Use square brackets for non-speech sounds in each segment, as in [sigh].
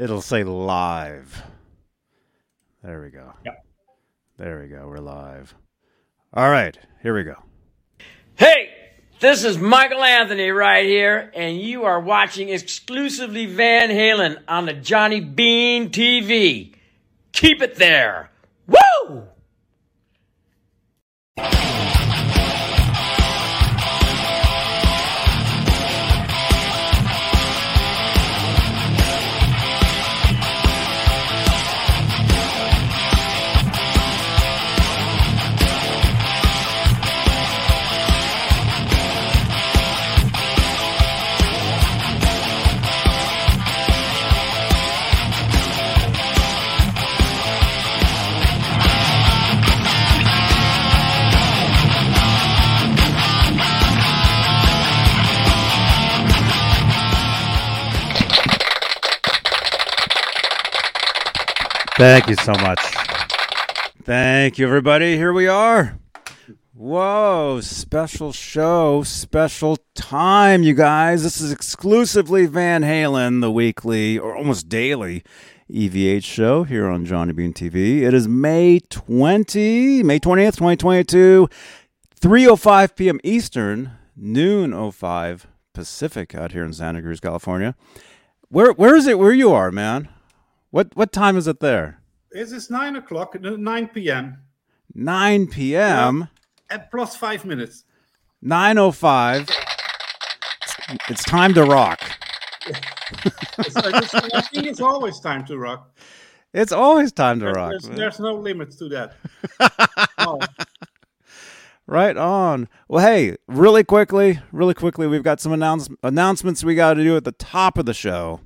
It'll say live. There we go. Yep. There we go. We're live. All right, here we go. Hey, this is Michael Anthony right here, and you are watching exclusively Van Halen on the Johnny Bean TV. Keep it there. Woo! Thank you so much. Thank you, everybody. Here we are. Whoa, special show, special time, you guys. This is exclusively Van Halen, the weekly or almost daily EVH show here on Johnny Bean TV. It is May 20, May 20th, 2022, 3.05 p.m. Eastern, noon 05 Pacific out here in Santa Cruz, California. Where Where is it where you are, man? What What time is it there? It is 9 o'clock, 9 p.m. 9 p.m. at plus five minutes. 905. It's time to rock. It's, it's- I think it's always time to rock. It's always time to rock. There's, there's no limits to that. [laughs] Oh, Right on. Well, hey, really quickly, really quickly, we've got some announce- announcements we got to do at the top of the show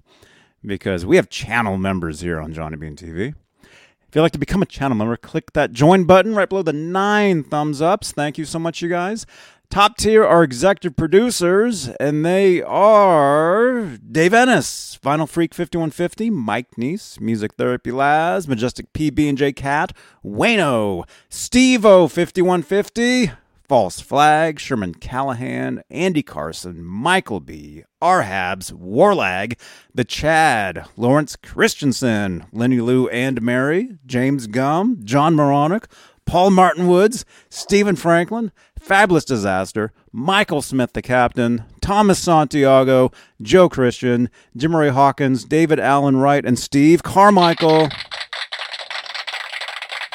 because we have channel members here on Johnny Bean TV. If you'd like to become a channel member, click that join button right below the nine thumbs ups. Thank you so much, you guys. Top tier are executive producers, and they are Dave Ennis, Vinyl Freak 5150, Mike Neese, Music Therapy Laz, Majestic PB and J Cat, Wayno, Steve-O 5150, False Flag, Sherman Callahan, Andy Carson, Michael B., Arhabs, Warlag, The Chad, Lawrence Christensen, Lenny Lou and Mary, James Gum, John Moronic, Paul Martin Woods, Stephen Franklin, Fabulous Disaster, Michael Smith the Captain, Thomas Santiago, Joe Christian, Jim Ray Hawkins, David Allen Wright, and Steve Carmichael.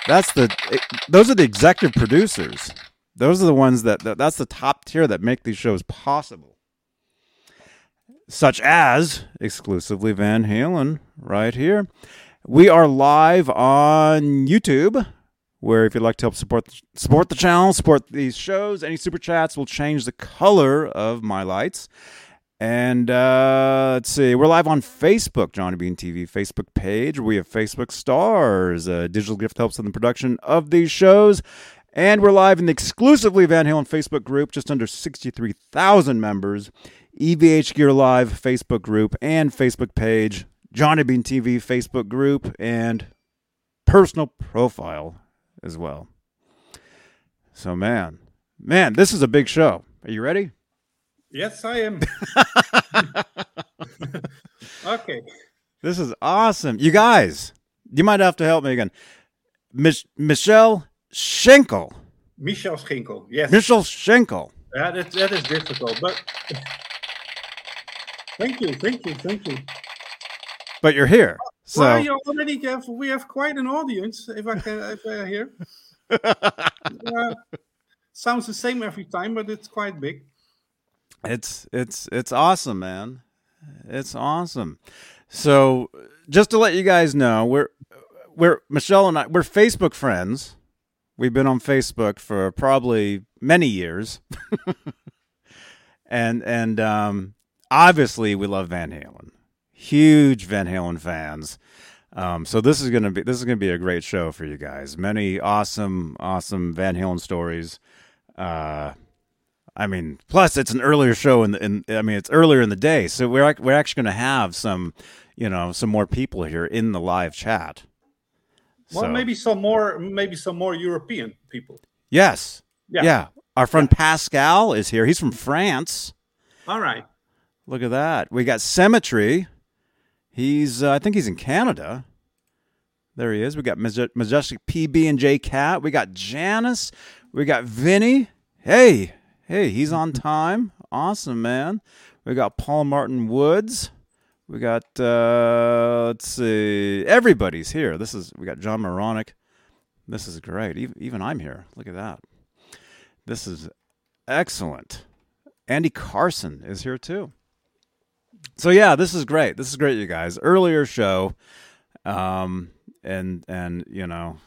That's the those are the executive producers. Those are the ones that, that that's the top tier that make these shows possible. Such as exclusively Van Halen right here. We are live on YouTube, where if you'd like to help support support the channel, support these shows, any super chats will change the color of my lights. And uh, let's see, we're live on Facebook, Johnny Bean TV Facebook page. We have Facebook stars. Uh, digital gift helps in the production of these shows. And we're live in the exclusively Van Halen Facebook group, just under 63,000 members. EVH Gear Live Facebook group and Facebook page, Johnny Bean TV Facebook group, and personal profile as well. So, man, man, this is a big show. Are you ready? yes, I am. [laughs] okay. This is awesome. You guys, you might have to help me again. Mich- Michelle Schenkel. Michel Schinkel. Yes. Michelle Schenkel. Yeah, that, that is difficult, but thank you, thank you, thank you. But you're here. So, well, you already have we have quite an audience. If I can, if I hear, [laughs] uh, sounds the same every time, but it's quite big. It's it's it's awesome, man. It's awesome. So just to let you guys know, we're we're Michelle and I we're Facebook friends. We've been on Facebook for probably many years. and and um obviously we love Van Halen. Huge Van Halen fans. Um, so this is gonna be this is gonna be a great show for you guys. Many awesome, awesome Van Halen stories. Uh I mean, plus it's an earlier show in the, in I mean it's earlier in the day, so we're we're actually to have some, you know, some more people here in the live chat. Well, So- maybe some more, maybe some more European people. yes, Yeah. yeah. Our friend Pascal is here. He's from France. All right. Look at that. We got Symmetry. He's uh, I think he's in Canada. There he is. We got Maj- Majestic PB and J Cat. We got Janice. We got Vinny. Hey, hey, he's on [laughs] time. Awesome, man. We got Paul Martin Woods. We got uh let's see. Everybody's here. This is we got John Moronic. This is great. Even, even I'm here. Look at that. This is excellent. Andy Carson is here too. So yeah, this is great. This is great, you guys. Earlier show, um, and and you know,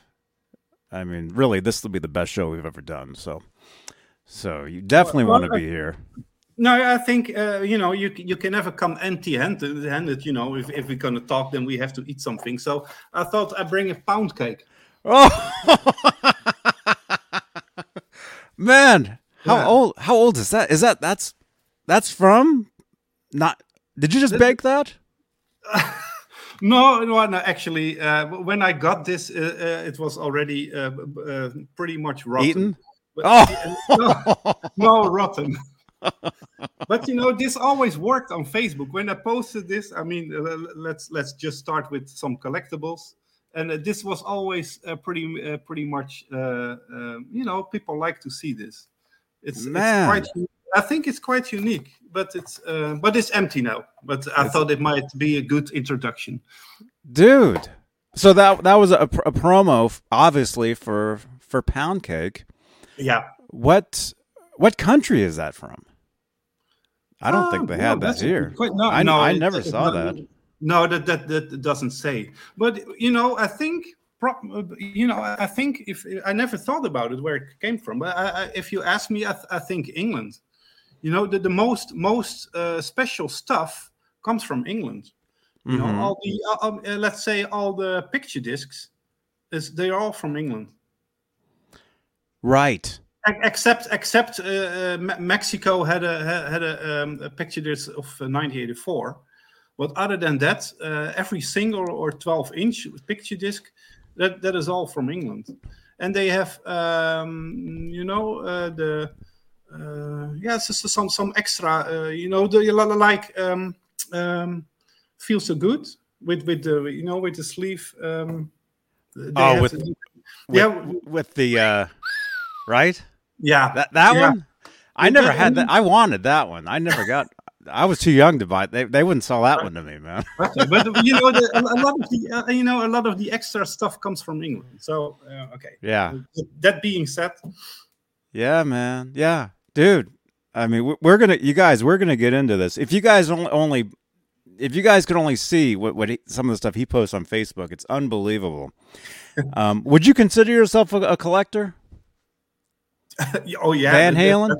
I mean, really, this will be the best show we've ever done. So, so you definitely Well, want to be here. No, I think uh, you know you you can never come empty-handed. You know, if if we're gonna talk, then we have to eat something. So I thought I'd bring a pound cake. Oh, [laughs] man, how Yeah. old? How old is that? Is that that's that's from? Not? Did you just bake that? [laughs] No, no, no actually, uh, when I got this, uh, uh, it was already uh, uh, pretty much rotten. Eaten? But- Oh, [laughs] no, rotten. But you know, this always worked on Facebook. When I posted this, I mean, let's let's just start with some collectibles, and uh, this was always uh, pretty uh, pretty much. You know, people like to see this. It's, Man. it's quite. I think it's quite unique, but it's uh, but it's empty now. But I thought it might be a good introduction. dude. So that that was a, a promo, obviously for for pound cake. Yeah. What what country is that from? I don't think Ah, they no, had that here. que- no, I, no, I never it's saw not- that. No, that, that that doesn't say. But you know, I think you know, I think if I never thought about it where it came from. But I, I, if you ask me, I, th- I think England. You know, the, the most most uh, special stuff comes from England. You Mhm. know, all the uh, um, uh, let's say all the picture discs is they're all from England. Right. Ex- Except, except uh, uh, Mexico had a had a, um, a picture disc of uh, 1984, but other than that, uh, every single or 12 inch picture disc that that is all from England, and they have um, you know uh, the uh, yeah some some extra uh, you know the like um, um, feel so good with with the you know with the sleeve. Um, Oh, with- the- With, yeah with the uh right? Yeah That that Yeah. one? I never had that. I wanted that one. I never got I was too young to buy it. They they wouldn't sell that one to me, man. [laughs] Okay, but you know, the, a, lot of the uh, you know a lot of the extra stuff comes from England. So uh, okay. Yeah. That being said, Yeah, man. Yeah, dude. I mean, we- we're gonna, you guys, we're gonna get into this. If you guys only, only if you guys could only see what what he, some of the stuff he posts on Facebook, it's unbelievable. [laughs] um, would you consider yourself a, a collector? [laughs] oh yeah, Van Halen?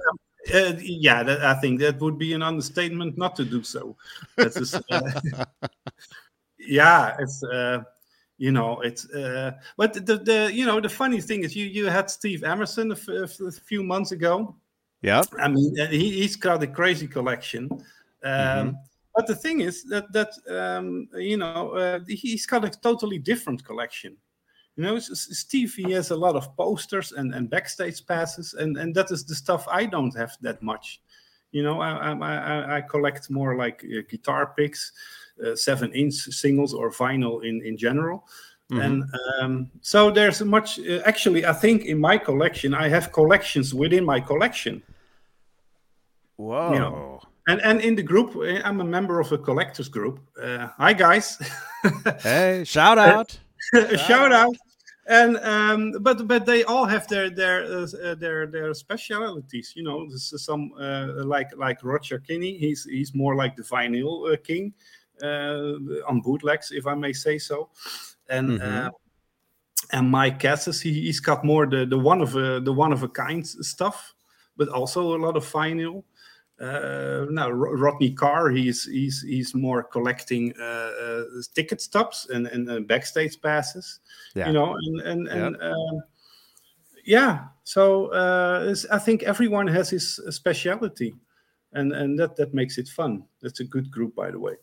uh, yeah, that, I think that would be an understatement not to do so. That's just, uh, [laughs] yeah, it's uh, you know it's uh, but the, the you know the funny thing is you you had Steve Emerson a, f- a few months ago. Yeah, I mean, uh, he, he's got a crazy collection. Um, Mhm. But the thing is that that um, you know uh, he's got a totally different collection. You know, Steve he has a lot of posters and, and backstage passes, and, and that is the stuff I don't have that much. You know, I I, I, I collect more like uh, guitar picks, uh, seven inch singles or vinyl in in general. Mhm. And um, so there's much. Uh, actually, I think in my collection, I have collections within my collection. Whoa. you know, And and in the group, uh, I'm a member of a collectors group. Uh, hi guys, [laughs] Hey, shout out. A [laughs] shout out. And um, but but they all have their their uh, uh, their their specialities. You know, this is some uh, like like Roger Kinney. He's he's more like the vinyl uh, king uh, on bootlegs, if I may say so. And Mhm. uh, and Mike Cassis, he, he's got more the the one of a the one of a kind stuff, but also a lot of vinyl. Uh, now Rodney Carr, he's he's he's more collecting uh, uh, ticket stops and and uh, backstage passes. Yeah. You know, and and and um, yeah. So uh, I think everyone has his speciality, and and that that makes it fun. That's a good group, by the way.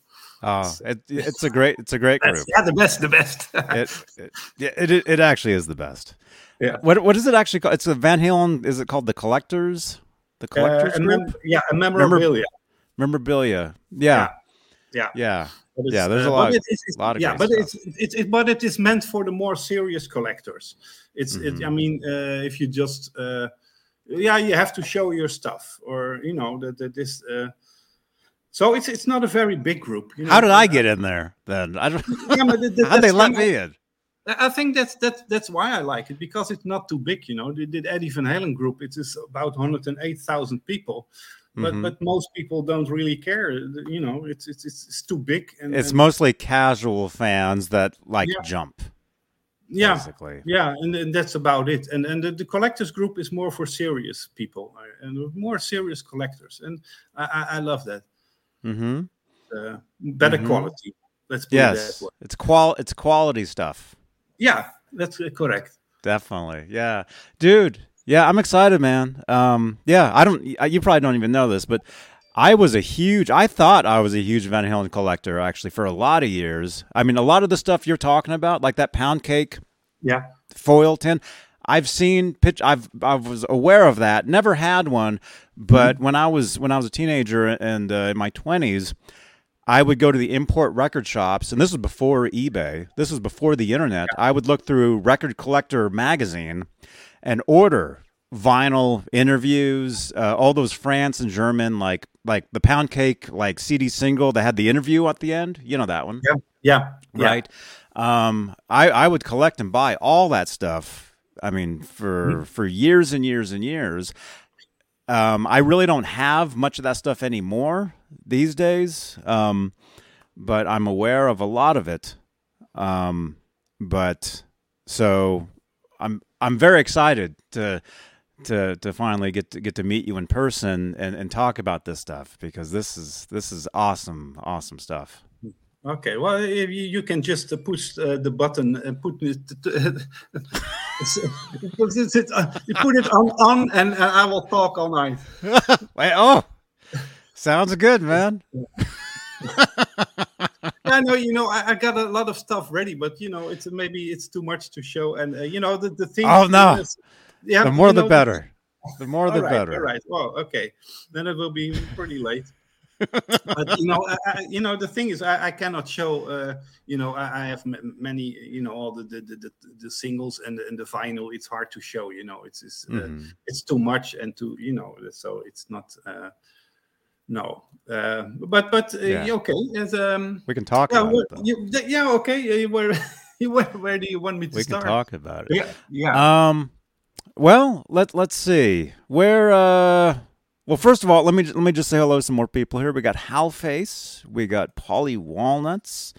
Oh, it, it's a great, it's a great group. Yeah, the best, the best. [laughs] It, it, yeah, it, it, it actually is the best. Yeah. What, what is it actually called? It's a Van Halen. Is it called the Collectors? The Collectors Uh, group? mem- yeah, a memorabilia. Memorabilia. Yeah. Yeah. Yeah. It's, Yeah, there's a uh, lot it's- it's- lot of yeah, but stuff. it's, it's it, but it is meant for the more serious collectors. It's it, Mm-hmm. I mean, uh, if you just uh, yeah, you have to show your stuff, or you know that that this. Uh, so it's it's not a very big group. You know? How did I get in there then? I don't. Yeah, but [laughs] that- How'd they let me in? I think that's that's that's why I like it because it's not too big. You know, the, the Eddie Van Halen group it is about 108,000 people, but Mhm. but most people don't really care. You know, it's it's it's, it's too big. And It's and- mostly casual fans that like Yeah. jump. yeah, Basically. yeah, and, and that's about it. And and the, the collectors group is more for serious people uh, and more serious collectors, and I I, I love that. Mm-hmm. Uh, better Mhm. quality. Let's put it Yes. that way. It's qual. It's quality stuff. Yeah, that's correct. Definitely. Yeah. Dude. Yeah, I'm excited, man. Um, yeah, I don't you probably don't even know this, but I was a huge I thought I was a huge Van Halen collector actually for a lot of years. I mean, a lot of the stuff you're talking about, like that pound cake Yeah, foil tin, I've seen pitch I've I was aware of that. Never had one, but when I was when I was a teenager and uh, in my 20s, I would go to the import record shops, and this was before eBay. This was before the internet. I would look through Record Collector magazine and order vinyl interviews, uh, all those France and German like like the Pound Cake like CD single that had the interview at the end. You know that one, yeah, yeah, yeah. right? Um, I I would collect and buy all that stuff. I mean, for for years and years and years. Um, I really don't have much of that stuff anymore these days, um, but I'm aware of a lot of it. Um, but so I'm I'm very excited to to to finally get to get to meet you in person and, and talk about this stuff because this is this is awesome awesome stuff. Okay, well, if you, you can just uh, push uh, the button and put it. you put it, uh, you put it on, on, and uh, I will talk all night. [laughs] Wait, oh, sounds good, man. [laughs] I know, you know, I, I got a lot of stuff ready, but you know, it's maybe it's too much to show, and uh, you know, the the thing. Oh, no. is- yeah, The more the know, better. [laughs] The more the right, better. All right. Well, okay, then it will be pretty late. But you know, I, I, you know, the thing is, I, I cannot show. Uh, you know, I, I have m- many. You know, all the the, the, the, singles and the, and the vinyl. It's hard to show. You know, it's it's, uh, Mhm. it's too much and too. You know, so it's not. Uh, no, uh, but but uh, Yeah. okay. As, um, We can talk yeah, about it. You, yeah, okay. Where, [laughs] where where do you want me to We can talk about it. Yeah, yeah. Um, well, let let's see where. Uh, well, first of all, let me let me just say hello to some more people here. We got Halface, we got Polly Walnuts,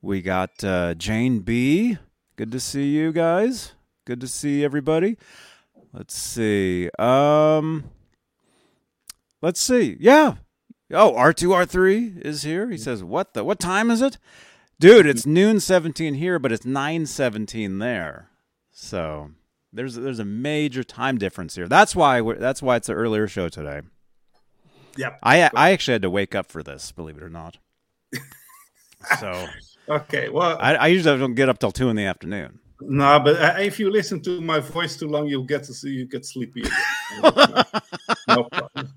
we got uh, Jane B. Good to see you guys. Good to see everybody. Let's see. Um, let's see. Yeah. Oh, R two R three is here. He says, "What the? What time is it, dude? It's noon seventeen here, but it's nine seventeen there." So there's there's a major time difference here. That's why we're, that's why it's an earlier show today. Yep. I I actually had to wake up for this, believe it or not. [laughs] So Okay. Well, I, I usually don't get up till two in the afternoon. No, but uh, if you listen to my voice too long, you'll get to see you get sleepy. Again. [laughs] no problem.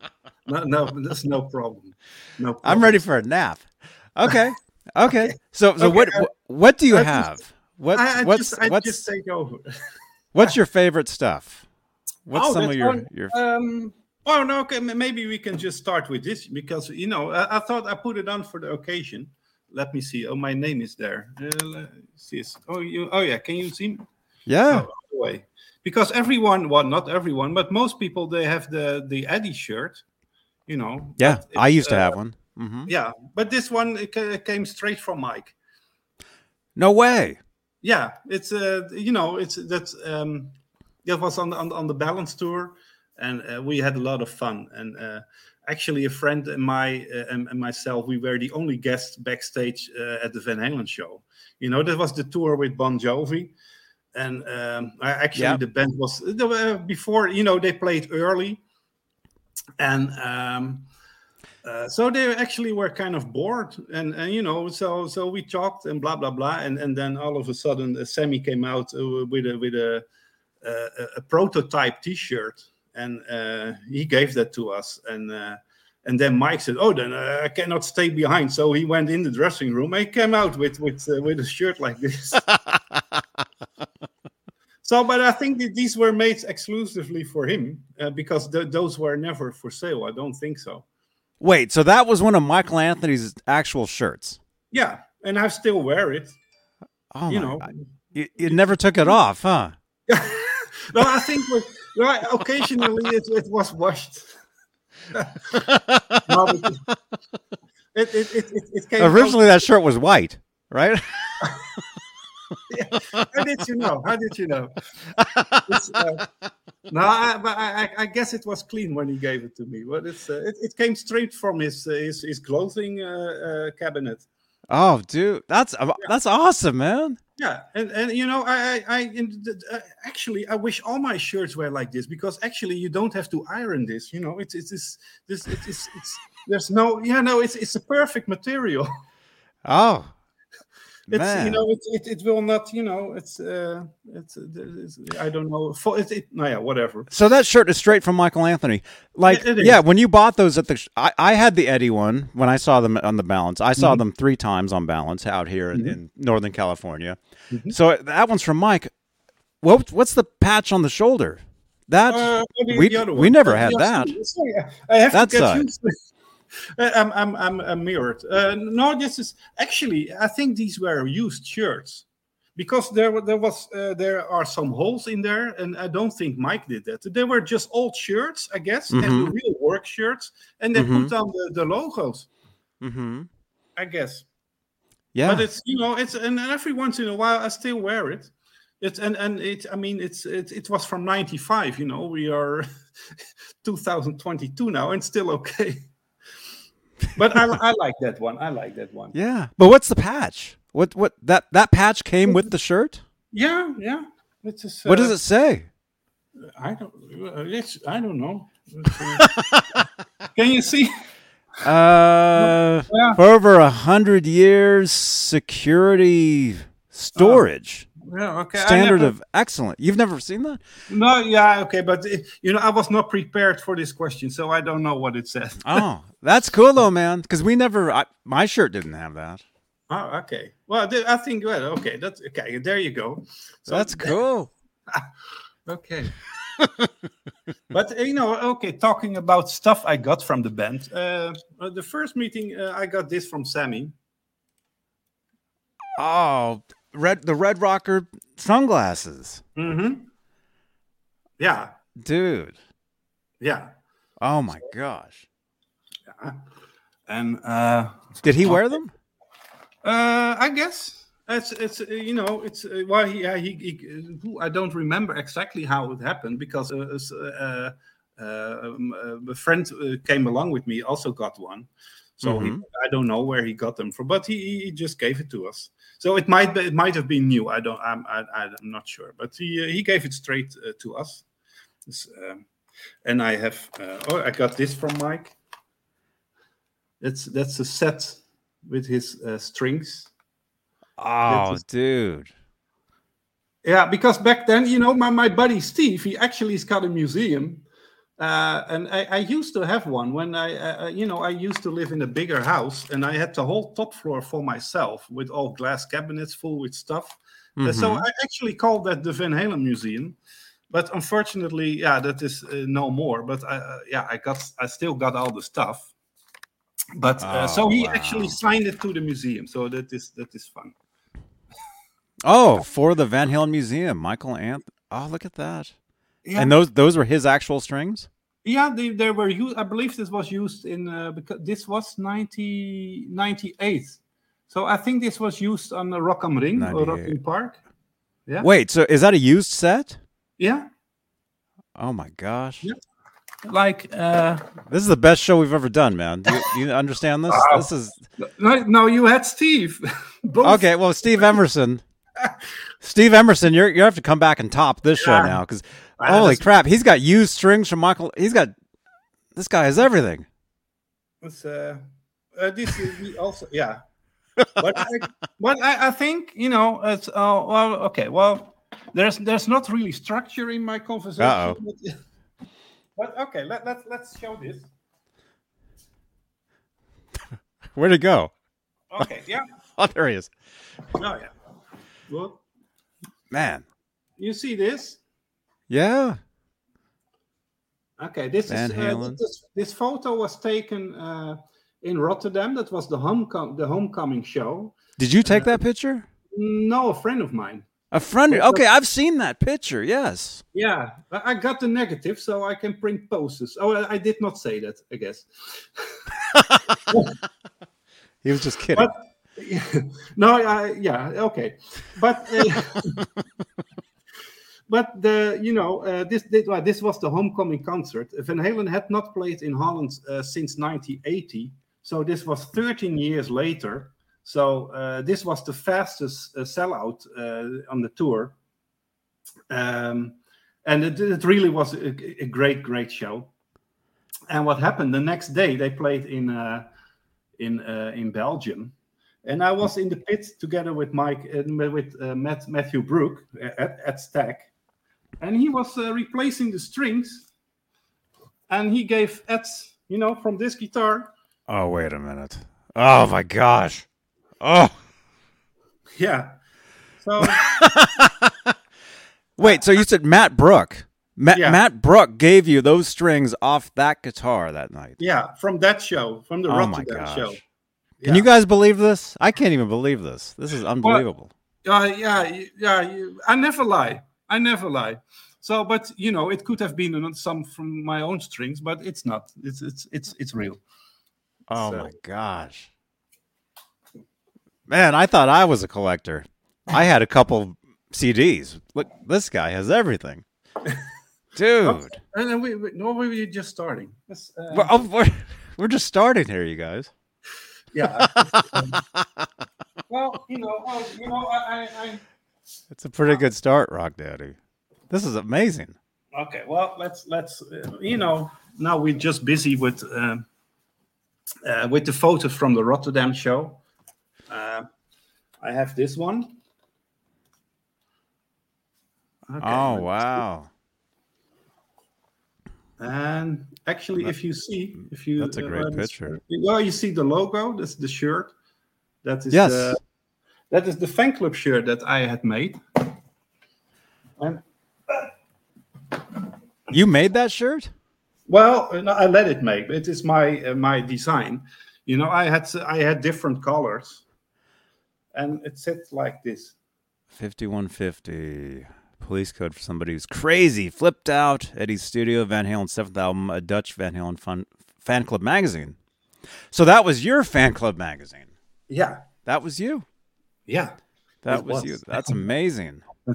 No, no, that's no problem. No, problem. I'm ready for a nap. Okay, okay. [laughs] So so Okay, what what, do you have? What I, I what's just, I what's just take over. What's your favorite stuff? What's Oh, some of your one. your Um. Oh no. Okay. Maybe we can just start with this because you know I, I thought I put it on for the occasion. Let me see. Oh, my name is there. Uh. It's- Oh, you. Oh yeah. Can you see? Me? yeah? Oh, way. Because everyone, well, not everyone, but most people, they have the the Eddie shirt. You know. Yeah, I used to uh, have one. hmm Yeah, but this one came straight from Mike. No way. Yeah, it's uh, you know, it's that's um, that was on the, on, the- on the balance tour, and uh, we had a lot of fun. And uh, actually, a friend and my uh, and, and myself, we were the only guests backstage uh, at the Van Halen show. You know, that was the tour with Bon Jovi, and um, actually Yeah. the band was were- before. You know, they played early, and. Um, uh, so they actually were kind of bored, and, and you know, so so we talked and blah blah blah, and, and then all of a sudden, Sammy came out uh, with a with a a, a prototype T-shirt, and uh, he gave that to us, and uh, And then Mike said, "Oh, then uh, I cannot stay behind." So he went in the dressing room. He came out with with uh, with a shirt like this. [laughs] so, but I think that these were made exclusively for him uh, because th- those were never for sale. I don't think so. Wait, so that was one of Michael Anthony's actual shirts. Yeah, and I still wear it. Oh you my know. God. You, you never took it off, huh? [laughs] no, I think with, right, occasionally it, it was washed. [laughs] no, it, it, it, came out- Originally, that shirt was white, right? [laughs] [laughs] How did you know? How did you know? Uh, [laughs] no, I, but I, I- guess it was clean when he gave it to me. But it's uh, it, it came straight from his uh, his, his clothing uh, uh, cabinet. oh, dude, that's that's awesome, man. Yeah, and and you know, I I, I uh, actually I wish all my shirts were like this because actually you don't have to iron this. You know, it's it's this this it's, it's, it's there's no yeah no it's it's a perfect material. [laughs] Oh, It's you know it, it, it will not you know it's uh it's, it's I don't know for it, it no yeah whatever So that shirt is straight from Michael Anthony. Like, It- it is. yeah, when you bought those at the, sh- I, I had the Eddie one when I saw them on the balance. I Mm-hmm. saw them three times on balance out here in, in Northern California. Mm-hmm. So that one's from Mike. What, what's the patch on the shoulder? That Uh, we we never Uh, had that. I have That to get side. used to. Uh, I'm, I'm, I'm, I'm mirrored. Uh, no, this is actually. I think these were used shirts because there, there was, uh, there are some holes in there, and I don't think Mike did that. They were just old shirts, I guess, and Mhm. the real work shirts, and they Mhm. put on the, the logos, Mm-hmm. I guess. Yeah. But it's you know it's and every once in a while I still wear it. It's and and it I mean it's it, it was from '95. You know we are [laughs] 2022 now and still okay. [laughs] But I, [laughs] I like that one. I like that one. yeah. But what's the patch? What what that that patch came with the shirt? Yeah, yeah. It's just, What does uh, it say? I don't. uh, It's I don't know. [laughs] Can you see? Uh, Yeah. for over a hundred years, security storage Yeah. Okay. Standard never- of excellent. You've never seen that? No. Yeah. Okay. But uh, you know I was not prepared for this question, so I don't know what it says. [laughs] Oh, that's cool though, man. Because we never, I, my shirt didn't have that. Oh, okay. Well, th- I think well, okay. That's okay. There you go. So that's cool. [laughs] Okay. [laughs] but uh, you know, okay. Talking about stuff I got from the band. Uh, uh, the first meeting, uh, I got this from Sammy. Oh, red the Red Rocker sunglasses, Mm-hmm. Yeah. dude. Yeah. Oh my gosh, And uh, did he wear them? uh, I guess it's it's uh, you know it's uh, well he, yeah, he, he who- I don't remember exactly how it happened because uh, uh, uh, uh, um, uh, a friend uh, came along with me also got one. So he, Mhm. I don't know where he got them from, but he, he just gave it to us. So it might be, it might have been new. I don't I'm I, I'm not sure, but he uh, he gave it straight uh, to us. Um, and I have uh, oh I got this from Mike. That's that's a set with his uh, strings. Oh, is- dude. Yeah, because back then, you know, my, my buddy Steve, he actually has got a museum. Uh, and I, I used to have one when I, uh, uh, you know, I used to live in a bigger house and I had the whole top floor for myself with all glass cabinets full with stuff. Uh, so Mhm. I actually called that the Van Halen Museum. But unfortunately, yeah, that is uh, no more. But I, uh, yeah, I got, I still got all the stuff. But uh, so Oh, he wow. actually signed it to the museum. So that is that is fun. Oh, for the Van Halen Museum, Michael Anth. Oh, look at that. Yeah. And those those were his actual strings. Yeah, they, they were used. I believe this was used in uh, because this was 90, 98. So I think this was used on the Rock am Ring or Rock 98. Park. Yeah. Wait, so is that a used set? Yeah, Oh my gosh. Yeah. like uh, This is the best show we've ever done, man. Do you, you understand this? This is no, no, you had Steve. [laughs] Okay. Well, Steve Emerson, [laughs] Steve Emerson, you're you have to come back and top this show now because holy crap, he's got used strings from Michael. He's got this guy has everything. It's, uh, uh, this is also yeah. but I, but I, I think you know it's uh, well okay well there's there's not really structure in my conversation. But, but okay, let, let let's show this. [laughs] Where'd it go? Okay, yeah. [laughs] Oh, there he is. Oh, yeah. Good. Man. You see this? Yeah. Okay, this Van is uh, this, this photo was taken uh, in Rotterdam. That was the homecom- the homecoming show. Did you take that picture? No, a friend of mine. A friend. Okay, I've seen that picture. Yes. Yeah, I got the negative, so I can print posters. Oh, I I did not say that, I guess. [laughs] He was just kidding. But [laughs] no, I, yeah, okay, but uh, [laughs] but the you know uh, this this, well, this was the homecoming concert. Van Halen had not played in Holland uh, since 1980, so this was 13 years later. So uh, this was the fastest uh, sellout uh, on the tour, um, and it, it really was a, a great great show. And what happened the next day? They played in uh, in in Belgium, and I was in the pit together with Mike with uh, Matt, Matthew Bruck at, at Stack, and he was uh, replacing the strings, and he gave Ed, you know, from this guitar, oh, wait a minute. Oh my gosh. Oh. yeah. So [laughs] Wait, so you said Matt Bruck. Ma- Yeah. Matt Bruck gave you those strings off that guitar that night. yeah, from that show, from the oh my Rotterdam gosh. show. Can Yeah. you guys believe this? I can't even believe this. This is unbelievable. Uh, yeah, yeah. you- I never lie. I never lie. So, but you know, it could have been some from my own strings, but it's not. It's it's it's it's real. oh so- my gosh. Man, I thought I was a collector. I had a couple CDs. Look, this guy has everything. [laughs] Dude. And then we, we no, we were just starting. Yes, uh, We're, oh, we're, we're just starting here, you guys. yeah. [laughs] well, you know, well, you know, I, I, It's a pretty good start, Rock Daddy. This is amazing. Okay. Well, let's let's uh, you know now we're just busy with um uh, with the photos from the Rotterdam show. Uh, I have this one. Okay, oh, wow. And actually, if you see, if you That's a great picture. Well, you see the logo. That's the shirt. That is Yes. the that is the fan club shirt that I had made. And You made that shirt? well, no, I let it make. It is my uh, my design. You know, I had I had different colors, and it sits like this. 5150. Police code for somebody who's crazy, flipped out. Eddie's studio, Van Halen's seventh album, a Dutch Van Halen fun, fan club magazine. So that was your fan club magazine. Yeah, That was you. Yeah. That was, was. you. That's amazing. [laughs]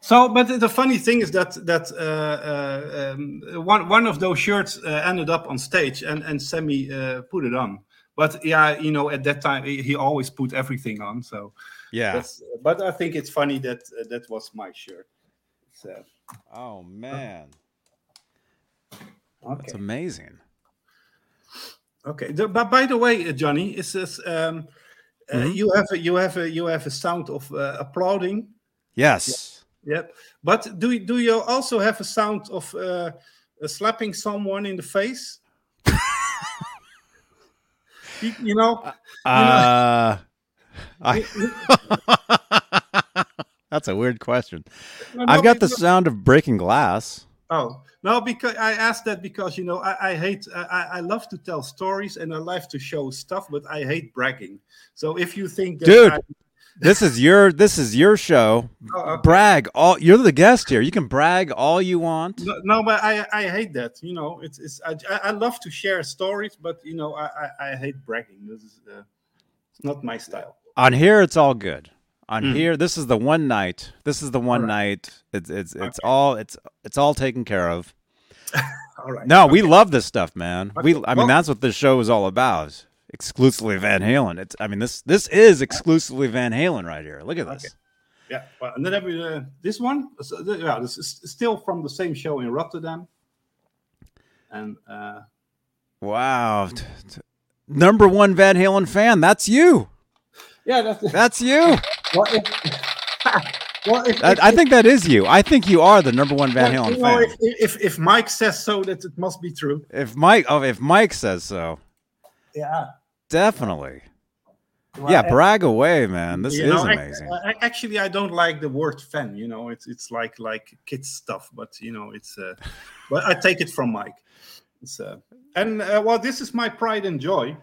So, but the funny thing is that that uh, uh, um, one one of those shirts uh, ended up on stage, and and Sammy uh, put it on. But yeah, you know, at that time he he always put everything on. So, Yeah. that's, but I think it's funny that uh, that was my shirt. So, Oh man, okay, that's amazing. okay. The, but by the way, uh, Johnny, is this? um, uh, Mhm. you have a, you have a you have a sound of uh, applauding. Yes. Yep. But do do you also have a sound of uh, uh, slapping someone in the face? [laughs] you, you know, Uh, I. [laughs] that's a weird question. No, I've got the sound of breaking glass. Oh no, because I asked that because you know I, I hate I, I love to tell stories and I love to show stuff, but I hate bragging. So if you think that Dude. I, This is your this is your show. [laughs] Oh, okay. Brag all. You're the guest here. You can brag all you want. no, no, but I I hate that. You know, it's it's I, I love to share stories, but you know I I, I hate bragging. This is uh, it's not my style. On here, it's all good. On Mm. here, this is the one night. This is the one night. It's it's it's all it's it's all taken care of. [laughs] All right. No, we love this stuff, man. We Okay, I mean well- that's what this show is all about. Exclusively Van Halen. It's I mean this this is exclusively Van Halen right here. Look at this. Okay. Yeah, well, and then we, uh, this one. So, yeah, this is still from the same show in Rotterdam. And uh, Wow. Number one Van Halen fan. That's you. yeah, that's That's you. [laughs] well, if, [laughs] well, if, I, if- I think that is you. I think you are the number one Van Halen you know, fan. if, if if Mike says so, that it must be true. If Mike, oh, if Mike says so, yeah. Definitely. Well, yeah, brag away, man. This is know, amazing. uh, actually, I don't like the word fan. You know, it's it's like like kids stuff, but you know, it's. Uh, but I take it from Mike. It's, uh, and uh, well, this is my pride and joy.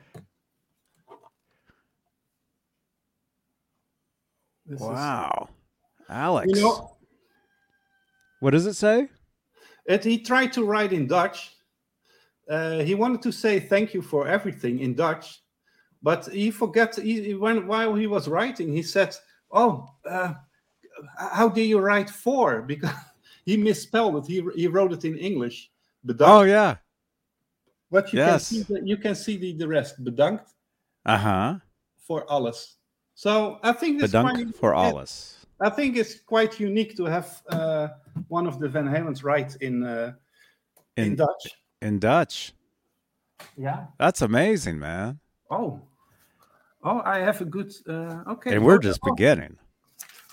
This is- wow. Alex. you know, what does it say? it, he tried to write in Dutch. Uh, he wanted to say thank you for everything in Dutch, but he forgot. He, he- when while he was writing, he said, "Oh, uh, how do you write for?" [laughs] Because he misspelled it. He he wrote it in English. Bedankt. Oh yeah. but you yes. can see the, you can see the, the rest. Bedankt Uh-huh. for alles. So I think it's Bedankt quite- for alles. I think it's quite unique to have uh, one of the Van Halens write in uh, in, In Dutch. in Dutch. Yeah. That's amazing, man. Oh. Oh, I have a good. Uh, okay. And we're Oh, just oh, beginning.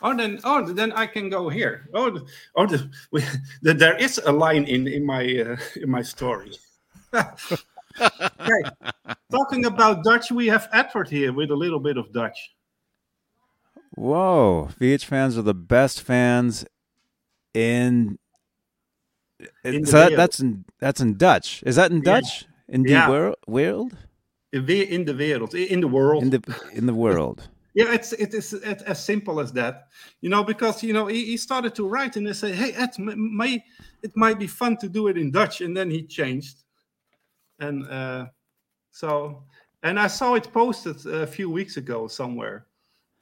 Oh, then, oh, then I can go here. Oh, the, oh, the, we, [laughs] the, there is a line in in my uh, [laughs] in my story. [laughs] okay. Talking about Dutch, we have Edward here with a little bit of Dutch. Whoa. VH fans are the best fans in, In so that, that's in that's in Dutch. Is that in Yeah. Dutch? In the Yeah. wor- world? In the wereld, in the world. In the in the world. Yeah, it's it is it, as simple as that, you know. Because you know he, he started to write and they say, "Hey, Ed, may it might be fun to do it in Dutch," and then he changed, and uh, so and I saw it posted a few weeks ago somewhere.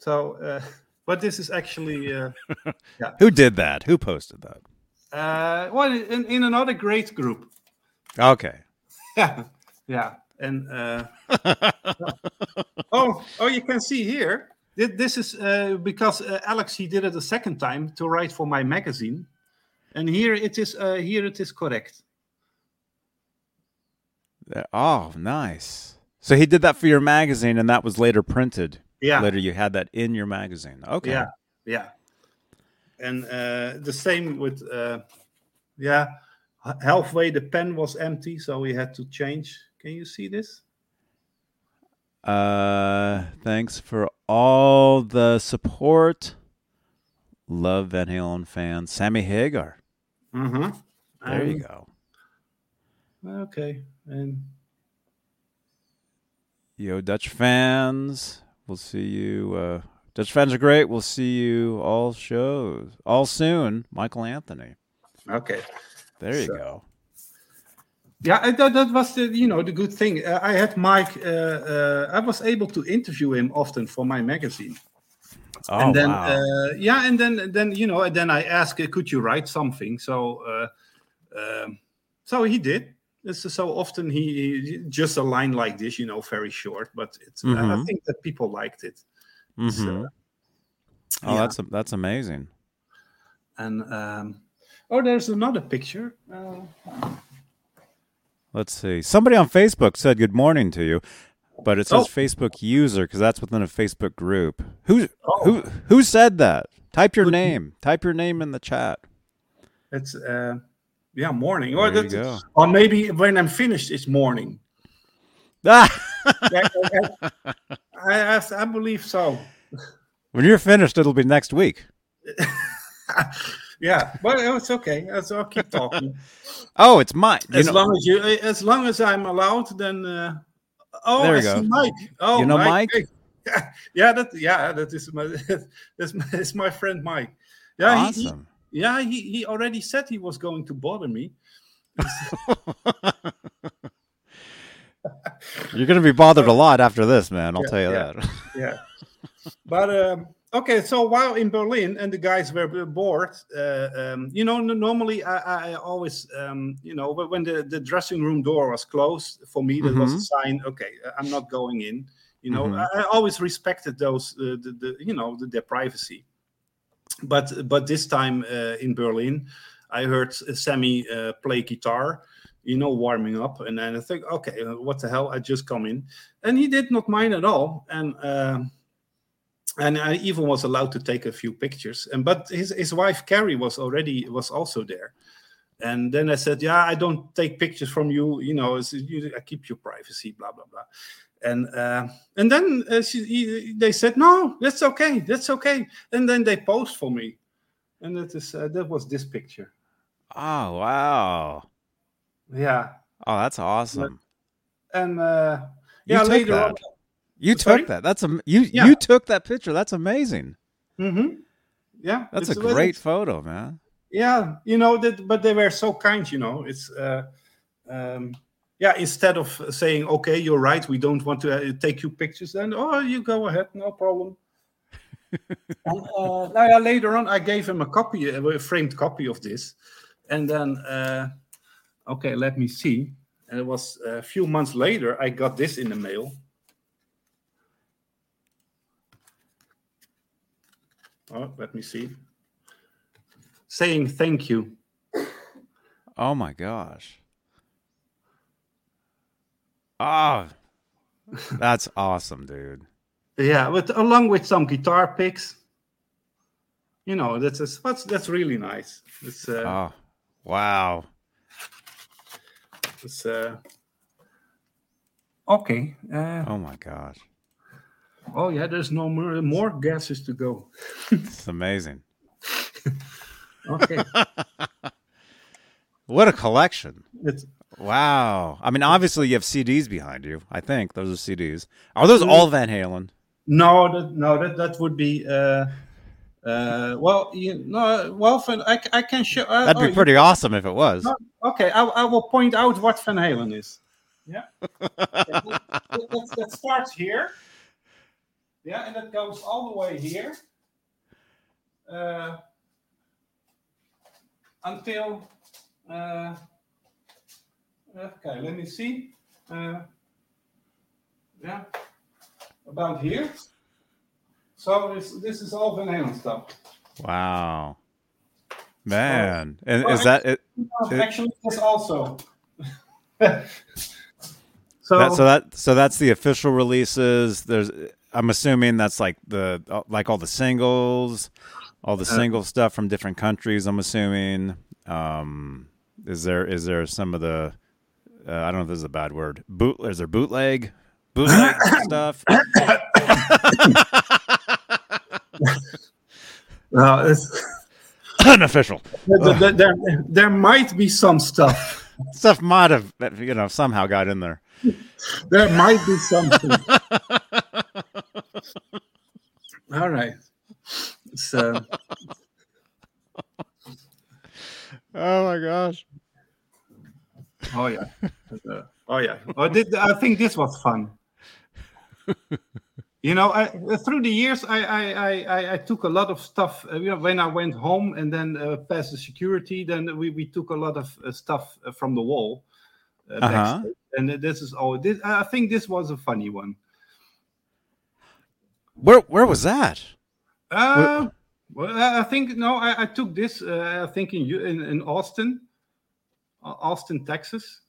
So, uh, [laughs] but this is actually uh, [laughs] Who did that? Who posted that? uh, well in, in another great group. Okay. [laughs] Yeah, yeah, and uh, oh, oh, you can see here. This is uh, because uh, Alex he did it a second time to write for my magazine, and here it is. Uh, here it is correct. Uh, Oh, nice. So he did that for your magazine, and that was later printed. Yeah, Later, you had that in your magazine. Okay. yeah, yeah. And uh, the same with uh, yeah. Halfway the pen was empty, so we had to change. Can you see this? Uh, thanks for all the support. Love Van Halen fans. Sammy Hagar. Mm-hmm. There you go. Okay, and Yo, Dutch fans. We'll see you. Uh, Dutch fans are great. We'll see you all shows all soon. Michael Anthony. okay. There you So- go. Yeah, that, that was the you know the good thing. Uh, I had Mike. Uh, uh, I was able to interview him often for my magazine, Oh and then wow. uh, yeah, and then then you know, and then I asked, uh, could you write something? So uh, um, so he did. It's so often he, he just a line like this, you know, very short, but it's. I- I think that people liked it, Mhm. oh, yeah. that's that's amazing. and um, oh, there's another picture. Uh, Let's see. Somebody on Facebook said good morning to you, but it says Oh. Facebook user because that's within a Facebook group. Who Oh. who who said that? Type your name. Type your name in the chat. it's uh, yeah, morning, or There that- go. or maybe when I'm finished, it's morning. [laughs] Ah! Yeah, I, I, I- believe so. when you're finished, it'll be next week. [laughs] Yeah, but it's okay. So I'll keep talking. [laughs] Oh, it's mine. As know, long as you, as long as I'm allowed, then. Uh, oh, There you go. Mike. Oh, You know Mike? Hey. Yeah, that yeah, that is my that's my, that's my friend Mike. Yeah, awesome. Yeah, he, he already said he was going to bother me. [laughs] You're going to be bothered a lot after this, man. I'll Yeah, tell you yeah. that. [laughs] yeah. But um, okay, so while in Berlin and the guys were bored, uh, um, you know, normally I, I always, um, you know, when the, the dressing room door was closed, for me that was a sign. Okay, uh, I'm not going in. You know, Mhm. I, I always respected those, uh, the, the, you know, the, their privacy. But but this time uh, in Berlin, I heard Sammy uh, play guitar. You know, warming up, and then I think, okay, uh, what the hell? I just come in, and he did not mind at all, and. um and I even was allowed to take a few pictures. And but his his wife Kari was already was also there, And then I said, "Yeah, I don't take pictures from you. You know, you, I keep your privacy, blah blah blah." And uh, and then uh, she, he, they said, "No, that's okay, that's okay." And then they posed for me, and that is uh, that was this picture. Oh wow. Yeah, Oh, that's awesome. and uh, You yeah, took later that. on. You Sorry? took that. That's a you Yeah. you took that picture. That's amazing. mm-hmm. Yeah, That's a great photo, man. yeah you know that but they were so kind you know it's uh um yeah instead of saying okay you're right we don't want to uh, take you pictures then oh you go ahead no problem. [laughs] And, uh, now, yeah, later on i gave him a copy a framed copy of this. And then uh okay let me see. And it was a few months later i got this in the mail. Oh let me see. Saying thank you. Oh my gosh. Oh, [laughs] that's awesome, dude. Yeah, but along with some guitar picks. You know, that's a, that's that's really nice. It's uh, Oh, wow. it's uh okay. Uh, Oh my gosh. oh yeah, there's no more more gases to go. [laughs] It's amazing. Okay, [laughs] What a collection. it's Wow. I mean, obviously you have CDs behind you. I think those are CDs. Are those all Van Halen? no that no that that would be uh uh well you no well Van, I, I can show uh, That'd oh, be pretty awesome if it was. No, okay, I, I will point out what Van Halen is. Yeah. Okay, [laughs] that, that- that starts here. Yeah, and that goes all the way here. Uh, until. Uh, okay, let me see. Uh, yeah, about here. So this this is all Van Halen stuff. Wow. Man. And Well, is that it? Actually, this also. [laughs] so That, so that so that's the official releases. There's I'm assuming that's like the like all the singles, all the Uh, single stuff from different countries. I'm assuming. Um, is there is there some of the uh, I don't know if this is a bad word. Boot is there bootleg bootleg [coughs] stuff? [coughs] uh, it's, [coughs] Unofficial there, there- there, might be some stuff. [laughs] stuff might have you know somehow got in there. There might be something. [laughs] All right. It's, uh, [laughs] Oh my gosh. Oh yeah. Uh, [laughs] oh yeah. Oh, did, I think this was fun. [laughs] You know, I, through the years, I, I, I, I- I took a lot of stuff. Uh, you know, when I went home and then uh, past the security, then we, we took a lot of uh, stuff uh, from the wall. Uh, Uh-huh. And this is all. This, I think this was a funny one. Where where was that? Uh, well, I I think no. I, I took this. Uh, I think in in, in Austin, Austin, Texas.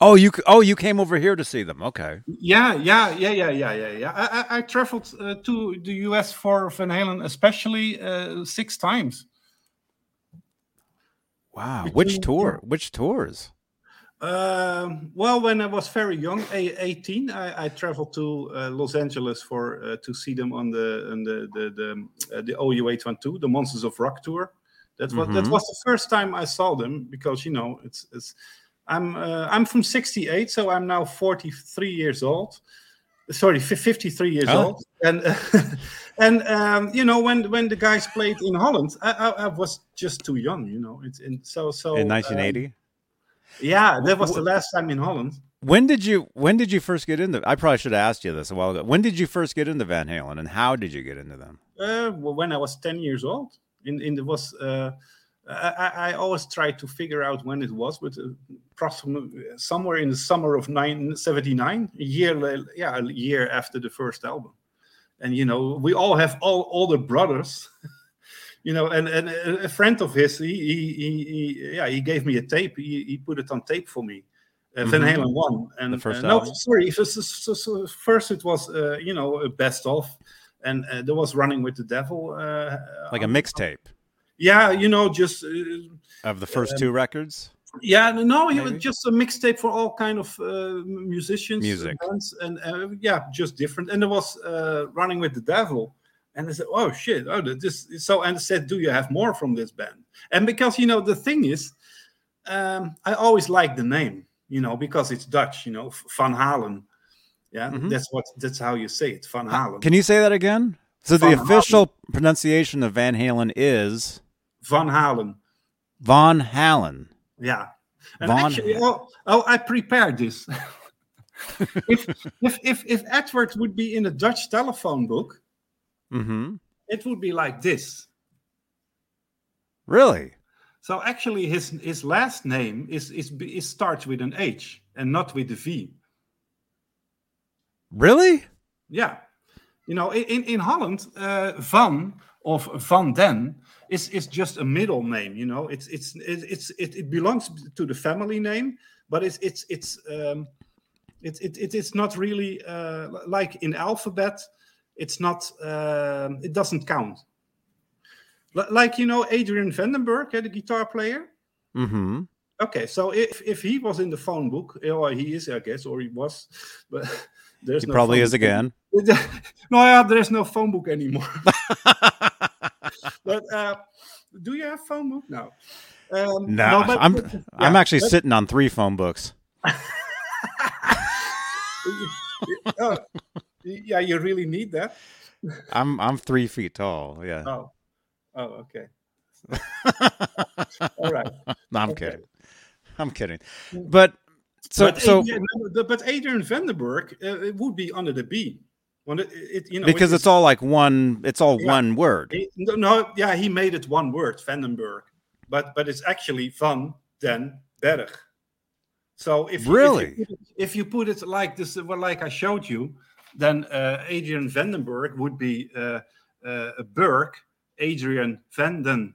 Oh, you oh you came over here to see them. Okay. Yeah, yeah, yeah, yeah, yeah, yeah, yeah. I, I, I traveled uh, to the U.S. for Van Halen, especially uh, six times. Wow. Between- Which tour? Which tours? Um, well, when I was very young, a- 18, I, I traveled to uh, Los Angeles for uh, to see them on the on the the the, uh, the OU 812, the Monsters of Rock tour. That was that Mhm. was the first time I saw them because you know it's it's I'm uh, I'm from 68, so I'm now 43 years old. Sorry, fif- 53 years Oh. old, and [laughs] and um, you know when when the guys played in Holland, I, I, I was just too young, you know. It's and so so In um, 1980? yeah, that was the last time in Holland. When did you when did you first get into I probably should have asked you this a while ago. When did you first get into Van Halen and how did you get into them? Uh, well, when I was ten years old, in in the was uh, I, I always try to figure out when it was, but uh, somewhere in the summer of nine seventy nine, a year yeah, a year after the first album, and you know we all have all older brothers. [laughs] You know, and, and a a friend of his, he, he, he, he yeah, he gave me a tape. He, he put it on tape for me, uh, Van Mhm. Halen one, and The first uh, no, album? sorry, so, so, so, so first it was uh, you know a best of, and uh, there was running with the devil uh, Like a mixtape. yeah, you know, just uh, of the first two records. yeah, no, he was just a mixtape for all kind of uh, musicians, Music. and uh, yeah, just different. And there was uh, running with the devil, and I said, "Oh shit! Oh, this." is So and I said, "Do you have more from this band?" And because you know the thing is, um, I always like the name, you know, because it's Dutch, you know, Van Halen. Yeah, Mhm. that's what that's how you say it, Van Halen. Can you say that again? So the Van Halen. official pronunciation of Van Halen is Van Halen. Von Halen. Yeah. And Von actually, Halen. oh, oh, I prepared this. [laughs] if, if if if Edward would be in a Dutch telephone book, Mm-hmm. it would be like this. Really? So actually, his his last name is is is starts with an H and not with a V. Really? Yeah, you know, in in, Holland, uh, Van of Van Den is is just a middle name. You know, it's it's it, it's it, it belongs to the family name, but it's it's it's um, it, it, it it's not really uh, like in alphabet. It's not. Um, it doesn't count. Li- Like you know, Adrian Vandenberg, eh, the guitar player. Mm-hmm. Okay, so if if he was in the phone book, or he is, I guess, or he was, [laughs] but there's He no probably is book. again. [laughs] no, yeah, there's no phone book anymore. [laughs] but uh, do you have phone book now? Um, No, but- I'm but- I'm actually but- sitting on three phone books. [laughs] oh, yeah, you really need that. I'm I'm three feet tall. Yeah. Oh, oh, okay. All right. no, I'm okay. kidding. I'm kidding. But so but so Adrian, but Adrian Vandenberg, uh, it would be under the B. When it, it, you know, because it it's all like one it's all Yeah. one word. He- no, no, yeah, he made it one word, Vandenberg, but but it's actually Van den Berg. So if Really? if you, put it, if you put it like this, well, like I showed you, then uh, Adrian Vandenberg would be uh, uh, a Berg, Adrian Vanden.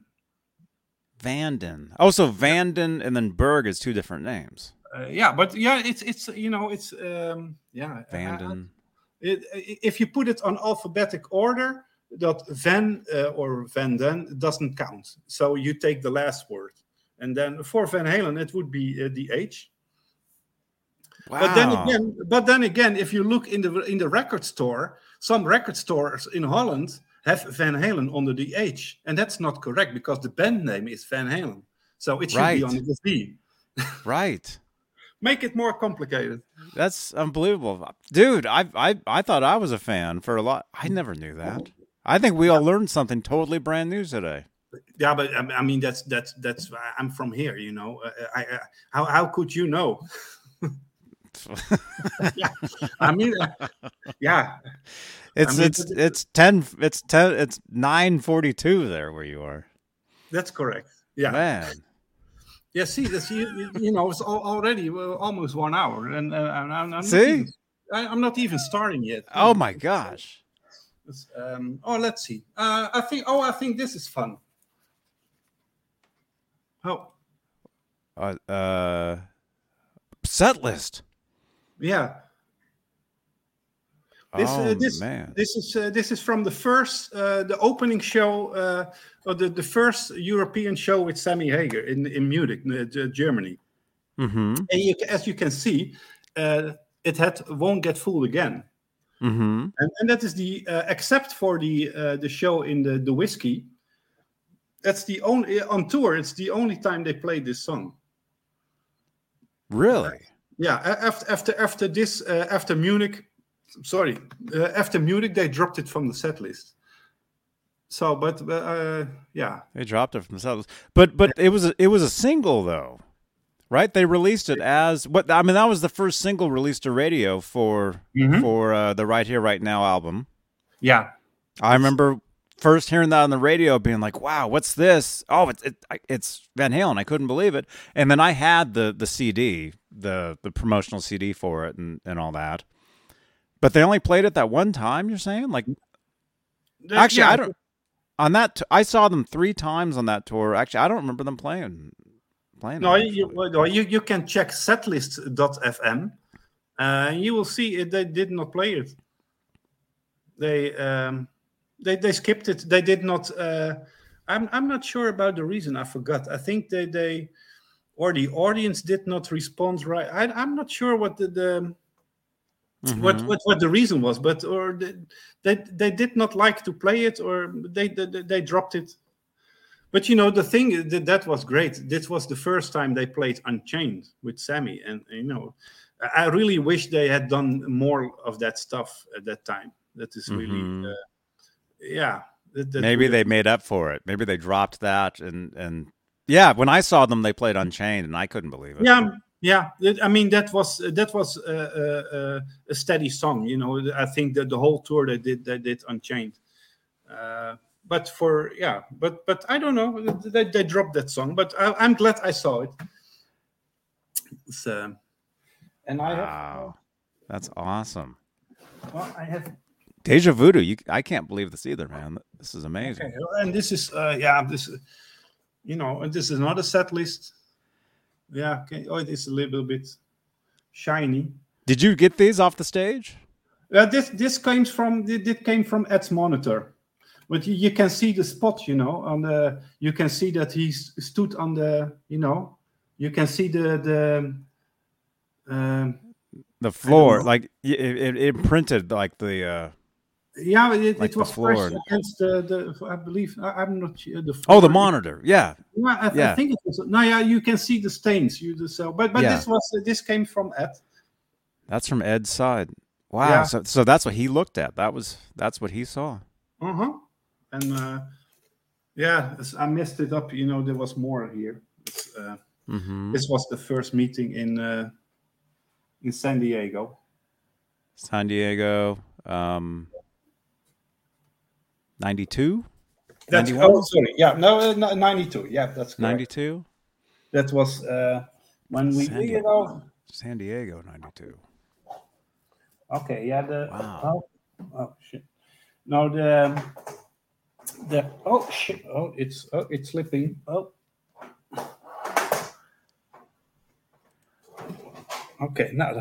Vanden. Oh, so Vanden and then Berg is two different names. Uh, yeah, but yeah, it's it's you know it's um, yeah Vanden. It, if you put it on alphabetic order, that Van uh, or Van Den doesn't count. So you take the last word, and then for Van Halen it would be uh, the H. Wow. But then again, but then again, if you look in the in the record store, some record stores in Holland have Van Halen under the H, and that's not correct because the band name is Van Halen. So it should Right. be under the V. [laughs] right. Make it more complicated. That's unbelievable. Dude, I I I thought I was a fan for a lot. I never knew that. I think we all learned something totally brand new today. Yeah, but um, I mean that's that's that's I'm from here, you know. Uh, I, I how how could you know? yeah, [laughs] [laughs] I mean, uh, yeah, It's mean, it's it's 10 it's 10 it's 9:42 there where you are. that's correct. Yeah, Man. Yeah. See, this you, you, know, it's already almost one hour, and uh, I'm, I'm not See? even, I, I'm not even starting yet. Oh my gosh. Um, oh, let's see. Uh, I think. Oh, I think this is fun. Oh, Uh, uh set list. yeah. This, oh uh, this, man. this is uh, this is from the first uh, the opening show uh, or the, the first European show with Sammy Hagar in in Munich, uh, Germany. Mhm. And you, as you can see, uh, it had won't get fooled again, Mhm. and, and that is the uh, except for the uh, the show in the the Whisky. That's the only on tour. It's the only time they played this song. Really? Yeah, after after after this uh, after Munich, sorry, uh, after Munich they dropped it from the set list. So, but uh, yeah, They dropped it from the set list. But but it was a, it was a single though. Right? They released it as what I mean that was the first single released to radio for Mhm. for uh, the Right Here Right Now album. yeah, I remember first hearing that on the radio, being like, "Wow, what's this? Oh, it's it, it's Van Halen." I couldn't believe it. And then I had the the CD, the the promotional CD for it, and and all that. But they only played it that one time. You're saying, like, The- actually, yeah, I don't. On that, t- I saw them three times on that tour. Actually, I don't remember them playing. Playing. No, it. you, no, you you can check setlist.fm, uh, and you will see it. They did not play it. They um, they they skipped it. They did not. Uh, I'm I'm not sure about the reason. I forgot. I think they they or the audience did not respond right. I, I'm not sure what the, the what, Mhm. what what the reason was, but or they, they they did not like to play it, or they they, they dropped it. But you know the thing that that was great. This was the first time they played Unchained with Sammy, and you know, I really wish they had done more of that stuff at that time. That is really, Mhm. uh, yeah. that- that Maybe really- they made up for it. Maybe they dropped that and and yeah, when I saw them, they played Unchained, and I couldn't believe it. yeah yeah i mean that was that was uh, uh, uh, a steady song you know i think that the whole tour they did they did unchained uh, but for yeah but but i don't know they, they dropped that song but I, i'm glad i saw it uh, and i have Wow, that's awesome. well, i have Deja Voodoo. You, I can't believe this either, man. This is amazing. okay, and this is uh, yeah this you know and this is not a set list yeah okay oh it is a little bit shiny Did you get these off the stage? Uh, this this comes from this came from Ed's monitor, but you, you can see the spot. You know, on the you can see that he stood on the. You know, you can see the the. Um, The floor, like it, it, it imprinted like the. uh yeah, it, Like it was floor. pressed against the, the. I believe I, I'm not sure the. Oh, the monitor. Yeah, Yeah, I, Yeah. I think it was. No, yeah, you can see the stains. You just so, but but Yeah. this was this came from Ed. that's from Ed's side. Wow. Yeah. So so that's what he looked at. That was that's what he saw. Uh huh. And uh, yeah, I messed it up. You know, there was more here. It's, uh, hmm This was the first meeting in uh, in San Diego. San Diego, um, ninety-two. That's 91? oh sorry, yeah, no, uh, no, ninety two. Yeah, that's correct. 92? That was uh, when we San you Diego. know. San Diego, 92. Okay, yeah, the Wow. oh, oh shit. No, the the oh shit. Oh, it's oh it's slipping. Oh. Okay, now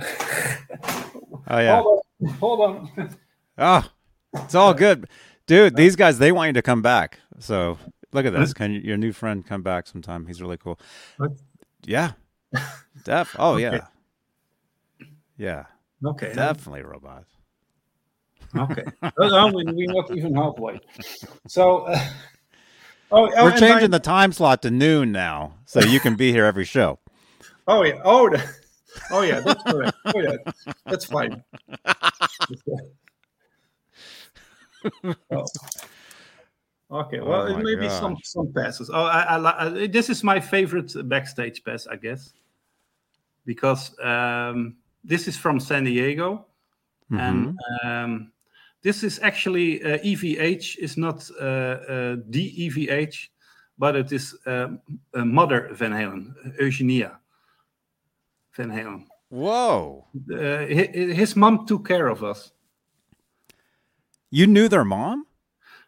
Oh, yeah. [laughs] hold on, hold on. Oh, it's all good. Dude, these guys, they want you to come back. So look at this. Can your new friend come back sometime? He's really cool. Yeah. [laughs] Def. Oh, yeah. Yeah. Okay, Definitely robots. Okay. oh, no, we- we're not even halfway. So, uh, [laughs] oh, oh, We're changing the time slot to noon now, so you can be here every show. [laughs] Oh yeah. Oh, oh yeah. That's correct. Oh yeah. That's fine. Oh. [laughs] Okay. Well, Oh, maybe some gosh. some passes. Oh, I, I, I this is my favorite backstage pass, I guess, because um, this is from San Diego, and um, this is actually uh, EVH is not uh, uh, the EVH, but it is um, uh, Mother Van Halen, Eugenia Van Halen. Whoa. Uh, hi- his mom took care of us. You knew their mom?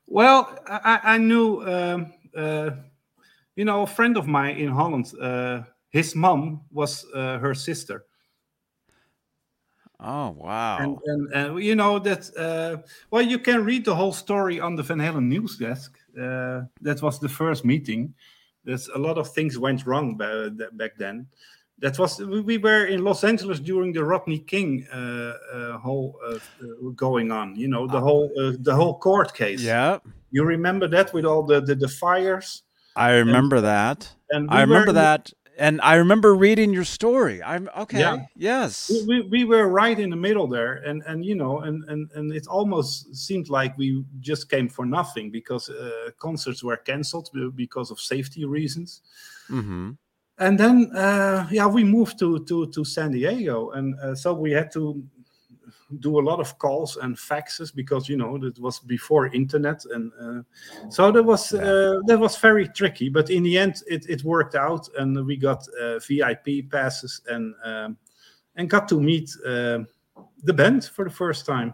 Well, I, I knew, um, uh, you know, a friend of mine in Holland. Uh, his mom was uh, her sister, Oh, wow. and, and and you know that. Uh, well, you can read the whole story on the Van Halen news desk. Uh, that was the first meeting. There's a lot of things went wrong ba- back then. That was we we were in Los Angeles during the Rodney King uh, uh, whole uh, uh, going on. You know the whole uh, the whole court case. yeah. You remember that with all the the, the fires. I remember that. And we I remember that. And I remember reading your story. I'm okay. Yeah. Yes. We, we, we were right in the middle there, and and you know, and and and it almost seemed like we just came for nothing because uh, concerts were cancelled because of safety reasons. Mm-hmm. And then, uh, yeah, we moved to to to San Diego, and uh, so we had to do a lot of calls and faxes because you know that was before internet, and uh, so that was uh, that was very tricky. But in the end, it, it worked out, and we got uh, VIP passes and um, and got to meet uh, the band for the first time,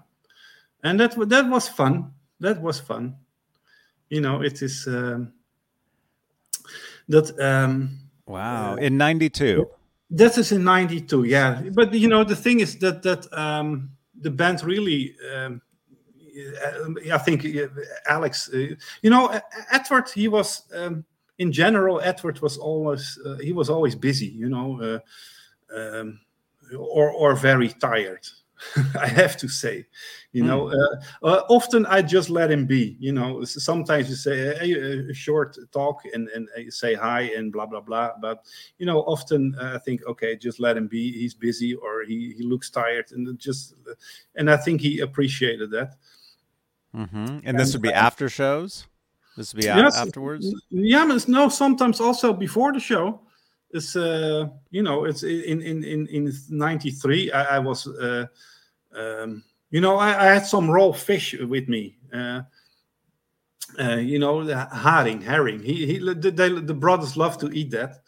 and that that was fun. That was fun. You know, it is um, that. Um, Wow. In 92. that is in '92, yeah. But you know, the thing is that that um, the band really, um, I think uh, Alex, uh, you know, Edward, he was um, in general. Edward was always uh, he was always busy, you know, uh, um, or or very tired. [laughs] I have to say, you know, uh, uh, often I just let him be. You know, sometimes you say a, a short talk and and you say hi and blah blah blah. But you know, often uh, I think, okay, just let him be. He's busy or he he looks tired, and just and I think he appreciated that. Mm-hmm. And this would be after shows. This would be Yes. afterwards. Yeah, no, sometimes also before the show. It's uh, you know, it's in in in in '93. I, I was, uh, um, you know, I, I had some raw fish with me. Uh, uh, you know, the herring, herring. He, he, the, they, the brothers love to eat that,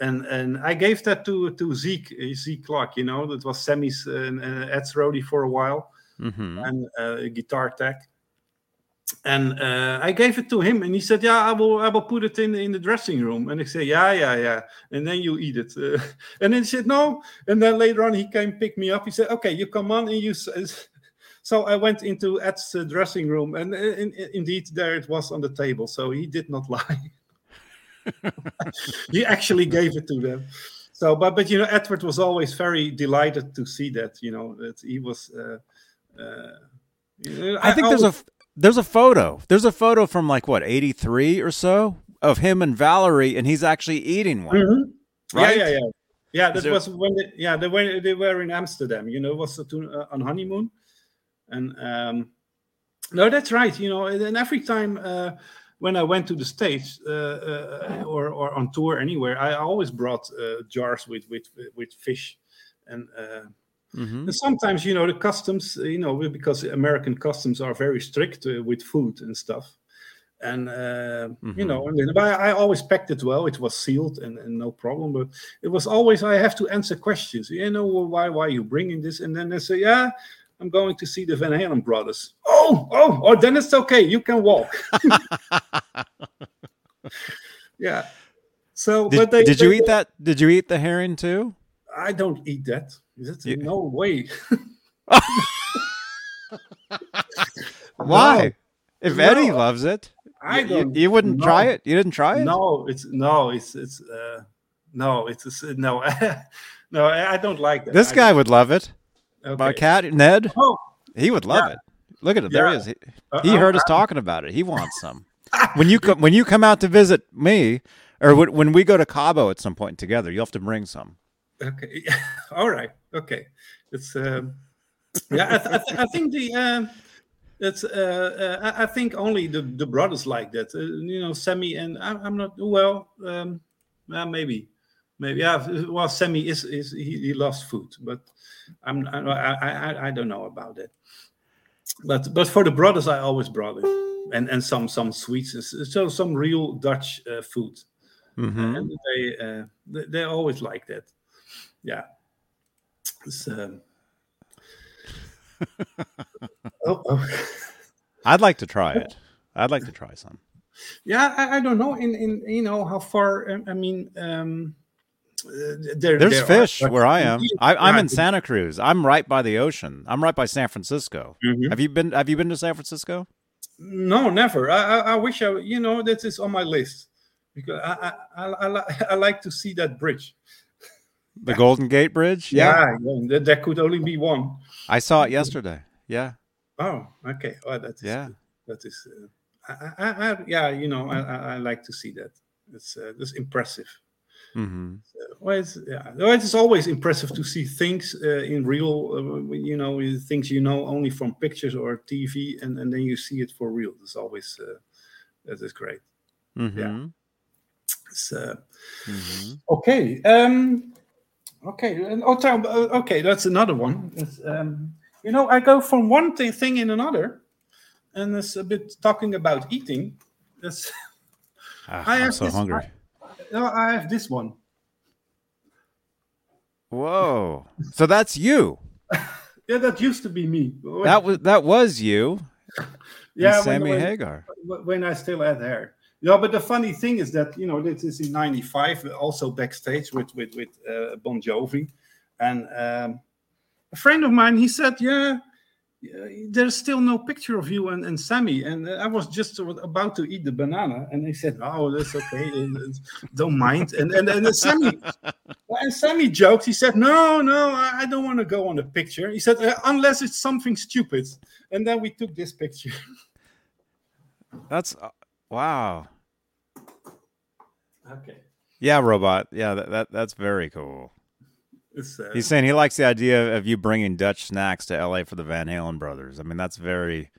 and and I gave that to to Zeke, uh, Zeke Clark. You know, that was Sammy's uh, and uh, Ed's roadie for a while Mm-hmm. and uh, guitar tech. And uh, I gave it to him, and he said, "Yeah, I will. I will put it in in the dressing room." And I said, "Yeah, yeah, yeah." And then you eat it. Uh, and then he said, "No." And then later on, he came pick me up. He said, "Okay, you come on." And you. [laughs] So I went into Ed's uh, dressing room, and in, in- indeed, there it was on the table. So he did not [laughs] lie. he actually gave it to them. So, but but you know, Edward was always very delighted to see that. You know, that he was. Uh, uh, I think there's a there's a photo. There's a photo from like what 83 or so of him and Valerie, and he's actually eating one. Mhm. Right? Yeah, yeah, yeah. Yeah, that there- was when they, yeah they were they were in Amsterdam. You know, was uh, on honeymoon, and um, no, that's right. You know, and every time uh, when I went to the states uh, uh, or or on tour anywhere, I always brought uh, jars with with with fish, and. Mhm. and sometimes, you know, the customs, you know, because American customs are very strict uh, with food and stuff. And, uh, you know, and then, I, I always packed it well. It was sealed and, and no problem. But it was always, I have to answer questions. You know, well, why, why are you bringing this? And then they say, yeah, I'm going to see the Van Halen brothers. Oh, oh, oh, then it's okay. You can walk. [laughs] yeah. So, Did, but they, did you they- eat that? Did you eat the herring too? I don't eat that. That's You- no way. [laughs] [laughs] Why? If No. Eddie loves it, I you, don't. you wouldn't try it. You didn't try it. No, it's no, it's it's uh no, it's it's no, [laughs] no, I don't like that. This I guy would love it. don't- My cat Ned, Oh, he would love Yeah. it. Look at it. There he is. He, uh, he uh, heard us talking about it. He wants some. when you come when you come out to visit me, or when, when we go to Cabo at some point together, you'll have to bring some. Okay, all right, okay. It's um, yeah. I, th- I, th- I think the um, it's uh, uh, I, think only the the brothers like that. Uh, you know, Sammy and I, I'm not well. Um, well, maybe, maybe. Yeah. Well, Sammy is is he, he loves food, but I'm I, I I don't know about that. But but for the brothers, I always brought it, and and some some sweets, so some real Dutch uh, food hmm and they, uh, they they always like that. Yeah. It's, um... [laughs] oh, oh. I'd like to try it. I'd like to try some. Yeah, I, I don't know. In in you know how far? um, I mean, um, uh, there, There's there fish Dutch- where I am. I, I'm in Santa Cruz. I'm right by the ocean. I'm right by San Francisco. Mhm. Have you been? Have you been to San Francisco? No, never. I, I, I wish I. You know, that is on my list because I I, I, I, li- [laughs] I like to see that bridge. The Golden Gate Bridge. Yeah, there, there could only be one. I saw it yesterday. Yeah, Oh, okay. Oh, that is Yeah. good. That is, uh, I, I, I, yeah, you know, I, I, like to see that. It's, uh, that's impressive. hmm Well, it's, yeah, well, it is always impressive to see things uh, in real, uh, you know, things you know only from pictures or TV, and, and then you see it for real. It's always, uh, that is great. hmm It's, uh, hmm okay. Um, okay. And, oh, uh, okay, that's another one. Um, you know, I go from one thing, thing in another, and it's a bit talking about eating. That's, Ah, I I'm so this- hungry. oh, I have this one. Whoa! So that's you. [laughs] Yeah, that used to be me. That was that was you. yeah, Yeah, when- Sammy when- Hagar. when I still had hair. Yeah, but the funny thing is that you know this is in '95, also backstage with with with uh, Bon Jovi, and um, a friend of mine he said, "Yeah, there's still no picture of you and, and Sammy. And uh, I was just about to eat the banana, and he said, "Oh, that's okay, [laughs] don't mind." And and and Sammy [laughs] and Sammy joked. He said, "No, no, I, don't want to go on the picture." He said, uh, "Unless it's something stupid." And then we took this picture. That's wow. Okay. Yeah, robot. Yeah, that, that that's very cool. Uh, He's saying he likes the idea of you bringing Dutch snacks to LA for the Van Halen brothers. I mean, that's very,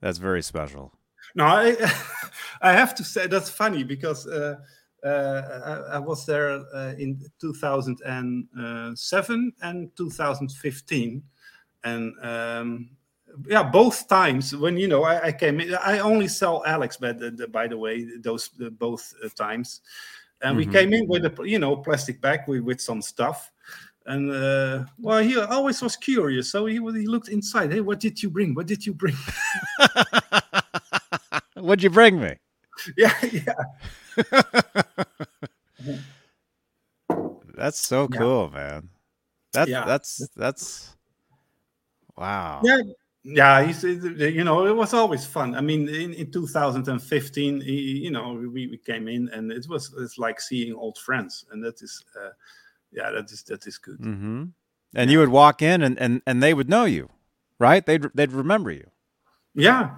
that's very special. No, I, [laughs] I have to say that's funny because uh, uh, I, I, was there uh, in 2007 and 2015, and um, yeah, both times when you know I, I, came in, I only saw Alex, by the, by the way, those both uh, times, and mm-hmm. we came in with a you know plastic bag with, with some stuff and uh, well, he always was curious. So he he looked inside. Hey, what did you bring? What did you bring? [laughs] What'd you bring me? [laughs] Yeah, yeah. [laughs] that's so cool, yeah. man. That's yeah. that's that's wow. Yeah, yeah. He's you know it was always fun. I mean, in, in 2015, he, you know, we, we came in and it was it's like seeing old friends, and that is. Uh, yeah, that is that is good. Mm-hmm. And you would walk in, and, and and they would know you, right? They'd they'd remember you. Yeah,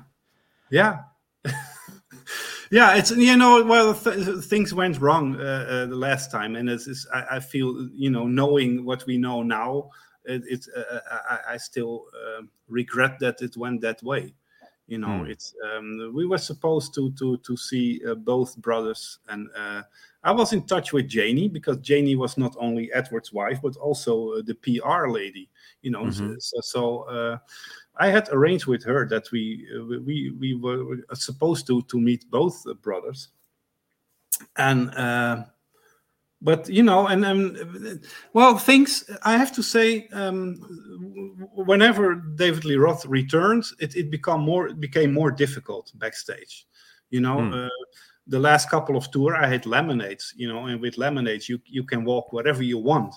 yeah, [laughs] yeah. It's you know, well, th- things went wrong uh, uh, the last time, and it's, it's I, I, feel you know, knowing what we know now, it, it's uh, I, I, still um, regret that it went that way. You know, hmm. it's um, we were supposed to to to see uh, both brothers and uh, I was in touch with Janie because Janie was not only Edward's wife but also uh, the PR lady. You know, mm-hmm. so, so uh, I had arranged with her that we uh, we we were supposed to to meet both brothers, and uh, but you know, and well, things I have to say. Um, whenever David Lee Roth returned, it it become more it became more difficult backstage. You know. Mm the last couple of tour I had lemonades, you know, and with lemonades you you can walk wherever you want.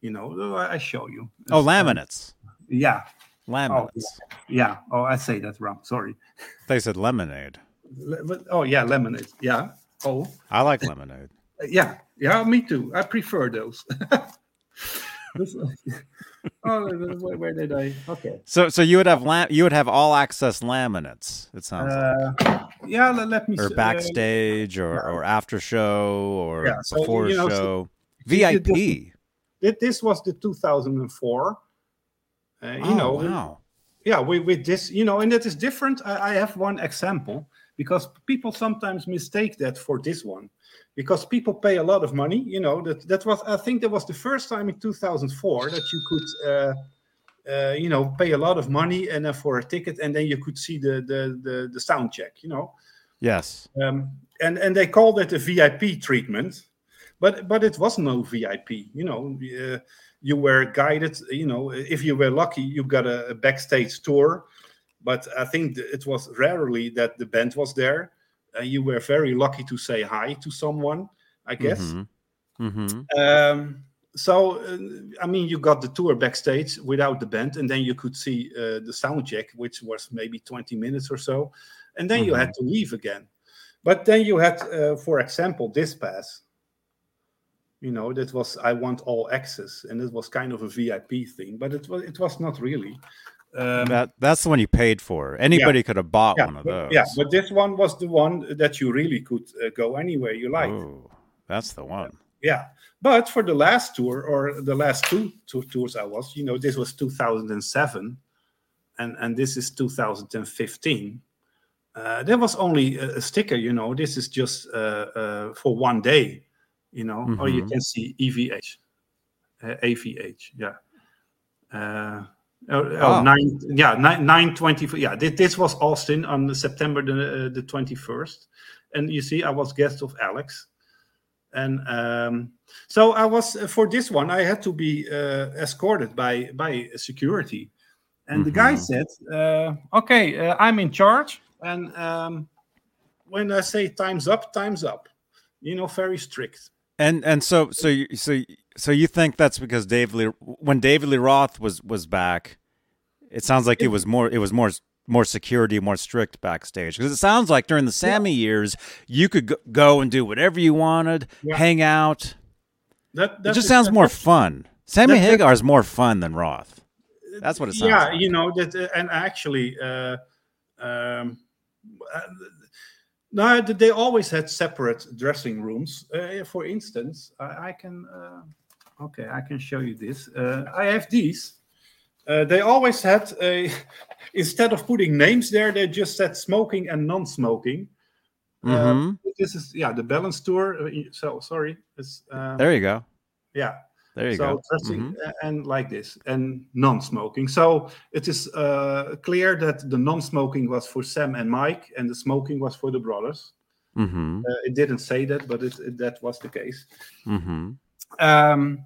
You know, I show you. Oh, oh, laminates. yeah. Laminates. Oh, yeah. yeah. Oh, I say that wrong. Sorry. They said lemonade. Le- oh yeah, lemonade. Yeah. Oh. I like lemonade. Yeah. Yeah, me too. I prefer those. [laughs] [laughs] oh, where, did I? Okay. So, so you would have lam- you would have all access laminates. It sounds uh, like. Yeah, let, let me. Or backstage, uh, or yeah. or after show, or yeah, so, before you know, show. So VIP. This, this was the 2004. Uh, you oh, know. Wow. Yeah, with, with this, you know, and that is different. I, I have one example because people sometimes mistake that for this one because people pay a lot of money. You know that that was I think that was the first time in 2004 that you could. Uh, uh, you know, pay a lot of money and then for a ticket, and then you could see the the the, the sound check. You know. Yes. Um, and and they called it a VIP treatment, but but it was no VIP. You know, uh, you were guided. You know, if you were lucky, you got a, a backstage tour. But I think it was rarely that the band was there uh, you were very lucky to say hi to someone, I guess. Mm-hmm. Mm-hmm. Um, so, uh, I mean, you got the tour backstage without the band, and then you could see uh, the sound check, which was maybe 20 minutes or so, and then mm-hmm. you had mm-hmm. to leave again. But then you had, uh, for example, this pass. You know, that was I want all access, and it was kind of a VIP thing, but it was it was not really. Um, that that's the one you paid for. Anybody yeah, could have bought yeah, one of those. But, yeah, but this one was the one that you really could uh, go anywhere you like. That's the one. Yeah, but for the last tour or the last two, two tours I was, you know, this was 2007, and and this is 2015. Uh, there was only a, a, sticker, you know. This is just uh, uh for one day, you know, mm-hmm. or you can see EVH, uh, AVH, yeah. Uh, Oh, oh, oh. nine, yeah, nine, nine twenty. Yeah, this, this was Austin on September the uh, the twenty first, and you see, I was guest of Alex, and um, so I was uh, for this one. I had to be uh, escorted by by security, and mm-hmm. the guy mm-hmm. said, uh, "Okay, uh, I'm in charge, and um, when I say time's up, time's up." You know, very strict. And and so so you, so so you think that's because David Lee when David Lee Roth was was back, It sounds like it was more. It was more more security, more strict backstage. Because it sounds like during the Sammy years, you could go- and do whatever you wanted, Yeah. hang out. That, It that just sounds that- more fun. Sammy Hagar is more fun than Roth. That's what it sounds yeah like. you know that and actually uh um no they always had separate dressing rooms. Uh, for instance i, I can uh, okay i can show you this. Uh, i have these. Uh, they always had a [laughs] instead of putting names there they just said smoking and non-smoking. Uh, this is yeah the balance tour. Uh, so sorry it's There you go. yeah There you so go. dressing Mhm. uh, and like this and non-smoking so it is uh, clear that the non-smoking was for sam and mike and the smoking was for the brothers Mhm. uh, it didn't say that but it, it- that was the case Mhm. um,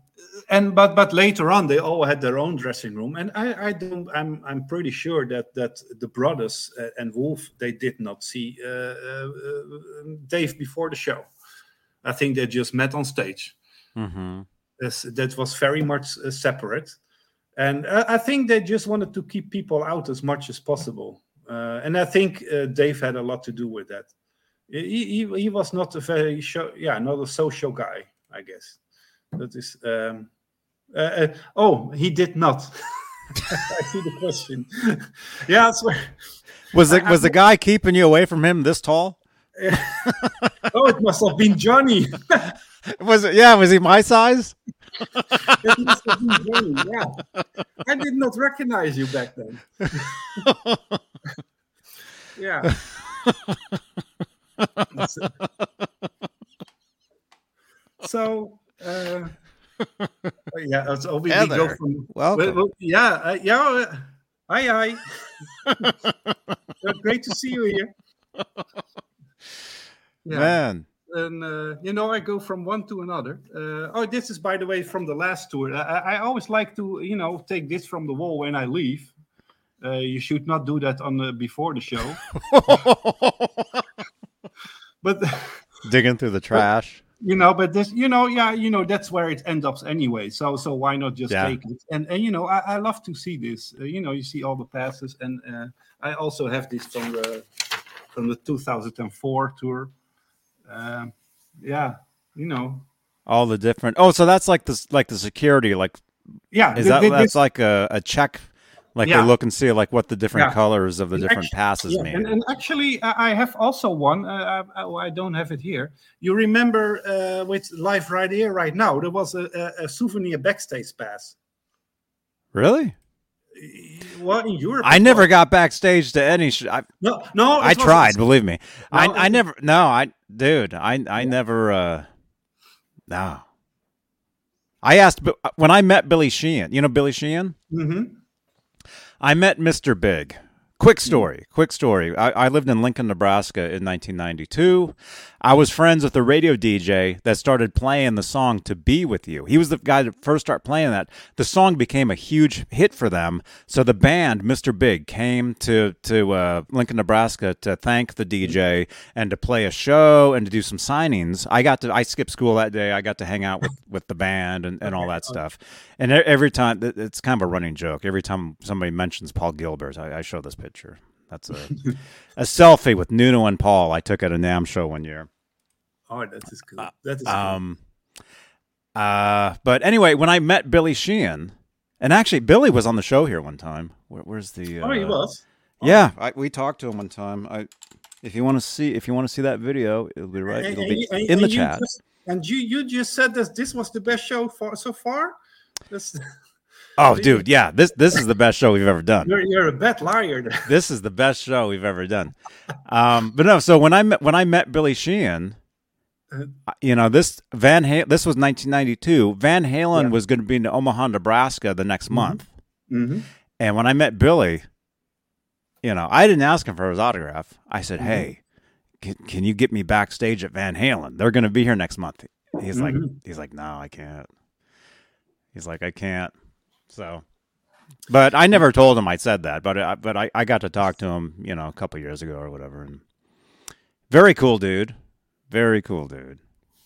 and but but later on they all had their own dressing room and i i don't i'm i'm pretty sure that that the brothers uh, and wolf they did not see uh, uh, dave before the show i think they just met on stage Mhm. That was very much uh, separate. And uh, i think they just wanted to keep people out as much as possible. Uh, and i think uh, dave had a lot to do with that. He, he, he was not a very show, yeah not a social guy i guess. That is um uh, uh, oh he did not. [laughs] I see the question. [laughs] Yeah that's where Was the I- was the guy keeping you away from him this tall? [laughs] oh it must have been johnny [laughs] Was it? Yeah. Was he my size? it must have been yeah i did not recognize you back then [laughs] yeah [laughs] so uh yeah so we, we go from welcome. yeah uh, yeah uh, hi hi great to see you here yeah Man. And uh, you know i go from one to another. Uh, oh this is by the way from the last tour. I, I always like to you know take this from the wall when i leave. Uh, you should not do that on the before the show. [laughs] But Digging through the trash. you know but this you know yeah you know that's where it ends up anyway. So so why not just Yeah. take it? And and you know i, I love to see this. Uh, you know you see all the passes and uh, i also have this from the from the 2004 tour um yeah you know All the different. Oh, so that's like this, like the security. Like, yeah is thi- that thi- that's this- like a, a check? Like Yeah. they look and see like what the different Yeah. colors of the And different actu- passes yeah, mean. and, and actually i have also one uh, I, I- I don't have it here you remember uh, with live right here right now there was a, a souvenir backstage pass really? Well in europe I never was. got backstage to any. Sh- I, no no I tried, believe me. I No, I it- never. No, I dude. I I never. uh No. I asked when I met Billy Sheehan. You know Billy Sheehan. Mhm. I met Mr. Big. Quick story. Quick story. I, I lived in Lincoln, Nebraska in 1992. I was friends with the radio DJ that started playing the song "To Be with You." He was the guy that first started playing that. The song became a huge hit for them. So the band, Mr. Big, came to to uh, Lincoln, Nebraska, to thank the DJ and to play a show and to do some signings. I got to. I skipped school that day. I got to hang out with with the band and, and all that stuff. And every time, it's kind of a running joke. Every time somebody mentions Paul Gilbert, I, I show this picture. That's a [laughs] a selfie with Nuno and Paul I took at a NAMM show one year. Oh, that is cool. That is cool. Um, uh, but anyway, when I met Billy Sheehan, and actually Billy was on the show here one time. Where, where's the? Uh, oh, he was. Yeah, I, we talked to him one time. I, if you want to see, if you want to see that video, it'll be right. It'll be you- and- in the and chat. just- and you you just said that this was the best show for so far. That's, [laughs] Oh, dude, yeah this this is the best show we've ever done. you're you're a bad liar. [laughs] this is the best show we've ever done. Um, but no, so when I met when I met Billy Sheehan, Uh, you know this Van Halen. This was 1992. Van Halen Yeah. Mm-hmm. was going to be in Omaha, Nebraska, the next month. Mhm. And when I met Billy, you know, I didn't ask him for his autograph. I said, Mhm. "Hey, can, can you get me backstage at Van Halen? They're going to be here next month." He's like, Mhm. he's like, "No, I can't." He's like, "I can't." So, but I never told him I said that. But I, but I, I got to talk to him, you know, a couple years ago or whatever. And very cool dude, very cool dude.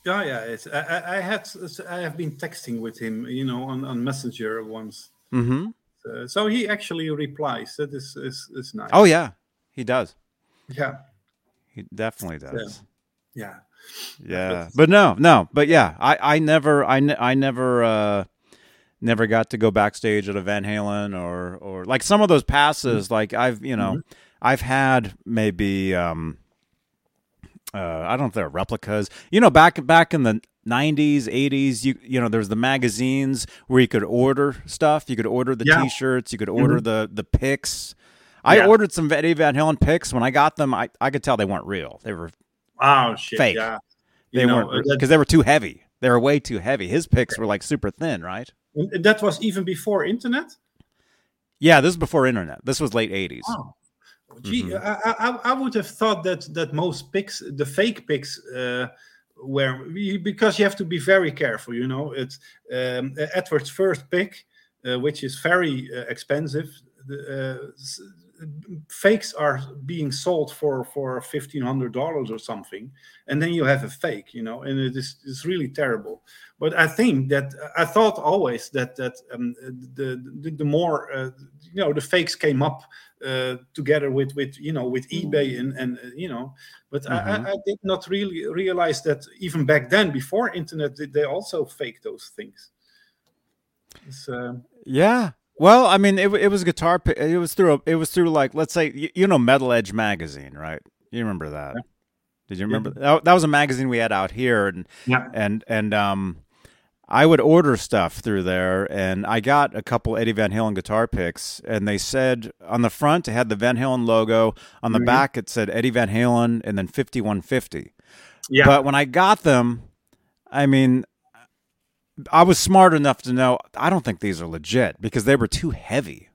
Yeah, yeah. It's, I, I had I have been texting with him, you know, on, on Messenger once. Mm-hmm. Uh, so he actually replies. That is is, is nice. Oh yeah, he does. yeah, He definitely does. yeah. Yeah, but no, no, but yeah, I, I never, I, ne- I never, uh, never got to go backstage at a Van Halen or, or like some of those passes. Like I've, you know, I've had maybe, um, uh, I don't know if they're replicas. You know, back back in the '90s, '80s, you you know, there's the magazines where you could order stuff. You could order the Yeah. T-shirts. You could order the the pics. I Yeah. ordered some Eddie Van Halen picks. When I got them, I, I could tell they weren't real. They were Oh shit. Fake. Yeah. they know, weren't because they were too heavy. They were way too heavy. His picks were like super thin, right? And that was even before internet. Yeah, this is before internet. This was late '80s. Oh, gee, Mhm. I, I, I would have thought that that most pics, the fake pics, uh, were because you have to be very careful. You know, it's um, Edward's first pic, uh, which is very uh, expensive. The, uh, fakes are being sold for for fifteen hundred dollars or something, and then you have a fake. You know, and it is it's really terrible. But I think that I thought always that that um, the, the the more uh, you know the fakes came up uh, together with with you know with eBay and and uh, you know, but I, Mhm. I, I did not really realize that even back then before internet they- also fake those things. It's, uh, Yeah. Well, I mean, it, it was guitar. It was through. A, it was through like let's say you, you know Metal Edge magazine, right? You remember that? Did you remember that? That was a magazine we had out here, and yeah, and and um, I would order stuff through there, and I got a couple Eddie Van Halen guitar picks, and they said on the front it had the Van Halen logo, on the Mhm. back it said Eddie Van Halen, and then fifty one fifty. yeah, But when I got them, I mean, I was smart enough to know I don't think these are legit because they were too heavy.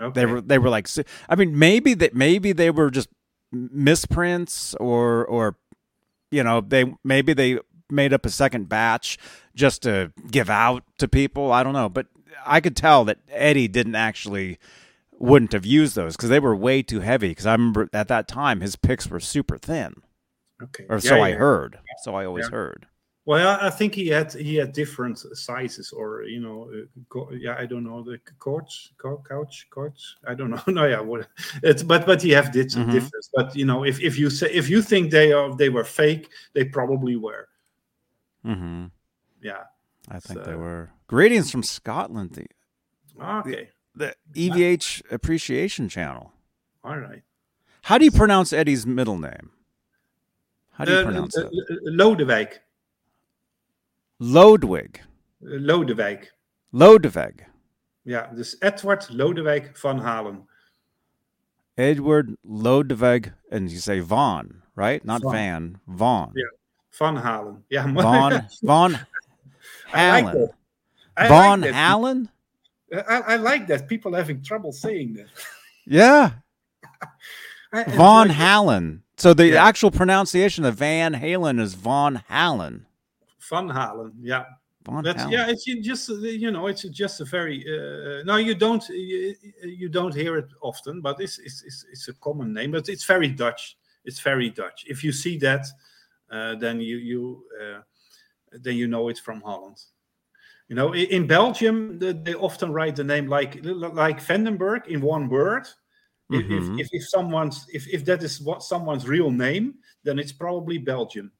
okay. They were they were like I mean maybe that maybe they were just misprints or or you know they maybe they made up a second batch just to give out to people. I don't know, but I could tell that Eddie didn't actually wouldn't have used those because they were way too heavy. Because I remember at that time his picks were super thin, okay. or Yeah, so I heard. So I always Yeah. heard. Well, I think he had he had different sizes, or you know, uh, co- yeah, I don't know the couch, co- couch, couch. I don't know. [laughs] no, yeah, what it's but but he have did some Mhm. difference. But you know, if if you say if you think they are they were fake, they probably were. Hmm Yeah. I think they were. Greetings from Scotland, the, Okay. the EVH Appreciation Channel. All right. How do you pronounce Eddie's middle name? How do you Uh, pronounce uh, it? uh, Lodewijk. Lodewig. Uh, Lodewijk. Lodeweg. Ja, dus Edward Lodewijk van Halen. Edward Lodeweg. And you say Vaughn, right? Not Von. Van. Vaughn. Yeah. Van Halen. Ja, maar Vaughn. Vaughn I like Hallen. that. I Vaughn like that. I, I like that. People having trouble saying that. Yeah. [laughs] I enjoy Von that. Hallen. So the Yeah. actual pronunciation of Van Halen is Von Halen. Van Halen. Yeah. Von That's yeah. It's just uh, you know. It's just a very. Uh, no, you don't. You, you don't hear it often, but it's, it's it's it's a common name. But it's very Dutch. It's very Dutch. If you see that, uh, then you you uh, then you know it's from Holland. You know, in, Belgium, they often write the name like like Vandenberg in one word. If, Mhm. if, if if someone's if, if that is what someone's real name, then it's probably Belgium.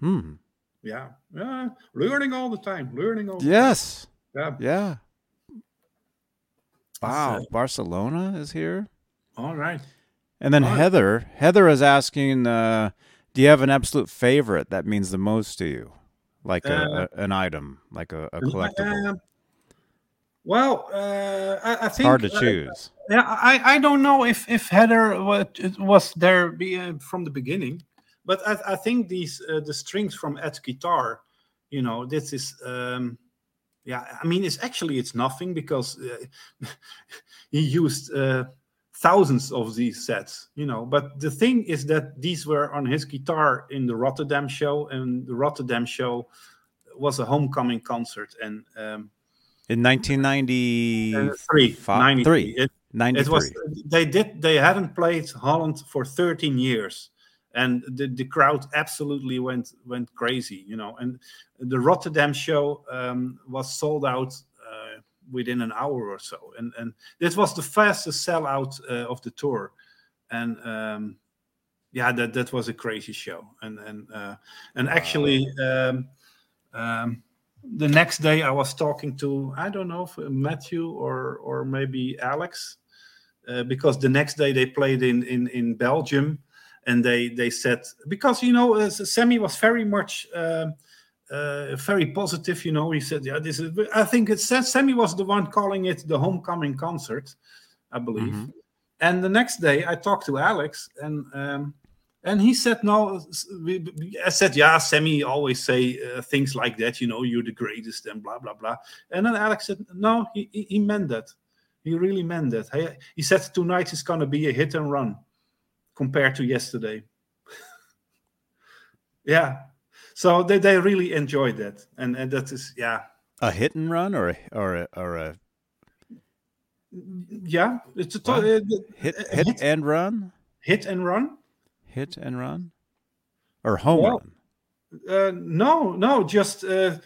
Hmm. Yeah, yeah, learning all the time, learning all. The Yes. time. Yeah. Yeah. Wow. uh, Barcelona is here. All right. And then All right. Heather, Heather is asking, uh, do you have an absolute favorite that means the most to you? Like a, Uh, a, an item, like a, a collectible. Um, well, uh, I, I think Hard to uh, choose. yeah, I, I don't know if if Heather was, was there be, uh, from the beginning, but I, I think these uh, the strings from Ed's guitar, you know, this is um, yeah. I mean, it's actually it's nothing because uh, [laughs] he used uh, thousands of these sets, you know. But the thing is that these were on his guitar in the Rotterdam show, and the Rotterdam show was a homecoming concert, and um, In 1993. uh, three, 93. It, 93. it was they did they hadn't played Holland for 13 years, and the, the crowd absolutely went went crazy, you know. And the Rotterdam show um, was sold out uh, within an hour or so. And and this was the fastest sellout uh, of the tour, and um, yeah, that that was a crazy show. And and uh, and actually, um, um, the next day I was talking to I don't know if Matthew or or maybe Alex, uh, because the next day they played in in in Belgium, and they they said because you know uh, Sammy was very much. Uh, uh, very positive, you know. He said, "Yeah, this is." I think it says Sammy was the one calling it the homecoming concert, I believe. Mhm. And the next day, I talked to Alex, and um, and he said, "No." s- we- we- I said, "Yeah, Sammy always say uh, things like that. You know, you're the greatest, and blah blah blah." And then Alex said, "No, he he, meant that. He really meant that. He, he said tonight is going to be a hit and run compared to yesterday." [laughs] yeah. So they, they really enjoyed that, and and that is yeah A hit and run or a, or a, or a yeah it's a to- uh, hit a hit hit- and run, hit and run. hit and run, or home Well, run. Uh, no, no, just uh,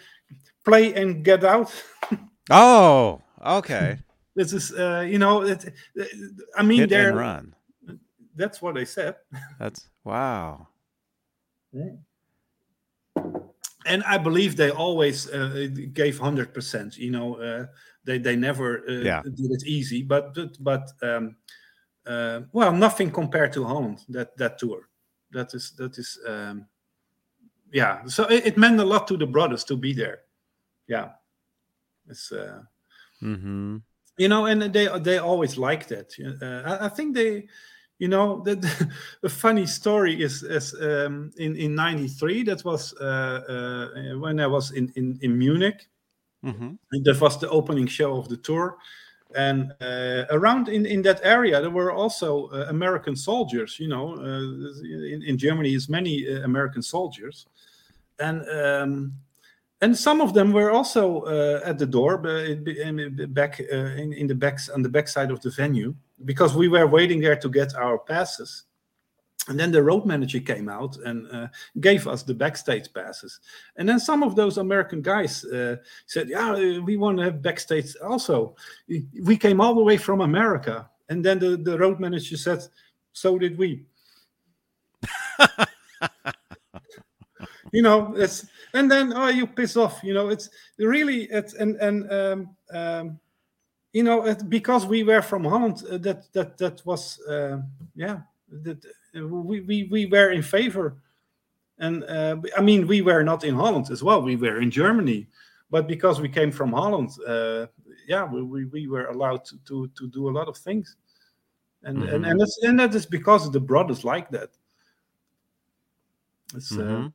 play and get out. [laughs] Oh, okay. [laughs] this is, uh, you know, it, uh, I mean, hit there. and run. That's what I said, [laughs] That's wow. And I believe they always uh, gave hundred percent. You know, uh, they they never uh, Yeah. did it easy, but but, but um, uh, well, nothing compared to Holland. That that tour, that is that is, um, yeah. So it, it meant a lot to the brothers to be there. Yeah, it's. Uh, Mm-hmm. you know and they they always liked it uh, I, I think they you know the, [laughs] the funny story is is um, in in 93 that was uh, uh, when i was in in, in munich. Mm-hmm. and that was the opening show of the tour. And uh, around in, in that area there were also uh, american soldiers you know uh, in, in germany is many uh, american soldiers. And um, and some of them were also uh, at the door but back uh, in, in the backs on the backside of the venue because we were waiting there to get our passes. And then the road manager came out and uh, gave us the backstage passes. And then some of those american guys uh, said yeah uh, we want to have backstage also. We came all the way from america. And then the, the road manager said so did we. [laughs] You know it's and then oh you piss off. You know it's really it's and and um, um you know it, because we were from holland uh, that that that was uh, yeah that uh, we, we we were in favor. And uh, i mean we were not in holland as well we were in germany. But because we came from holland uh, yeah we, we, we were allowed to, to to do a lot of things. And and and, that's, and that is because the brothers like that. It's uh,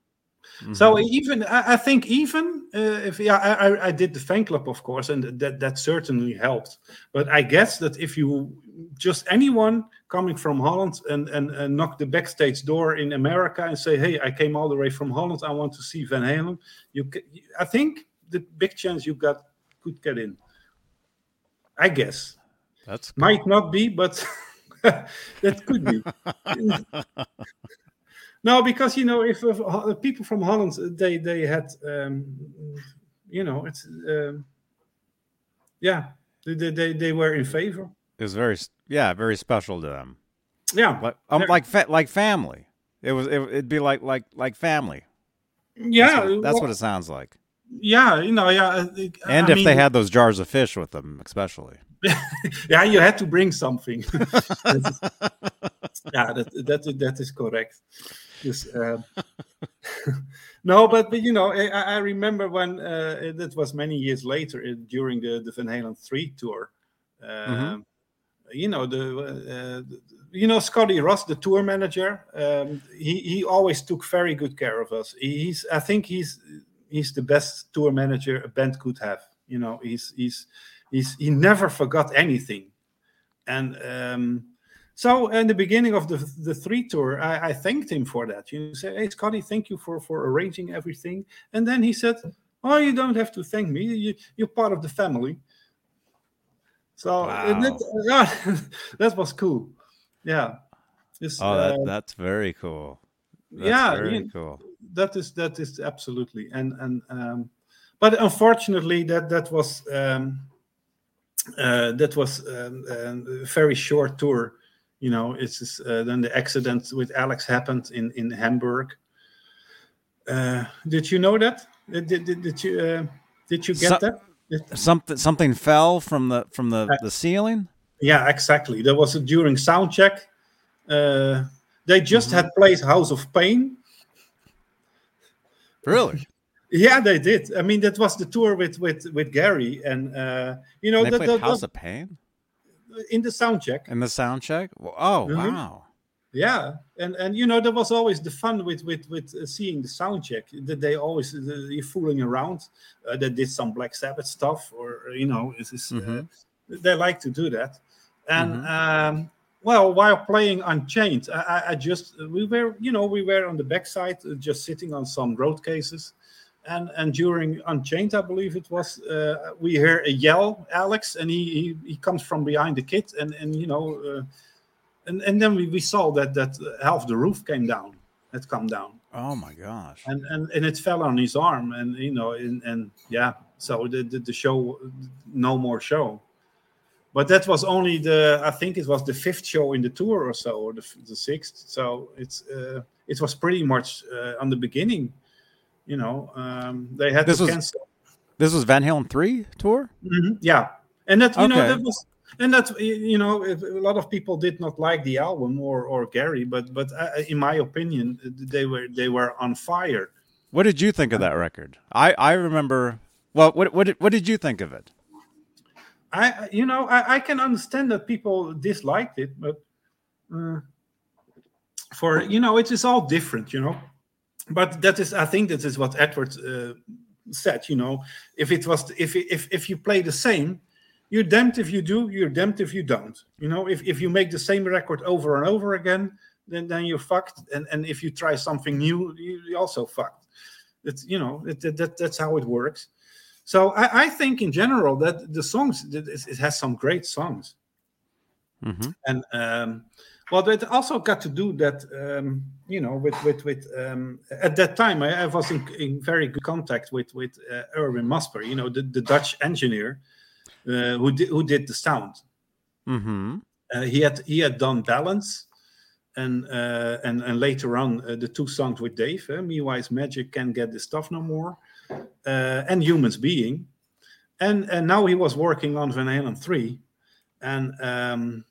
Mm-hmm. so even I, I think even uh, if yeah I, I- did the fan club of course and that that certainly helped. But I guess that if you just anyone coming from Holland and, and and knock the backstage door in America and say hey I came all the way from Holland I want to see Van Halen you I think the big chance you got could get in. I guess. That's might not be but [laughs] that could be [laughs] no because you know if, if Ho- people from holland they they had um you know it's um yeah they, they- they were in favor it was very yeah very special to them. yeah Like um, like fa- like family. It was it, it'd be like like like family. yeah That's, what, that's well, what it sounds like. yeah you know yeah I think- And I if they had those jars of fish with them, especially. [laughs] yeah you had to bring something [laughs] yeah that that that is correct Yes, um, [laughs] no but but you know i, I remember when uh, that was many years later uh, during the the van halen 3 tour um, you know the uh, the- you know scotty ross the tour manager um, he he always took very good care of us. He's i think he's he's the best tour manager a band could have you know he's he's he's he never forgot anything. And um so in the beginning of the the three tour i, I thanked him for that. You say hey scotty thank you for for arranging everything. And then he said oh you don't have to thank me. You, you're part of the family. So and that, [laughs] that was cool. Yeah. It's, Oh, that, uh, that's very cool. That's yeah, very you- cool. that is that is absolutely. And and um but unfortunately that that was um uh, that was um, um, a very short tour. You know, it's just, uh, then the accident with Alex happened in in Hamburg. Uh, did you know that? Did, did, did you uh, did you get So- that? Did- Something something fell from the from the, the ceiling. Yeah, exactly. That was during sound check. Uh, they just had played House of Pain. Really? Yeah, they did. I mean, that was the tour with with with Gary, and uh, you know they that, played that, House that- of Pain in the sound check. in the sound check. Oh Mhm. wow! Yeah, and and you know there was always the fun with with with uh, seeing the sound check that they always uh, you're fooling around. Uh, they did some Black Sabbath stuff, or uh, you know, it's, it's, uh, they like to do that. And Mhm. um, well, while playing Unchained, I, I- just we were you know we were on the backside, just sitting on some road cases. And, and during Unchained, I believe it was, uh, we hear a yell, Alex, and he, he he comes from behind the kit, and and you know, uh, and and then we, we saw that that half the roof came down had come down. Oh my gosh! and and, and it fell on his arm and you know and, and yeah so the, the the show no more show. But that was only the i think it was the fifth show in the tour or so or the, the sixth. So it's uh, it was pretty much uh, on the beginning you know um, they had This to was- cancel This was Van Halen three tour. Mhm, Yeah, and that you know that was and that you know a lot of people did not like the album or or Gary, but but uh, in my opinion they were they were on fire. What did you think of that record? I I remember. Well, what what did, what did you think of it? I I- you know I, I can understand that people disliked it, but uh, for you know it is all different, you know. But that is I think that is what Edward uh, said. You know, if it was if if if you play the same, you're damned if you do, you're damned if you don't. You know, if if you make the same record over and over again, then then you're fucked. And and if you try something new, you- you're also fucked. It's you know it, that, that that's how it works. So I, I think in general that the songs it it has some great songs hmm and um, well it also got to do that um, you know with with with um, at that time I, I was in, in very good contact with with uh, Erwin Musper you know the, the Dutch engineer uh, who did who did the sound. Hmm uh, he had he had done balance and uh, and and later on uh, the two songs with Dave uh, Me Wise Magic Can't Get This Stuff No More uh, and Humans Being. And and now he was working on Van Halen 3 and um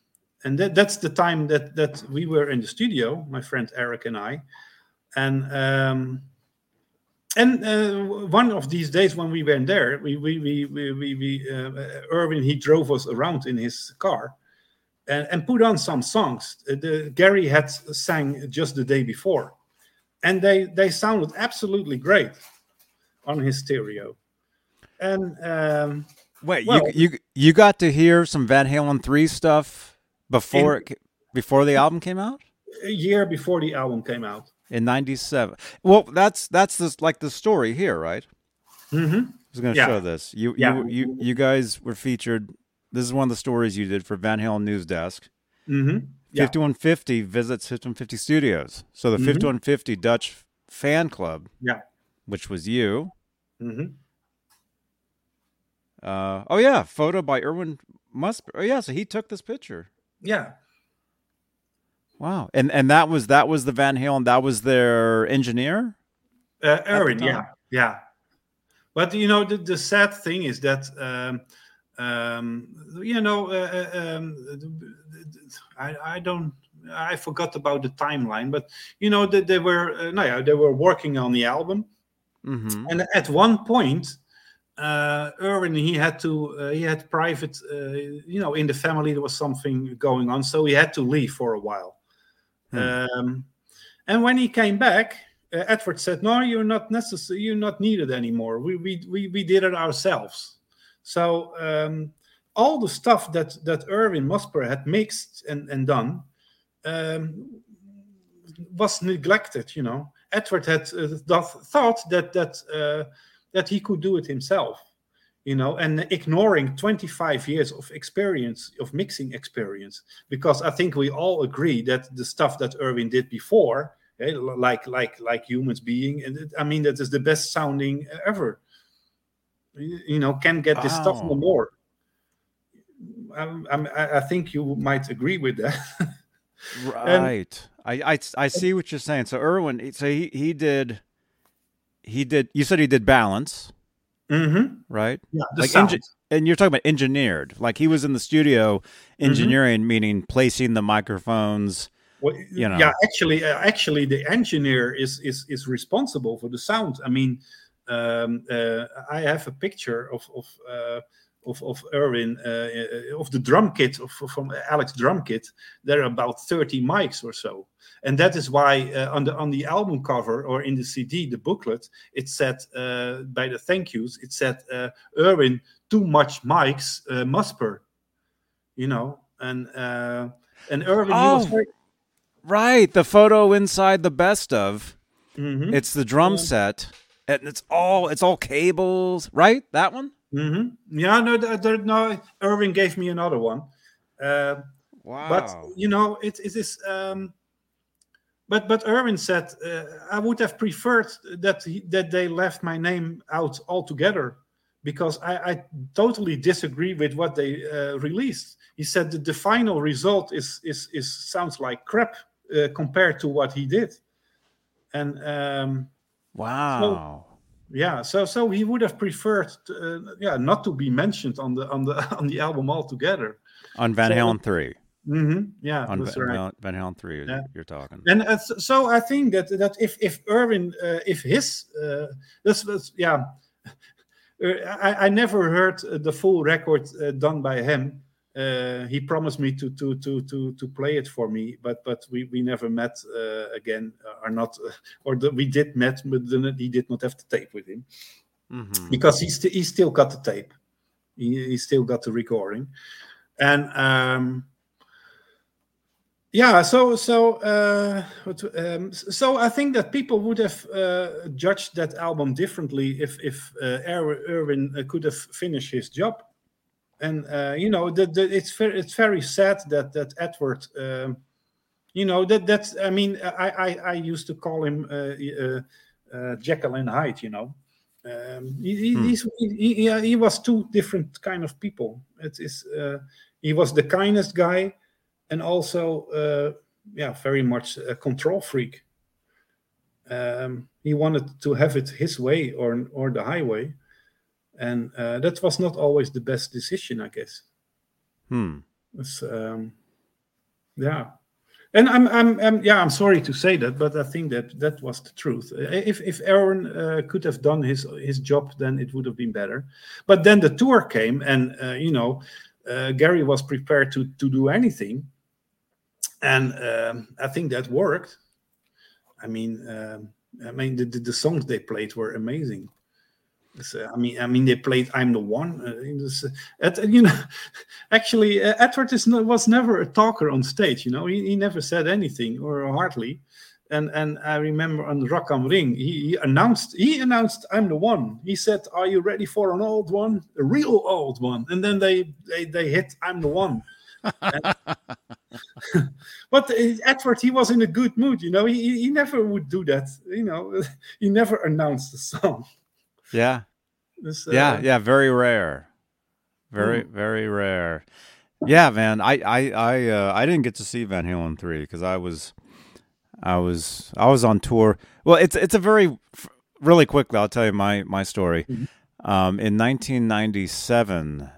and that, that's the time that that we were in the studio my friend Eric and I. And um and uh, one of these days when we went there we we we we, we, we uh, Erwin he drove us around in his car and, and put on some songs. Uh, the Gary had sang just the day before. And they they sounded absolutely great on his stereo. And um Wait, Well- you you you got to hear some Van Halen three stuff before In- it, before the album came out a year before the album came out in '97. Well, that's that's this like the story here, right? Mm-hmm. I was going to Yeah. show this. You Yeah. you you you guys were featured. This is one of the stories you did for Van Halen News Desk. hmm Yeah. 5150 visits 5150 Studios. So the Mhm. 5150 Dutch fan club, Yeah. which was you. Mm-hmm. Uh, oh yeah, photo by Erwin Musper. Oh yeah, so he took this picture. Yeah. Wow, and and that was that was the Van Halen. That was their engineer. Uh, time. yeah, yeah. But you know, the, the sad thing is that um, um, you know, uh, uh, um, I, I don't. I forgot about the timeline, but you know that they were, uh, no, yeah, they were working on the album, Mm-hmm. and at one point, uh, Erwin he had to, uh, he had private, uh, you know, in the family there was something going on, so he had to leave for a while. Hmm. Um, and when he came back, uh, Edward said, "No, you're not necessary. You're not needed anymore. We we we, we did it ourselves." So um, all the stuff that that Erwin Musper had mixed and and done um, was neglected. You know, Edward had uh, th- thought that that uh, that he could do it himself. You know, and ignoring 25 years of experience of mixing experience, because I think we all agree that the stuff that Erwin did before eh, like like like humans being and it- i mean that is the best sounding ever you you know can get this stuff no Oh. more I'm, I'm, I I think you might agree with that. [laughs] Right. I, I I see what you're saying. So Erwin, so he he did he did. You said he did balance, mm-hmm. right? Yeah, Like engi- and you're talking about engineered. Like he was in the studio engineering, meaning placing the microphones. Well, you know. Yeah, actually, uh, actually, the engineer is is is responsible for the sound. I mean, um, uh, I have a picture of of uh, of, of Erwin uh, uh, of the drum kit of, from Alex drum kit. There are about thirty mics or so, and that is why uh, on the on the album cover or in the CD, the booklet, it said uh, by the thank yous, it said uh, Erwin too much mics uh, Musper, you know, and uh, and was Oh. very Right. The photo inside the best of. Mhm. It's the drum set, and it's all it's all cables. Right. That one. Hmm Yeah, no, th- there, no. Erwin gave me another one, uh, Wow. but you know, it, it is. Um, but but Erwin said uh, I would have preferred that he, that they left my name out altogether because I, I totally disagree with what they uh, released. He said that the final result is is is sounds like crap uh, compared to what he did, and. Um, wow. Yeah so so he would have preferred to, uh, yeah not to be mentioned on the on the [laughs] on the album altogether on Van so- Halen three. hmm yeah On that's Van, right Van Halen three. Yeah. You're talking. and uh, so- i think that that if if Erwin uh, if his uh, this was yeah [laughs] I, I never heard the full record uh, done by him uh, he promised me to to to to to play it for me but but we we never met uh, again or not uh, [laughs] or the, we did met but then he did not have the tape with him Mhm. because he, st- he still got the tape. He, he still got the recording, and um, yeah. So so uh, um, so I think that people would have uh, judged that album differently if if Erwin uh, could have finished his job. And uh, you know, the, the, it's very it's very sad that that Edward. Um, you know that that's. I mean, I I, I used to call him uh, uh, uh, Jekyll and Hyde. You know, um, he, he, Hmm. he, he, he was two different kind of people. It is uh, he was the kindest guy, and also uh, yeah, very much a control freak. Um, he wanted to have it his way or or the highway, and uh, that was not always the best decision, I guess. Hmm. It's, um, yeah, and I'm, I'm, I'm, yeah, I'm sorry to say that, but I think that that was the truth. If if Aaron uh, could have done his his job, then it would have been better. But then the tour came, and uh, you know, uh, Gary was prepared to to do anything, and um, I think that worked. I mean, um, I mean, the, the the songs they played were amazing. It's, uh, I mean, I mean, they played "I'm the One." Uh, was, uh, at, you know, [laughs] actually, uh, Edward is no, was never a talker on stage. You know, he, he never said anything or hardly. And and I remember on Rock am Ring, he, he announced he announced "I'm the One." He said, "Are you ready for an old one, a real old one?" And then they they, they hit "I'm the One." [laughs] But uh, Edward, he was in a good mood. You know, he- he never would do that. You know, [laughs] he never announced the song. Yeah. This, yeah. uh, Yeah. Very rare. Very Hmm. very rare. Yeah, man. I I I uh, I didn't get to see Van Halen three because I was I was I was on tour. Well, it's it's a very really quickly. I'll tell you my my story. Mm-hmm. Um, in 1997,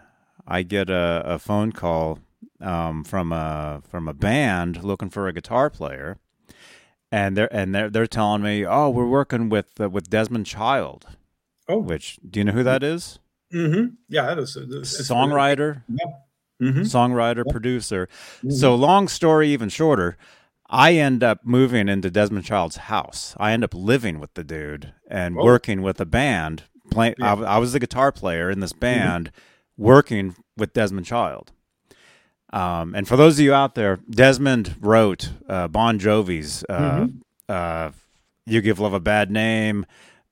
I get a, a phone call um, from a from a band looking for a guitar player, and they're and they're they're telling me, oh, we're working with uh, with Desmond Child. Oh. which do you know who that is? Mm-hmm. Yeah, that's, that's Songwriter, Mm-hmm. songwriter, producer. So long story, even shorter. I end up moving into Desmond Child's house. I end up living with the dude and Whoa. working with a band. Play, I, I was the guitar player in this band, working with Desmond Child. Um, and for those of you out there, Desmond wrote uh, Bon Jovi's uh, uh, "You Give Love a Bad Name."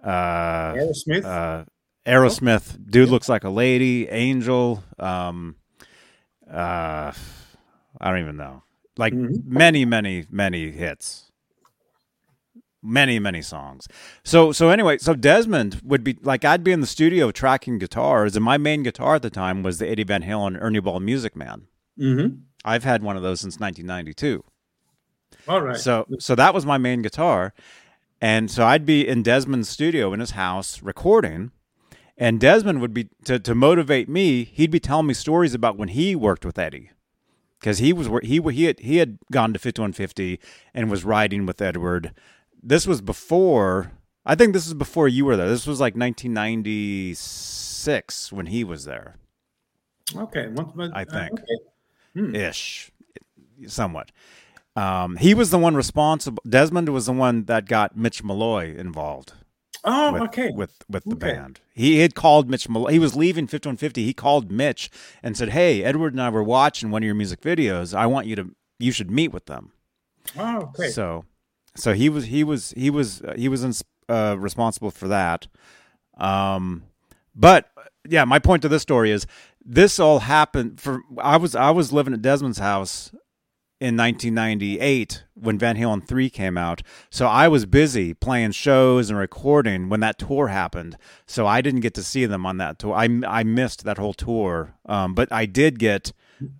Uh, Aerosmith. uh, Aerosmith, dude looks like a lady, Angel. Um, uh, I don't even know. Like Mhm. many, many, many hits. many many songs. So so anyway, so Desmond would be like I'd be in the studio tracking guitars, and my main guitar at the time was the Eddie Van Halen Ernie Ball Music Man. Mm-hmm. I've had one of those since 1992. All right. So so that was my main guitar. And so I'd be in Desmond's studio in his house recording and Desmond would be to, to motivate me, he'd be telling me stories about when he worked with Eddie. Cuz he was he he had he had gone to 5150 and was riding with Edward. This was before I think this is before you were there. This was like 1996 when he was there. Okay. I think. Okay. ish, somewhat. Um, he was the one responsible. Desmond was the one that got Mitch Malloy involved Oh, with okay. with with the Okay. band. He had called Mitch Malloy. He was leaving 5150. He called Mitch and said, "Hey, Edward and I were watching one of your music videos. I want you to you should meet with them." oh, okay. So, so he was he was he was uh, he was ins- uh, responsible for that. Um, but yeah, my point to this story is this all happened for I was I was living at Desmond's house in 1998 when Van Halen 3 came out. So I was busy playing shows and recording when that tour happened. So I didn't get to see them on that tour. I, I missed that whole tour. Um, but I did get,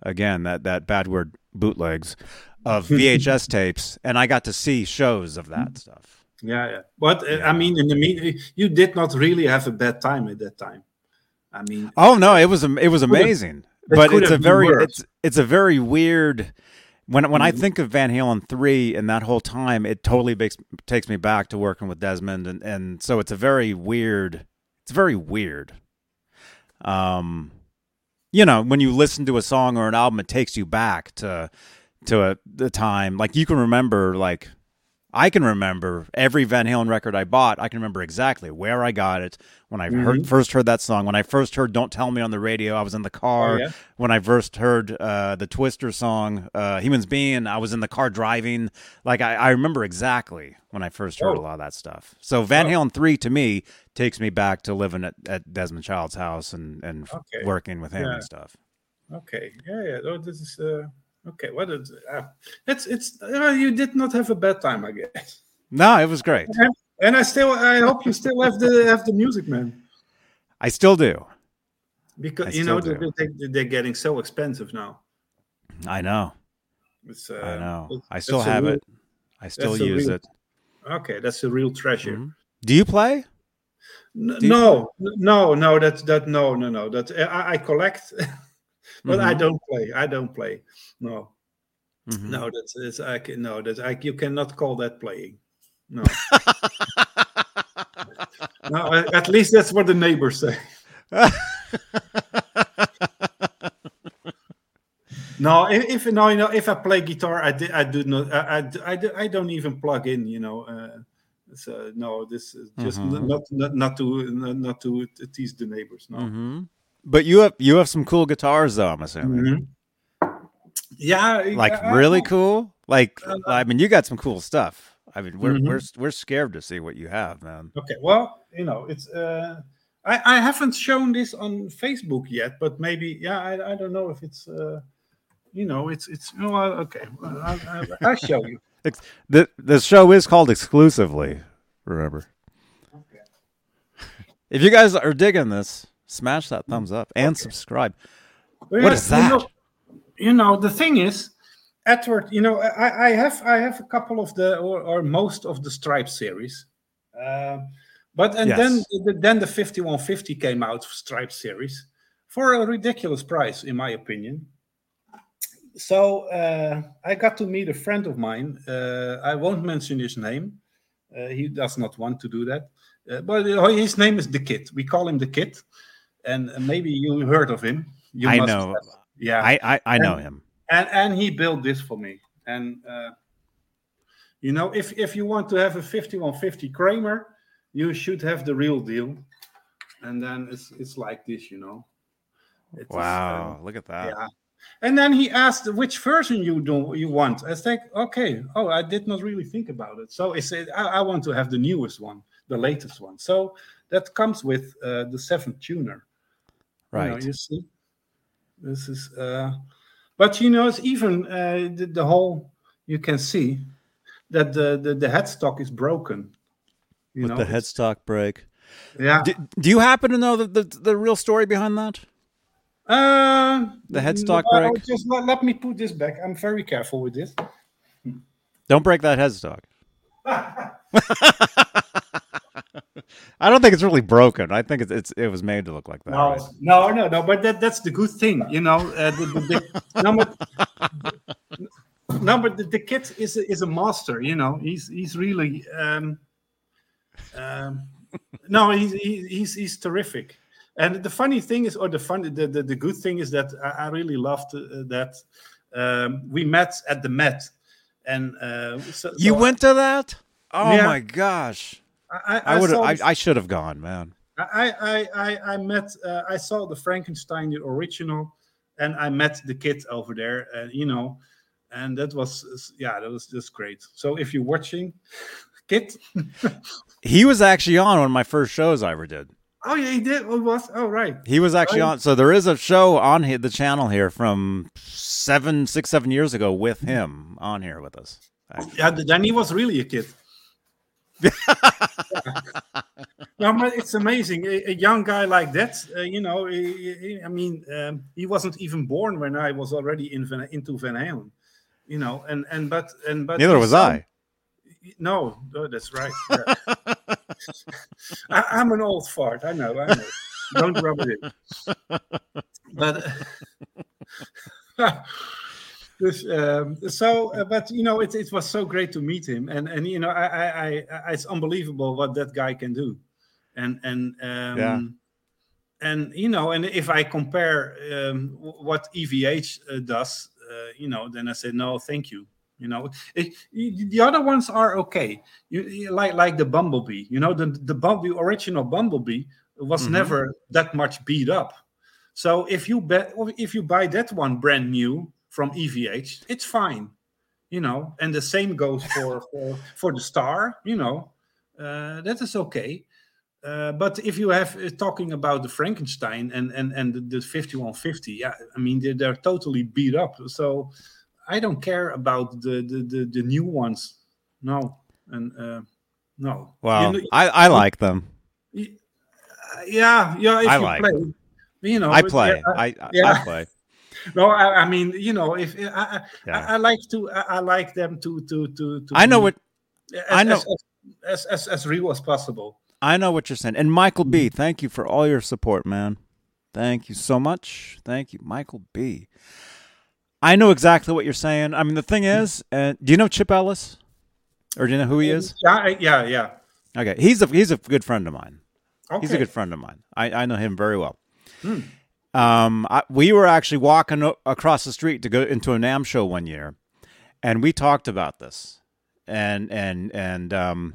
again, that, that bad word bootlegs of [laughs] VHS tapes, and I got to see shows of that stuff. Yeah, yeah. But uh, I mean, in the mean, you did not really have a bad time at that time. I mean, Oh no, it was it was amazing. But it's a very worse. it's it's a very weird when when I Mm-hmm. think of Van Halen 3 and that whole time it totally makes takes me back to working with Desmond and and so it's a very weird it's very weird. Um you know, when you listen to a song or an album it takes you back to to a, the time like you can remember like I can remember every Van Halen record I bought. I can remember exactly where I got it when I Mm-hmm. heard first heard that song. When I first heard "Don't Tell Me" on the radio, I was in the car. Oh, yeah? When I first heard uh, the Twister song, uh, "Humans Being," I was in the car driving. Like I, I remember exactly when I first heard a Oh. lot of that stuff. So Van Halen three to me takes me back to living at, at Desmond Child's house and and Okay. working with him Yeah. and stuff. okay, yeah, yeah. Oh, this is uh, okay. What is? Uh, it's it's. Uh, you did not have a bad time, I guess. No, it was great. And, and I still, I hope you still have the have the music, man. I still do. Because I you know they, they're getting so expensive now. I know. It's, uh, I know. I still have real- it. I still use real- it. Okay, that's a real treasure. Mhm. Do you play? N- Do you- no, no, no. That that no, no, no. That I, I collect, [laughs] but I Mhm. don't play. I don't play. No, Mhm. no. That's it's I can, no. that's I you cannot call that playing. No, [laughs] no. At least that's what the neighbors say. [laughs] No, if, if no, you know, if I play guitar, I did, I do not, I, I, do- I, do- I don't even plug in. You know, uh, so no, this is just Mhm. not, not not to not, not to tease the neighbors. No. hmm But you have you have some cool guitars though. I'm assuming, Mhm. Yeah, like I- really cool. Like Uh, I mean, you got some cool stuff. I mean, we're Mhm. we're we're scared to see what you have, man. Okay, well, you know, it's. Uh, I I haven't shown this on Facebook yet, but maybe yeah, I, I don't know if it's. Uh, you know, it's it's. Oh, okay, well, I'll, I'll, I'll show you. [laughs] The the show is called exclusively. Remember, Okay. if you guys are digging this, smash that thumbs up and subscribe. Well, What is you that? know- You know, the thing is, Edward. You know, I, I have I have a couple of the or, or most of the Stripe series, uh, but and then the, then the fifty one fifty came out Stripe series for a ridiculous price, in my opinion. So uh, I got to meet a friend of mine. Uh, I won't mention his name. Uh, he does not want to do that. Uh, but uh, his name is the Kid. We call him the Kid, and maybe you heard of him. You I know. have. Yeah, I I, I know him. and and he built this for me. And uh, you know, if if you want to have a 5150 Kramer, you should have the real deal. And then it's it's like this, you know. It is, uh, Wow, look at that. yeah. And then he asked which version you do you want. I think, okay, oh, I did not really think about it. So I said, I, I want to have the newest one, the latest one. So that comes with uh, the seventh tuner. You, know, Right. you see, this is, uh, but you know, it's even uh, the, the whole. You can see that the the, the headstock is broken. You With know, the headstock break. Yeah. Do, do you happen to know the, the the real story behind that? Uh, The headstock no, break? Just let, let me put this back. I'm very careful with this. Don't break that headstock. [laughs] [laughs] I don't think it's really broken. I think it's, it's it was made to look like that. No, right? no, no, no. But that, that's the good thing, you know. Uh, the, the, the, [laughs] no, but, no, but the, the kid is a, is a master. You know, he's he's really. Um, um, no, he's he's he's terrific. And the funny thing is, or the fun, the, the, the good thing is that I, I really loved uh, that um, we met at the Met, and uh, so, You so went to that? Oh Yeah. my gosh! I, I would I, I should have gone, man. I, I, I, I met, uh, I saw the Frankenstein, the original, and I met the kid over there, and you know, and that was, yeah, that was just great. So if you're watching, [laughs] kid, [laughs] He was actually on one of my first shows I ever did. oh yeah, he did. Oh, was oh right. He was actually Right. on. So there is a show on the channel here from seven, six, seven years ago with him on here with us. Yeah, th- then he was really a kid. [laughs] [laughs] no, but it's amazing. A, a young guy like that, uh, you know, he- he- I mean, um, he wasn't even born when I was already in Van, into Van Halen, you know, and and but and but Neither was son- I. No, that's right. yeah. [laughs] I, I'm an old fart. I know. I know. Don't rub it in. [laughs] But dus, um, so, uh, but you know, it, it was so great to meet him, and and you know, I, I, I, it's unbelievable what that guy can do, and and um, Yeah. and you know, and if I compare um, what EVH uh, does, uh, you know, then I say no, thank you. You know, it, y- the other ones are okay. You, you like like the Bumblebee. You know, the the, Bum- the original Bumblebee was Mhm. never that much beat up. So if you bet if you buy that one brand new from EVH, it's fine. You know, and the same goes for [laughs] for, for the Star. You know, uh, that is okay. Uh, but if you have uh, talking about the Frankenstein and and and the, the 5150, yeah, I mean they're, they're totally beat up. So I don't care about the the the, the new ones. No, and uh, no. Well, You know- I, I like them. uh, yeah, yeah. If I you like play, you know, I play. yeah, I, I, yeah. I play. No, I, I mean, you know, if I, I, Yeah. I, I like to, I, like them to, to, to, to I know what as, I know- as, as, as, as real as possible. I know what you're saying. And Michael. B, thank you for all your support, man. Thank you so much. Thank you, Michael B. I know exactly what you're saying. I mean, the thing is, uh, do you know Chip Ellis, or do you know who he is? Yeah, yeah, yeah. Okay, he's a he's a good friend of mine. Okay. He's a good friend of mine. I, I know him very well. Hmm. Um, I, we were actually walking o- across the street to go into a NAMM show one year, and we talked about this, and and and um,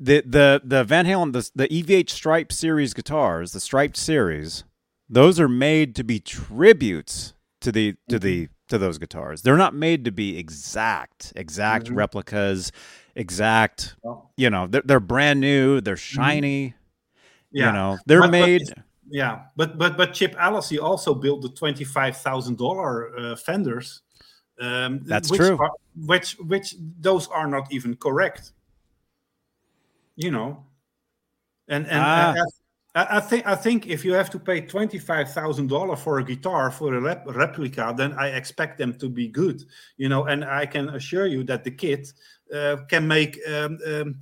the the the Van Halen the the EVH Stripe series guitars, the Striped series, those are made to be tributes to the to the to those guitars. They're not made to be exact exact Mhm. replicas, exact. You know, they're, they're brand new. They're shiny. Mm-hmm. yeah. You know, they're made. Yeah, but but but Chip he also built the twenty five thousand dollar uh, fenders. Um, That's which true. Are, which which those are not even correct. You know, and and, Ah. I, I think I think if you have to pay twenty five thousand dollar for a guitar for a rep, replica, then I expect them to be good. You know, and I can assure you that the kit uh, can make um, um,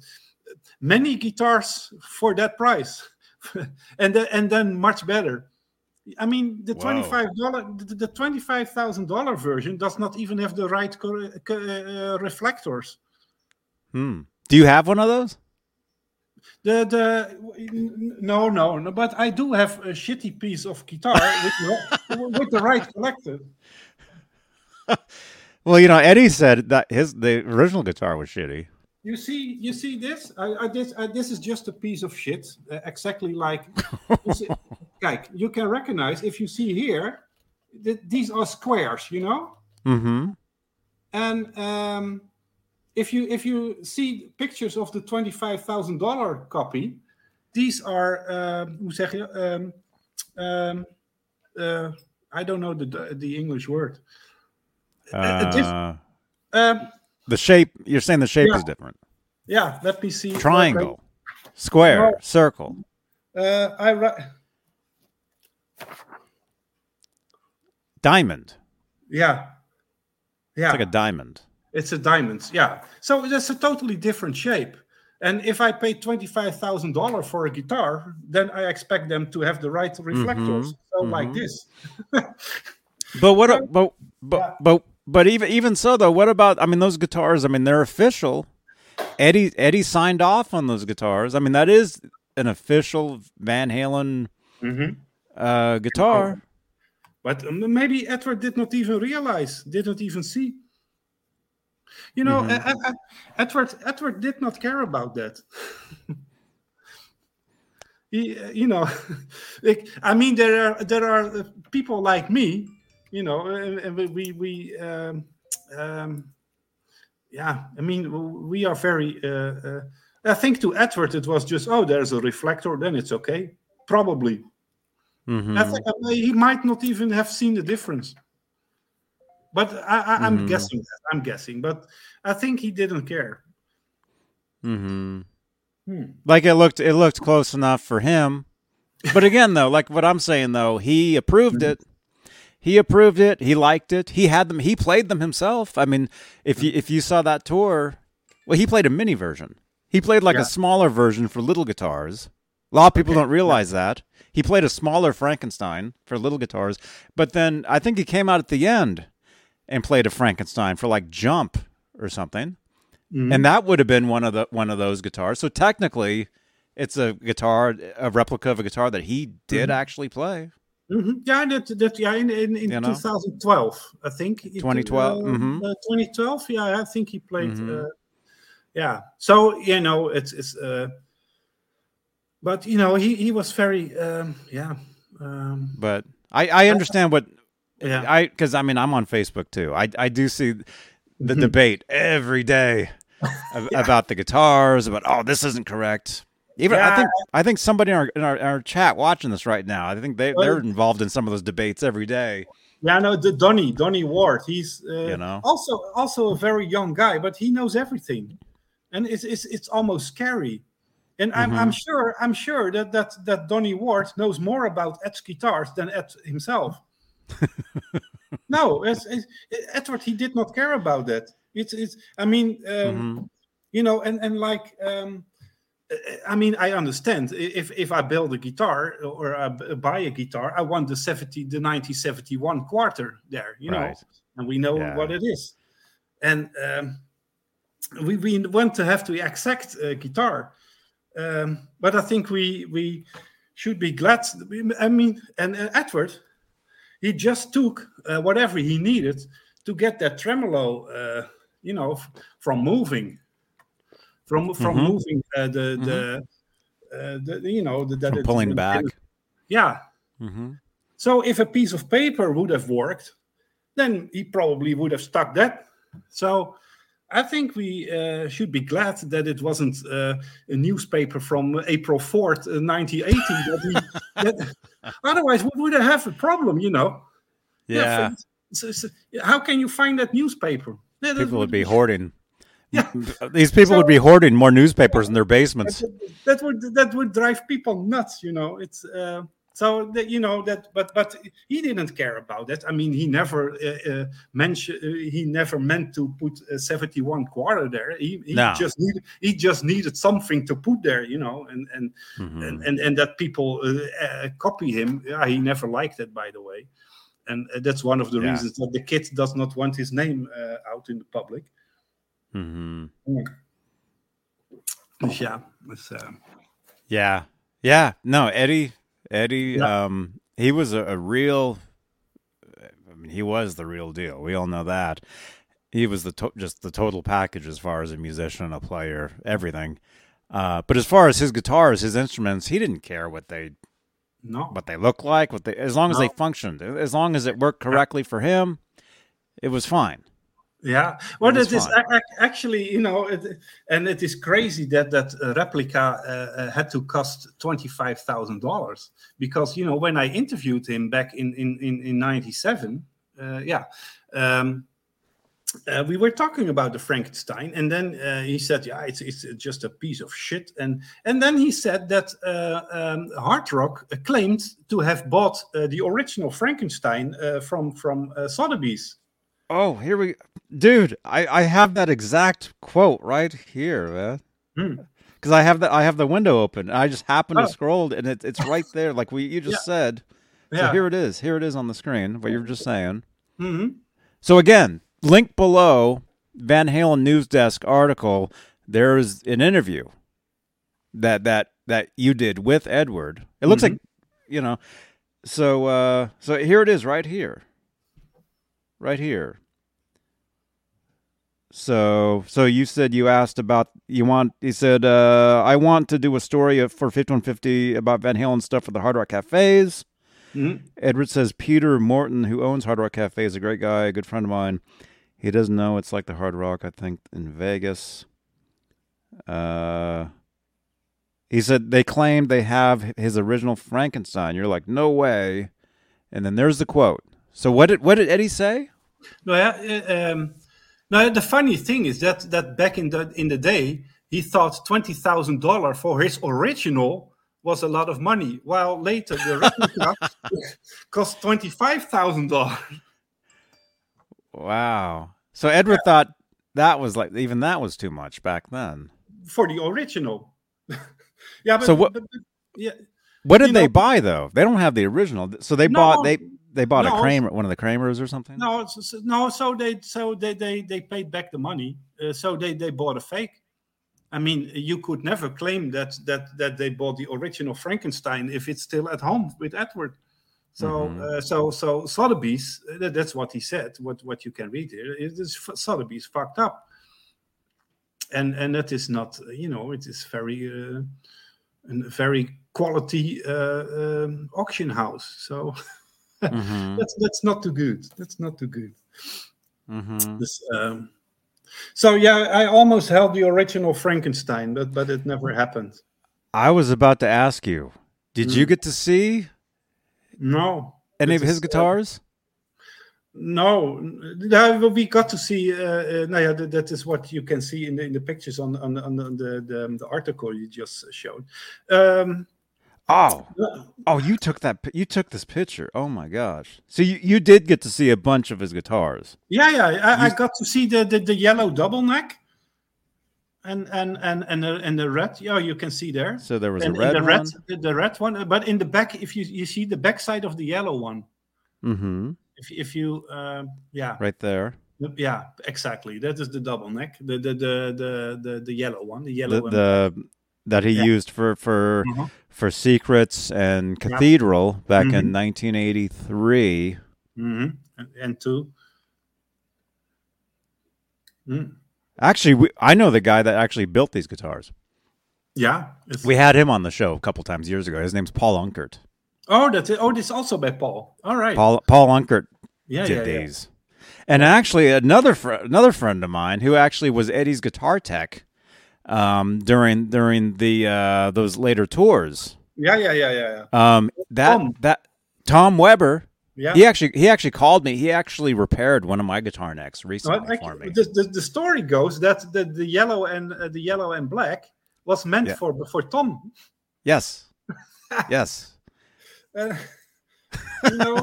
many guitars for that price. [laughs] and then, and then much better. I mean, the Wow. twenty-five dollar, the, twenty-five thousand dollar version does not even have the right co- co- uh, reflectors. Hmm. Do you have one of those? The the no no no, but I do have a shitty piece of guitar with, the- [laughs] with the right collector. [laughs] Well, you know, Eddie said that his the original guitar was shitty. You see, you see this? I, I, this, I, this is just a piece of shit, uh, exactly like. you see, [laughs] kijk, you can recognize if you see here, th- these are squares, you know. Mm-hmm. And um, if you if you see pictures of the twenty five thousand dollar copy, these are um, hoe zeg je? Um, um, uh, I don't know the the English word. Uh, Uh, Um, The shape. You're saying the shape Yeah. is different. Yeah, let me see. Triangle, square, No. circle. Uh, I Diamond. yeah, yeah. It's like a diamond. It's a diamond, yeah. So that's a totally different shape. And if I pay twenty-five thousand dollars for a guitar, then I expect them to have the right reflectors. So like mhm. this. [laughs] But what? But but Yeah. but but even even so though, what about? I mean, those guitars. I mean, they're official. Eddie Eddie signed off on those guitars. I mean, that is an official Van Halen Mhm. uh, guitar. But um, maybe Edward did not even realize, did not even see. You know, uh, Edward Edward did not care about that. [laughs] he, you know, [laughs] like, I mean, there are there are uh, people like me, you know, and, and we we, um, um, yeah, I mean, we are very. Uh, uh, I think to Edward it was just, oh, there's a reflector, then it's okay, probably. Mhm. I think uh, he might not even have seen the difference. But I, I'm Mhm. guessing that. I'm guessing. But I think he didn't care. hmm Hmm. Like it looked, it looked close enough for him. But again, though, like what I'm saying, though, he approved it. He approved it. He liked it. He had them. He played them himself. I mean, if you if you saw that tour, well, he played a mini version. He played like Yeah. a smaller version for little guitars. A lot of people don't realize that. He played a smaller Frankenstein for little guitars, but then I think he came out at the end and played a Frankenstein for like Jump or something Mhm. and that would have been one of the one of those guitars. So technically, it's a guitar, a replica of a guitar that he did actually play. Mhm. Yeah, that, that yeah, in, in, in You know? 2012, I think. It, 2012, uh, mhm. uh, 2012, yeah, I think he played. Mhm. Uh, yeah, so, you know, it's. it's uh, but, you know, he, he was very, um, yeah. Um, But I, I understand what yeah. I because I mean I'm on Facebook too. I I do see the Mhm. debate every day [laughs] ab- about the guitars. About oh this isn't correct. Even I think I think somebody in our, in our in our chat watching this right now. I think they they're involved in some of those debates every day. Yeah, no, the Donny, Donny Ward. He's uh, You know? also also a very young guy, but he knows everything, and it's it's, it's almost scary. And I'm, I'm Mm-hmm. sure I'm sure that that that Donny Ward knows more about Ed's guitars than Ed himself. [laughs] no, it's, it's, Edward he did not care about that. It's it's. I mean, um, Mhm. you know, and and like. Um, I mean, I understand. If if I build a guitar or I buy a guitar, I want the seventy, the nineteen seventy one quarter there, you know, and we know Yeah. what it is. And um, we we want to have the exact uh, guitar, um, but I think we we should be glad. I mean, and uh, Edward, he just took uh, whatever he needed to get that tremolo, uh, you know, from moving, from from Mhm. moving uh, the the. Uh, the, you know, the, that pulling back. Yeah. hmm So if a piece of paper would have worked, then he probably would have stuck that. So I think we uh, should be glad that it wasn't uh, a newspaper from April 4th, uh, 1980. that he, [laughs] that, otherwise, we would have a problem, you know. Yeah, so- so- how can you find that newspaper? Yeah, that people would be hoarding. Yeah. [laughs] These people would be hoarding more newspapers in their basements. that would that would drive people nuts you know it's uh, so that you know that but but he didn't care about that i mean he never uh, uh, mentioned uh, he never meant to put a 71 quarter there he, he No. just needed he just needed something to put there you know and and Mhm. and, and, and that people uh, uh, copy him yeah, he never liked it by the way and uh, that's one of the Yeah. reasons that the kid does not want his name uh, out in the public Mhm. Dus ja, uh, Yeah. Yeah. No, Eddie, Eddie, Yeah. um, he was a, a real, I mean, he was the real deal. We all know that. He was the to- just the total package as far as a musician, a player, everything. Uh, but as far as his guitars, his instruments, he didn't care what they no. what they look like, what they as long as they functioned, as long as it worked correctly for him, it was fine. Yeah, well, it is fine. ac- ac- actually, you know, it, and it is crazy that that replica uh, uh, had to cost twenty five thousand dollars because you know when I interviewed him back in in in, in ninety seven, uh, yeah, um, uh, we were talking about the Frankenstein, and then uh, he said, "Yeah, it's it's just a piece of shit." And and then he said that uh, um, Hard Rock claimed to have bought uh, the original Frankenstein uh, from from uh, Sotheby's. Oh, here we, dude. I I have that exact quote right here, man. Hmm. Because I have the I have the window open. I just happened Oh. to scroll, and it, it's right there, like we you just Yeah. said. So here it is. Here it is on the screen. What you were just saying. hmm So again, link below Van Halen news desk article. There's an interview that that that you did with Edward. It looks Mhm. like you know. So uh so here it is right here. Right here. So so you said you asked about you want you said uh I want to do a story for 5150 about Van Halen stuff for the Hard Rock Cafes. hmm Edward says Peter Morton, who owns Hard Rock Cafe, is a great guy, a good friend of mine. He doesn't know it's like the Hard Rock, I think, in Vegas. Uh, he said they claimed they have his original Frankenstein. You're like, no way. And then there's the quote. So what did what did Eddie say? No, yeah. uh, Um, now the funny thing is that that back in the in the day, he thought twenty thousand dollar for his original was a lot of money, while later the replica [laughs] cost twenty five thousand dollars. Wow. So Edward thought that was like even that was too much back then. for the original. [laughs] yeah, but, So what- but- but- yeah, What did they know- buy though? They don't have the original. So they No, bought they they bought a. Kramer, one of the Kramers or something. no, it's- no. So they, so they, they, they paid back the money. Uh, so they, they bought a fake. I mean, you could never claim that that that they bought the original Frankenstein if it's still at home with Edward. So, Mhm. uh, so, so Sotheby's. uh, That, that's what he said. What what you can read here is Sotheby's fucked up. And and that is not, you know, it is very, uh, a very quality uh, um, auction house. So. [laughs] Mhm, that's that's not too good. That's not too good. mhm. This, um, so yeah, I almost held the original Frankenstein, but but it never happened. I was about to ask you, did you Mm. get to see No. any of his is, uh, guitars? No, no, we got to see. Uh, uh, no, yeah, that, that is what you can see in the in the pictures on on, on the, the the article you just showed. Um, Oh, oh, you took that. You took this picture. Oh my gosh! So you you did get to see a bunch of his guitars. yeah, yeah, I, I got to see the, the, the yellow double neck, and and and and the, and the red. Yeah, you can see there. So there was and, a red the one. red, the, the red one, but in the back, if you you see the back side of the yellow one, Mm-hmm. if if you um, yeah Right there. yeah exactly that is the double neck, the the the the the, the yellow one, the The, yellow one. the that he Yeah. used for for Mhm. for secrets and cathedral back Mhm. in 1983. Mhm. and, and two. Mm. Actually, we, I know the guy that actually built these guitars. Yeah. it's- We had him on the show a couple times years ago. His name's Paul Unkert. oh, that's it. Oh, this also by Paul. All right. Paul Paul Unkert yeah, did yeah, yeah. these. And actually, another fr- another friend of mine who actually was Eddie's guitar tech um, during during the uh, those later tours. Yeah, yeah, yeah, yeah, yeah. Um, that Tom. that Tom Weber. Yeah. He actually he actually called me. He actually repaired one of my guitar necks Well, recently like, for me. the, the, the story goes that the, the yellow and uh, the yellow and black was meant Yeah. for for Tom. Yes, [laughs] yes. Uh, you know,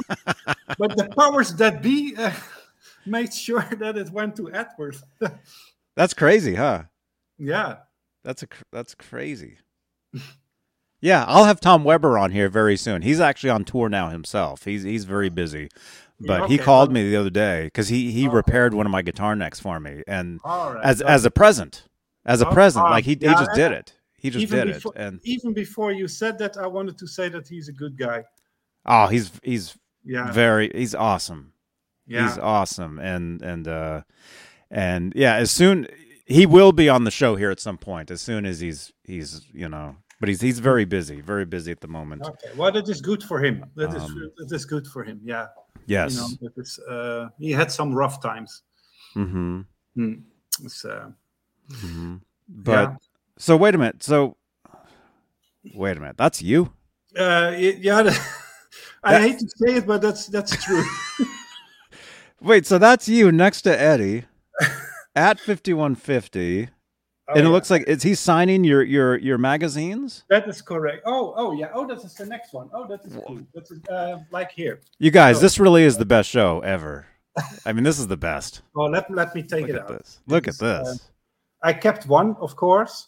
but the powers that be uh, [laughs] made sure that it went to Edward. [laughs] That's crazy, huh? Yeah. That's a that's crazy. [laughs] yeah, I'll have Tom Weber on here very soon. He's actually on tour now himself. He's he's very busy, but he okay, called me the other day because he he Okay. repaired one of my guitar necks for me, and right. as So as a present, as a Oh, present, oh, like he he just did it. He just did before, it, and even before you said that, I wanted to say that he's a good guy. oh, he's he's Yeah. very he's awesome. yeah. He's awesome, and and uh, and yeah, as soon he will be on the show here at some point. As soon as he's he's you know, but he's he's very busy, very busy at the moment. Okay. Well, that is good for him. That is Um, that is good for him. Yeah. Yes. You know, is, uh, he had some rough times. mm-hmm. Hmm. It's, uh, Mm-hmm. But Yeah. so wait a minute. So wait a minute. That's you. uh, yeah. [laughs] I hate to say it, but that's that's true. [laughs] Wait. So that's you next to Eddie. At 5150 Oh, and it yeah. looks like is he signing your your your magazines that is correct. Oh, oh yeah. Oh, this is the next one. Oh, that is cool. That's uh, like here. you guys Oh. this really is the best show ever i mean this is the best [laughs] Oh, let let me take look it at out. this look at is, uh, this I kept one, of course.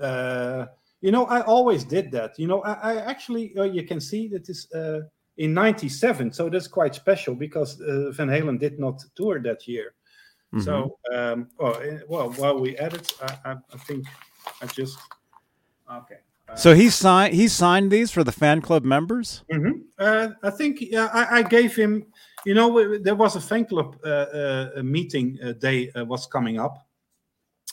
Uh, you know, I always did that. You know, I, I actually, uh, you can see that is uh, in '97, so that's quite special because uh, Van Halen did not tour that year. Mhm. So, um, well, eh, well, while we edit, I, I, I think I just okay. Uh, so he signed he signed these for the fan club members mhm. uh, I think yeah, I, I gave him. You know, there was a fan club uh, uh, meeting uh, day uh, was coming up,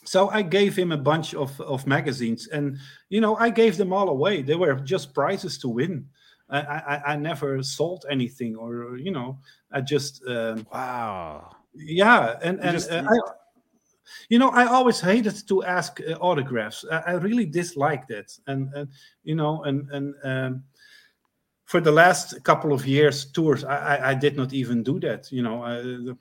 so I gave him a bunch of of magazines, and you know, I gave them all away. They were just prizes to win. I I, I never sold anything, or you know, I just um, wow yeah, and and just- uh, I, you know, I always hated to ask uh, autographs. I, I really dislike that, and and you know, and and um, for the last couple of years tours, I I, I did not even do that. You know, I, the,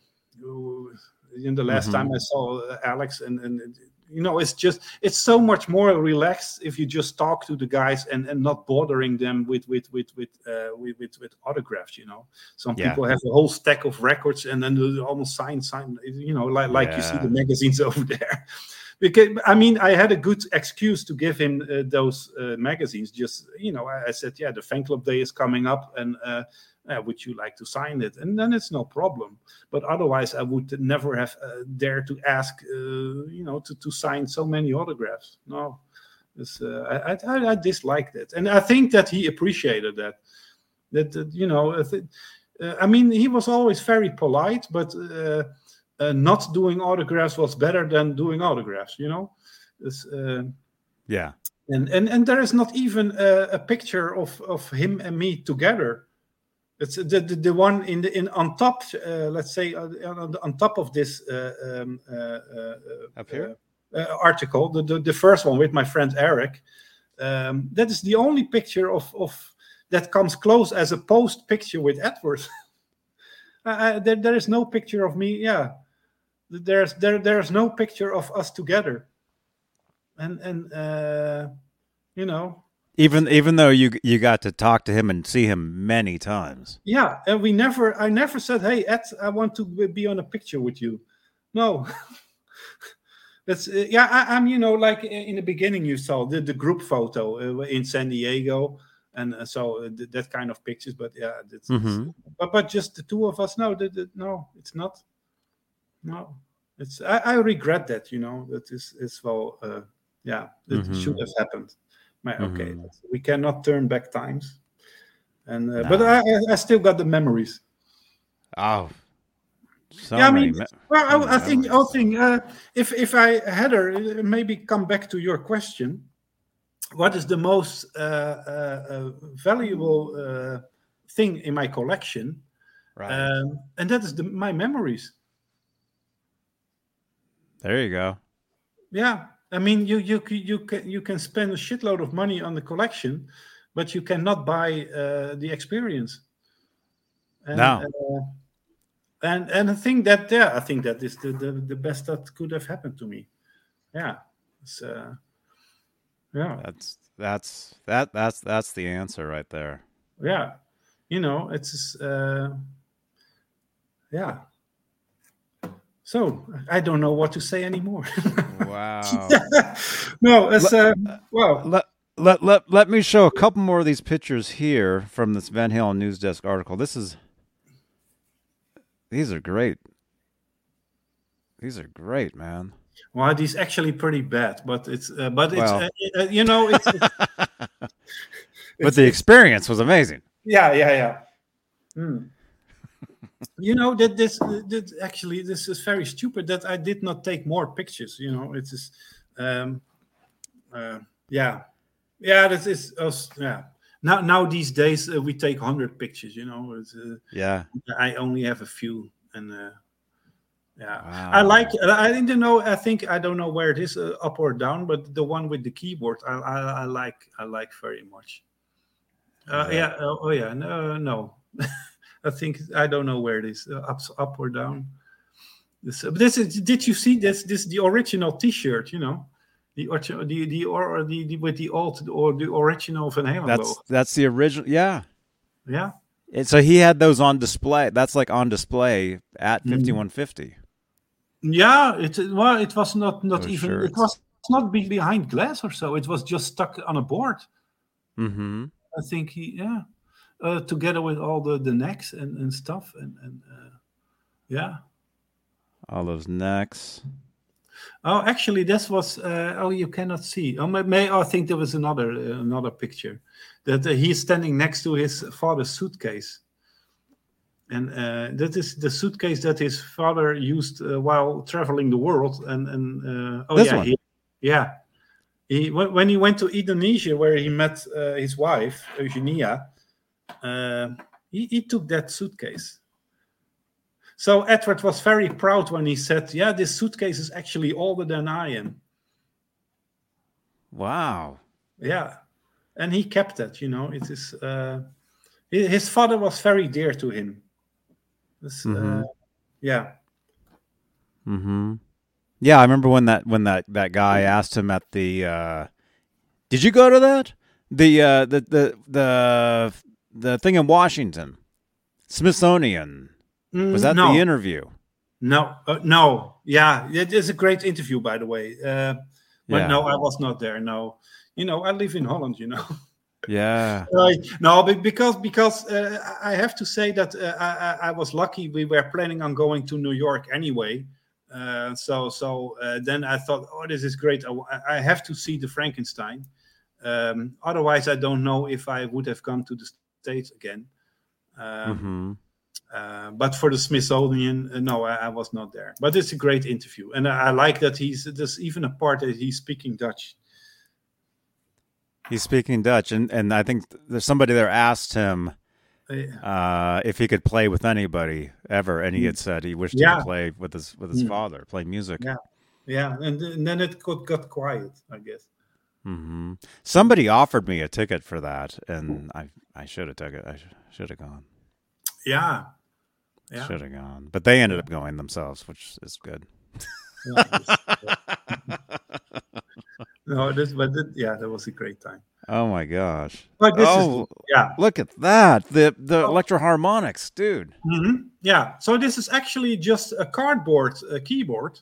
in the last Mhm. time I saw uh, Alex, and and you know, it's just it's so much more relaxed if you just talk to the guys and and not bothering them with with with with uh, with, with, with autographs. You know, some Yeah. people have a whole stack of records and then almost sign sign. You know, like like you see the magazines [laughs] over there. Because I mean, I had a good excuse to give him uh, those uh, magazines. Just you know, I, I said, yeah, the fan club day is coming up, and uh, would you like to sign it? And then it's no problem. But otherwise, I would never have uh, dared to ask, uh, you know, to, to sign so many autographs. No, it's, uh, I, I, I dislike that, and I think that he appreciated that. That, you know, I, uh, I mean, he was always very polite, but uh, uh, not doing autographs was better than doing autographs. You know, it's, uh, yeah and and and there is not even a, a picture of of him and me together it's the the, the one in the in on top uh, let's say uh, on, on top of this uh, um, uh, uh, Up here? article the, the the first one with my friend eric um, that is the only picture of of that comes close as a post picture with edward. [laughs] There, there is no picture of me yeah. There's there there's no picture of us together. And and uh you know even even though you you got to talk to him and see him many times. Yeah and we never i never said hey ed i want to be on a picture with you. No. [laughs] That's uh, yeah I, i'm you know like in the beginning you saw the, the group photo uh, in san diego and uh, so uh, th- that kind of pictures but yeah that's, Mhm. but but just the two of us no the, the, no it's not. No. It's I, I regret that you know that is is well uh, yeah it Mhm. should have happened okay Mhm. we cannot turn back times. And uh, but Nah. I, I- I still got the memories. Oh so Yeah, I mean, me- well I, I think. I think uh, if if I had her maybe come back to your question what is the most uh, uh, uh, valuable uh, thing in my collection? Right. Um, and that is the, my memories. There you go. Yeah, I mean, you you you can you can spend a shitload of money on the collection, but you cannot buy uh, the experience. And, No. uh, and and I think that yeah, I think that is the, the the best that could have happened to me. Yeah, it's, uh, yeah, that's that's that that's that's the answer right there yeah. You know, it's uh, yeah. So I don't know what to say anymore. wow [laughs] no, it's uh, well. let, let let let me show a couple more of these pictures here from this Van Halen news desk article. This is these are great. These are great, man. Well, these actually pretty bad, but it's uh, but it's Well. uh, uh, you know it's, it's [laughs] But the experience was amazing. yeah yeah yeah. Hmm. You know that this that actually this is very stupid that I did not take more pictures. You know it is um uh, yeah yeah that is us yeah. Now now these days uh, we take hundred pictures. You know it's, uh, Yeah. I only have a few and. Uh, yeah, Wow. I like. I didn't know. I think I don't know where it is, uh, up or down, but the one with the keyboard, I, I, I like. I like very much. Uh, Yeah. yeah. Oh, oh, yeah. No, no. [laughs] I think I don't know where it is. Uh, up, up or down. This, but this is, did you see this? This the original T-shirt, you know, the the the or the, the with the old or the original Van Halen That's logo. that's the original. Yeah. Yeah, And so he had those on display. That's like on display at Mm. 5150. yeah. It well, it was not not even. It was not behind glass or so. It was just stuck on a board. Mm-hmm. I think he yeah, uh, together with all the the necks and and stuff and and uh, yeah. All those necks. Oh, actually, this was. Uh, oh, you cannot see. Oh, may, may oh, I think there was another uh, another picture that uh, he's standing next to his father's suitcase, and uh, that is the suitcase that his father used uh, while traveling the world. And and uh, oh This yeah, he, yeah. He when, when he went to Indonesia, where he met uh, his wife Eugenia, uh, he, he took that suitcase. So Edward was very proud when he said, "Yeah, this suitcase is actually older than I am." Wow. Yeah, and he kept it. You know, it is. Uh, his father was very dear to him. This, uh, Mhm. yeah, Mm-hmm. Yeah, I remember when that when that that guy asked him at the. Uh, did you go to that? The uh, the the the the thing in Washington, Smithsonian. Was Mm, that no, the interview? no, uh, no? Yeah, it is a great interview, by the way. Uh, but Yeah. no, I was not there. No, you know, I live in Holland. You know. [laughs] Yeah. Right. No, be- because because uh, I have to say that uh, I, I- I was lucky. We were planning on going to New York anyway. Uh, so so uh, then I thought, oh, this is great. I have to see the Frankenstein. Um, otherwise, I don't know if I would have gone to the States again. Um, hmm uh, but for the Smithsonian, uh, no, I, I was not there. But it's a great interview, and I, I like that he's. There's even a part that he's speaking Dutch. He's speaking Dutch, and and I think there's somebody there asked him Uh, if he could play with anybody ever, and he had said he wished he could play with his with his Mm. father, play music. Yeah. Yeah, and, and then it got, got quiet, I guess. Hmm Somebody offered me a ticket for that, and I I should have took it. I should have gone. Yeah. Yeah. Should have gone, but they ended up going themselves, which is good. [laughs] no, this, but it, yeah, that was a great time. Oh my gosh! But this oh, is, yeah, look at that! The the Oh. Electro-Harmonix, dude. Mm-hmm. yeah. So this is actually just a cardboard uh, keyboard,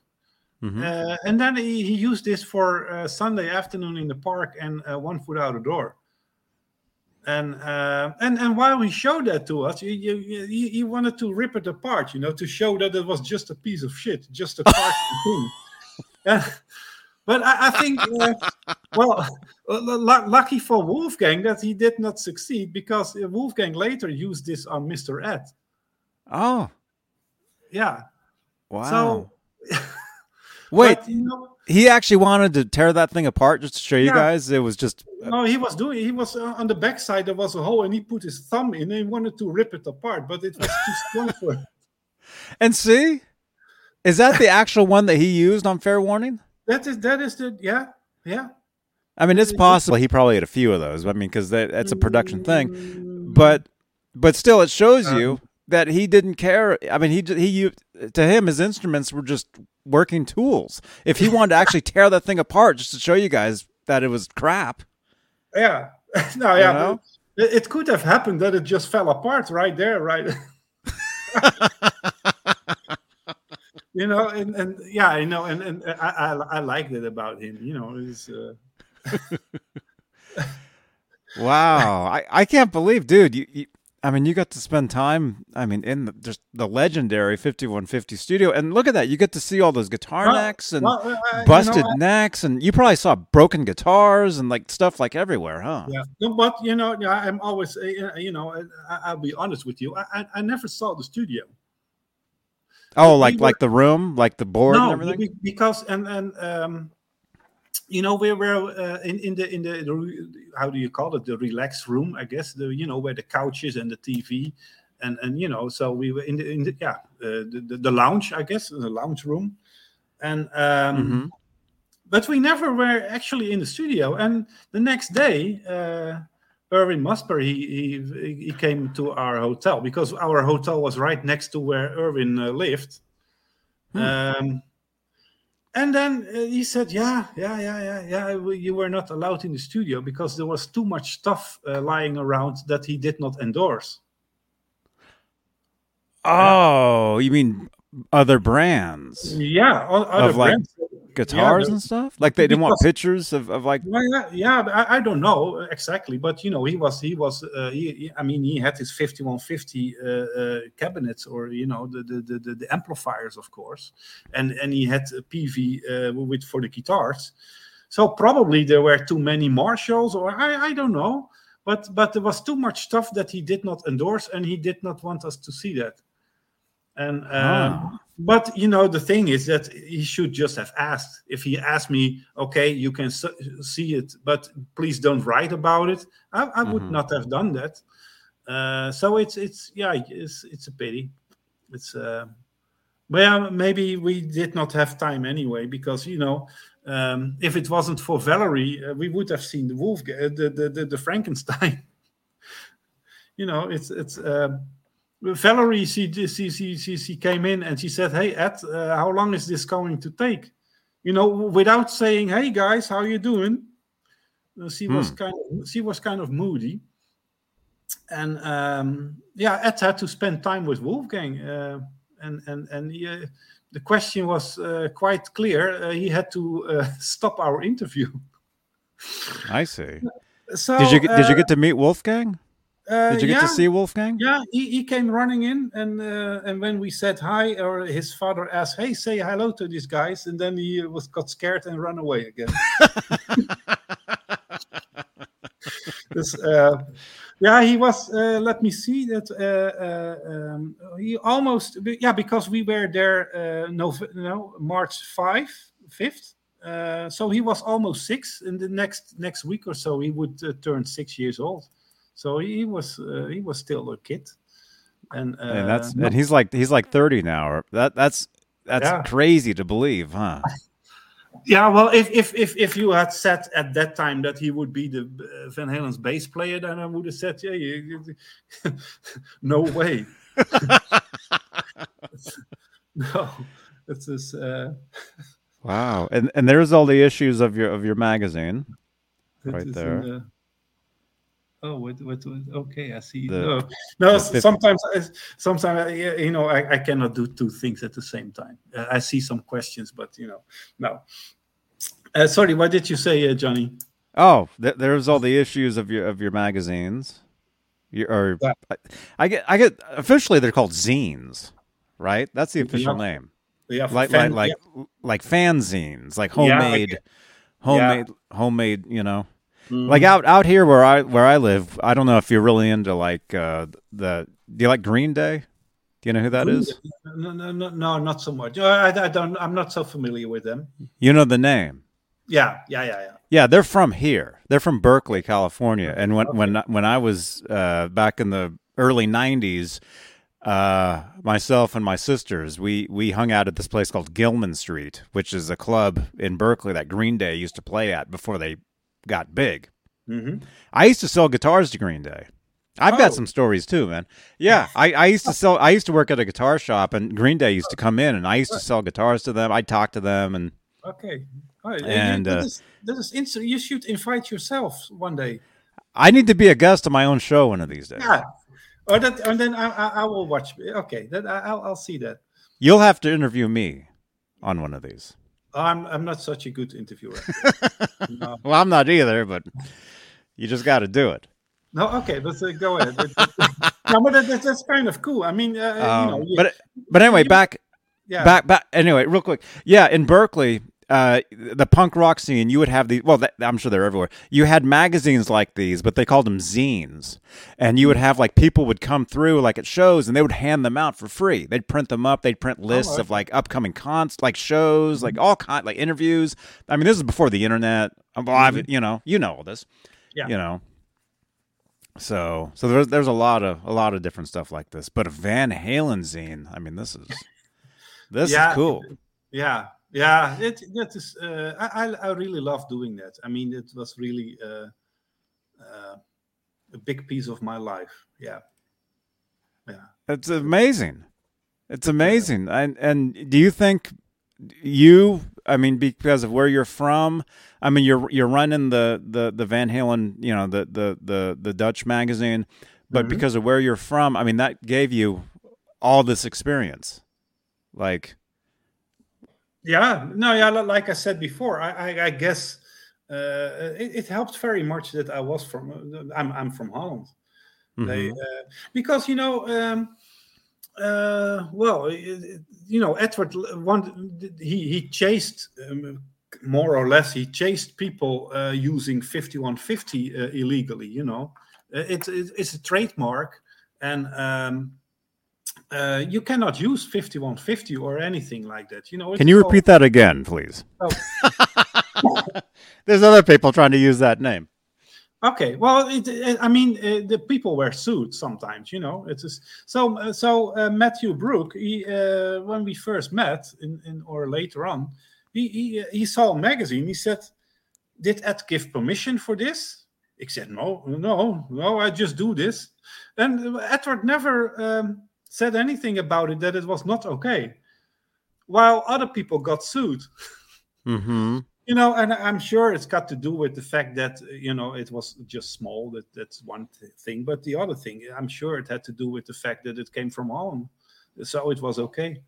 Mhm. uh, and then he, he used this for uh, Sunday afternoon in the park and uh, one foot out the door. And uh, and and while he showed that to us, he, he, he- wanted to rip it apart, you know, to show that it was just a piece of shit, just a [laughs] thing. Yeah. But I, I think, uh, well, lucky for Wolfgang that he did not succeed because Wolfgang later used this on Mr. Ed. Oh Yeah. wow! So, [laughs] Wait, but, you know, he actually wanted to tear that thing apart just to show you Yeah. guys. It was just no, he was doing. He was uh, on the backside. There was a hole, and he put his thumb in. and he wanted to rip it apart, but it was too strong for him. [laughs] and see, is that the actual one that he used on Fair Warning? That is that is the yeah yeah. I mean, it's possible he probably had a few of those. I mean, because that, that's a production thing. But but still, it shows you that he didn't care. I mean, he he used to him his instruments were just working tools. If he wanted to actually [laughs] tear that thing apart just to show you guys that it was crap, Yeah. [laughs] no, yeah. know? It, it could have happened that it just fell apart right there, right? [laughs] you know, and, and yeah, you know, and, and I, I I liked it about him. You know, it's uh, wow, I, I can't believe, dude. You, you I mean, you got to spend time. I mean, in the, just the legendary fifty one fifty studio, and look at that. You get to see all those guitar necks and well, uh, you busted know, necks, and you probably saw broken guitars and like stuff like everywhere, huh? yeah, but you know, I'm always, uh, you know, I'll be honest with you. I, I, never saw the studio. Oh, We like were- like the room, like the board and no, everything. because and and um, you know we were uh, in in the in the, the how do you call it the relaxed room I guess the you know where the couches and the TV and and you know so we were in the in the yeah uh, the, the the lounge I guess the lounge room and um, Mhm. but we never were actually in the studio and the next day. Uh, Erwin Musper, he, he he came to our hotel because our hotel was right next to where Erwin uh, lived, Um, and then uh, he said, "Yeah, yeah, yeah, yeah, yeah. You were not allowed in the studio because there was too much stuff uh, lying around that he did not endorse." Oh, you mean other brands Yeah, other like, brands. Guitars the- and stuff? Like they didn't want pictures of, of like Well, yeah, yeah, I, I don't know exactly, but you know, he was, he was, uh, he, I mean, he had his 5150 uh, uh, cabinets, or you know, the, the the, the the amplifiers, of course, and and he had a Peavey uh, with for the guitars. So probably there were too many Marshalls, or I, I don't know, but but there was too much stuff that he did not endorse, and he did not want us to see that. And um, Ah. but you know the thing is that he should just have asked if he asked me okay you can see it but please don't write about it i, I would Mhm. not have done that uh, so it's it's yeah it's it's a pity it's uh well maybe we did not have time anyway because you know um, if it wasn't for valerie uh, we would have seen the wolf uh, the, the the the frankenstein [laughs] you know it's it's um Valerie, she, she, she, she, came in and she said, "Hey Ed, uh, how long is this going to take?" You know, without saying, "Hey guys, how you doing?" Uh, she was kind of she was kind of moody, and um, yeah, Ed had to spend time with Wolfgang, uh, and and and he, uh, the question was uh, quite clear. Uh, he had to uh, [laughs] stop our interview. I see. [laughs] So Did you did you get to meet Wolfgang? Uh, Did you get yeah. to see Wolfgang? Yeah, he, he came running in, and uh, and when we said hi, or his father asked, "Hey, say hello to these guys," and then he was got scared and ran away again. [laughs] This, uh, yeah, he was. Uh, let me see that. Uh, uh, um, he almost. Yeah, because we were there. Uh, no, no, March five, fifth. Uh, so he was almost six. In the next next week or so, he would uh, turn six years old. So he was uh, he was still a kid, and, uh, and that's and he's like he's like 30 now that that's that's Yeah. crazy to believe huh [laughs] yeah. Well, if if if if you had said at that time that he would be the uh, Van Halen's bass player, then I would have said, yeah, you, you- [laughs] no way. [laughs] no, it's just. Uh, wow and and there's all the issues of your of your magazine Right there. in Oh, what, what, what, okay, I see. The- no, no the sometimes, sometimes, you know, I, I cannot do two things at the same time. Uh, I see some questions, but you know, no. Uh, sorry, what did you say, uh, Johnny? oh th- there's all the issues of your of your magazines your, or Yeah. I, I get i get officially they're called zines right that's the official Yeah. name Yeah, like fan- like like like fanzines like Yeah, homemade get- homemade homemade you know Mhm. like out out here where i where i live i don't know if you're really into like uh the do you like green day do you know who that is No, no, no, no, not so much. I, I don't. I'm not so familiar with them. you know the name Yeah, yeah, yeah, yeah. Yeah, they're from here. They're from Berkeley, California. And when when when I was uh, back in the early '90s, uh, myself and my sisters we we hung out at this place called Gilman Street, which is a club in Berkeley that Green Day used to play at before they got big. hmm I used to sell guitars to Green Day. I've got Oh. some stories too, man. Yeah, [laughs] I, I used to sell. I used to work at a guitar shop, and Green Day used to come in, and I used to sell guitars to them. I'd talk to them, and Okay. Right. And, uh, is, that is you should invite yourself one day. I need to be a guest on my own show one of these days. Yeah. Or that, and then I, I, I will watch. Okay, that I, I'll, I'll see that. You'll have to interview me on one of these. I'm, I'm not such a good interviewer. no. [laughs] Well, I'm not either, but you just got to do it. no, okay, but uh, go ahead. [laughs] no, but that, that's kind of cool. I mean, uh, you know, Um, but but anyway, back yeah, back back. Anyway, real quick. Yeah, in Berkeley, uh, the punk rock scene, you would have these. Well, I'm sure they're everywhere. You had magazines like these, but they called them zines, and you would hmm. have like people would come through like at shows, and they would hand them out for free. They'd print them up. They'd print oh, lists of like upcoming cons, like shows, like hmm. all kind, like interviews. I mean, this is before the internet. Well, I've- mm-hmm. you know, you know all this. Yeah. You know. So so there's there's a lot of a lot of different stuff like this, but a Van Halen zine. I mean, this is this Yeah. is cool. yeah, yeah. It, that is. Uh, I, I really love doing that. I mean, it was really uh, uh, a big piece of my life. Yeah, yeah. It's amazing. It's amazing. And and do you think you? I mean, because of where you're from, I mean, you're you're running the the the Van Halen, you know, the the the the Dutch magazine, but Mhm. because of where you're from, I mean, that gave you all this experience. Like, Yeah, no, yeah. Like I said before, I, I, I guess uh, it, it helped very much that I was from. uh, I'm, I'm from Holland. They, mhm. uh, because you know, um, uh, well, you know, Edward wanted he he chased um, more or less he chased people uh, using 5150 uh, illegally. You know, Uh, it, it, it's a trademark, and um, uh, you cannot use 5150 or anything like that. You know, can you called- repeat that again, please? Oh. [laughs] There's other people trying to use that name. Okay, well, it, it, I mean, uh, the people were sued sometimes, you know. It's just, so. Uh, so uh, Matthew Bruck, he, uh, when we first met, in, in or later on, he he, he saw a magazine. He said, "Did Ed give permission for this?" He said, "No, no, no. I just do this." And Edward never um, said anything about it that it was not okay, while other people got sued Mm-hmm. you know and i'm sure it's got to do with the fact that you know it was just small that that's one th- thing but the other thing i'm sure it had to do with the fact that it came from home, so it was okay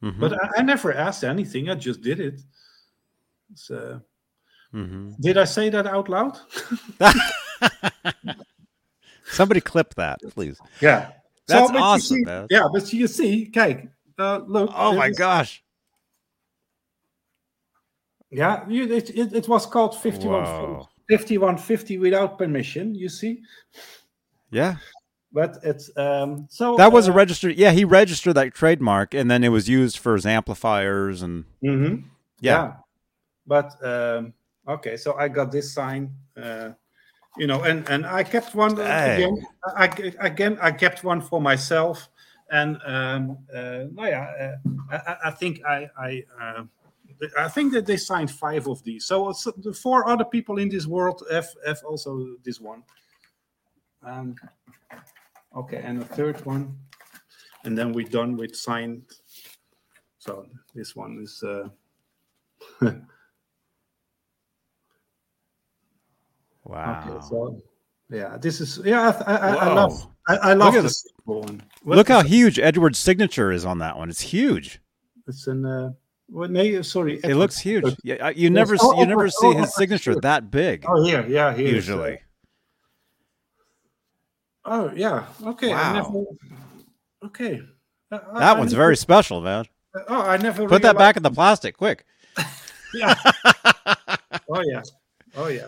mm-hmm. but I, I never asked anything i just did it so mm-hmm. did i say that out loud [laughs] [laughs] Somebody clip that, please. yeah That's you awesome, see- man. yeah but you see kijk uh, look Oh my is- gosh. yeah you, it, it, it was called 51 5150 without permission you see Yeah. but it's um so That was a uh, registered. Yeah, he registered that trademark, and then it was used for his amplifiers and mhm. yeah. But um, okay, so I got this sign, uh, you know, and and I kept one uh, Hey. again. I, again, I kept one for myself, and um, uh, no, yeah, uh, I, I- think I I. Uh, I think that they signed five of these. So it's, the four other people in this world have, have also this one. Um, okay, and a third one, and then we're done with signed. So this one is. Uh, [laughs] Wow. Okay, so yeah, this is yeah. I, I, I love I, I love the this. one. Look how huge Edward's signature is on that one. It's huge. it's in. uh, well, no, sorry. It looks huge. Yeah, uh, you never oh, see, you oh, never oh, see oh, his oh, signature sure. that big. Oh here, yeah, here. Usually, oh yeah, okay. I Wow. never, okay. Uh, I- that I one's never- very special, man. Oh, I never Put that back in the plastic, quick. [laughs] Yeah. [laughs] oh yeah. Oh yeah.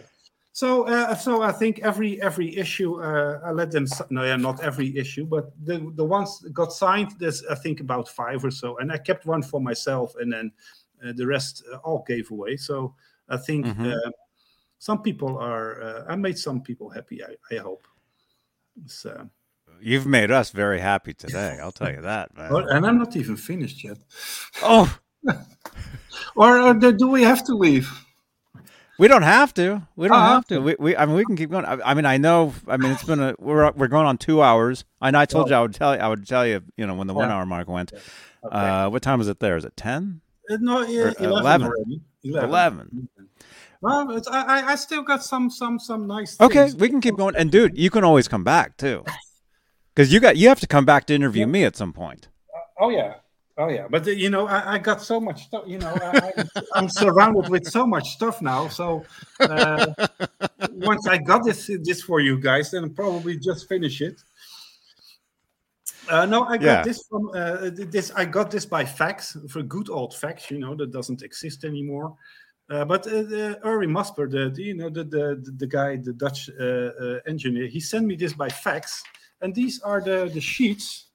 So, uh, so I think every every issue, uh, I let them. s- No, yeah, not every issue, but the the ones that got signed. There's I think about five or so, and I kept one for myself, and then uh, the rest uh, all gave away. So I think Mhm. uh, some people are. Uh, I made some people happy. I, I hope. So, You've made us very happy today. [laughs] I'll tell you that, man. and I'm not even finished yet. Oh, [laughs] Or, or do do we have to leave? We don't have to. We don't Uh-huh. have to. We, we, I mean, we can keep going. I, I mean, I know. I mean, it's been a. We're we're going on two hours. I know. I told you I would tell you. I would tell you. You know, when the one hour mark went. Okay. Uh, what time is it there? Is it ten? Uh, no, yeah, or, uh, 11, 11. 11. Eleven. Well, it's, I, I- still got some some some nice. Things. Okay, we can keep going. And dude, you can always come back too, [laughs] because you got you have to come back to interview me at some point. Oh yeah, oh yeah. But you know, I, I got so much stuff. You know, I, I'm surrounded with so much stuff now. So uh, once I got this this for you guys, then I'll probably just finish it. Uh, no, I got Yeah. this from uh, this. I got this by fax for good old fax. You know that doesn't exist anymore. Uh, but uh, uh, Erwin Musper, the, the you know the the the guy, the Dutch uh, uh, engineer, he sent me this by fax, and these are the the sheets.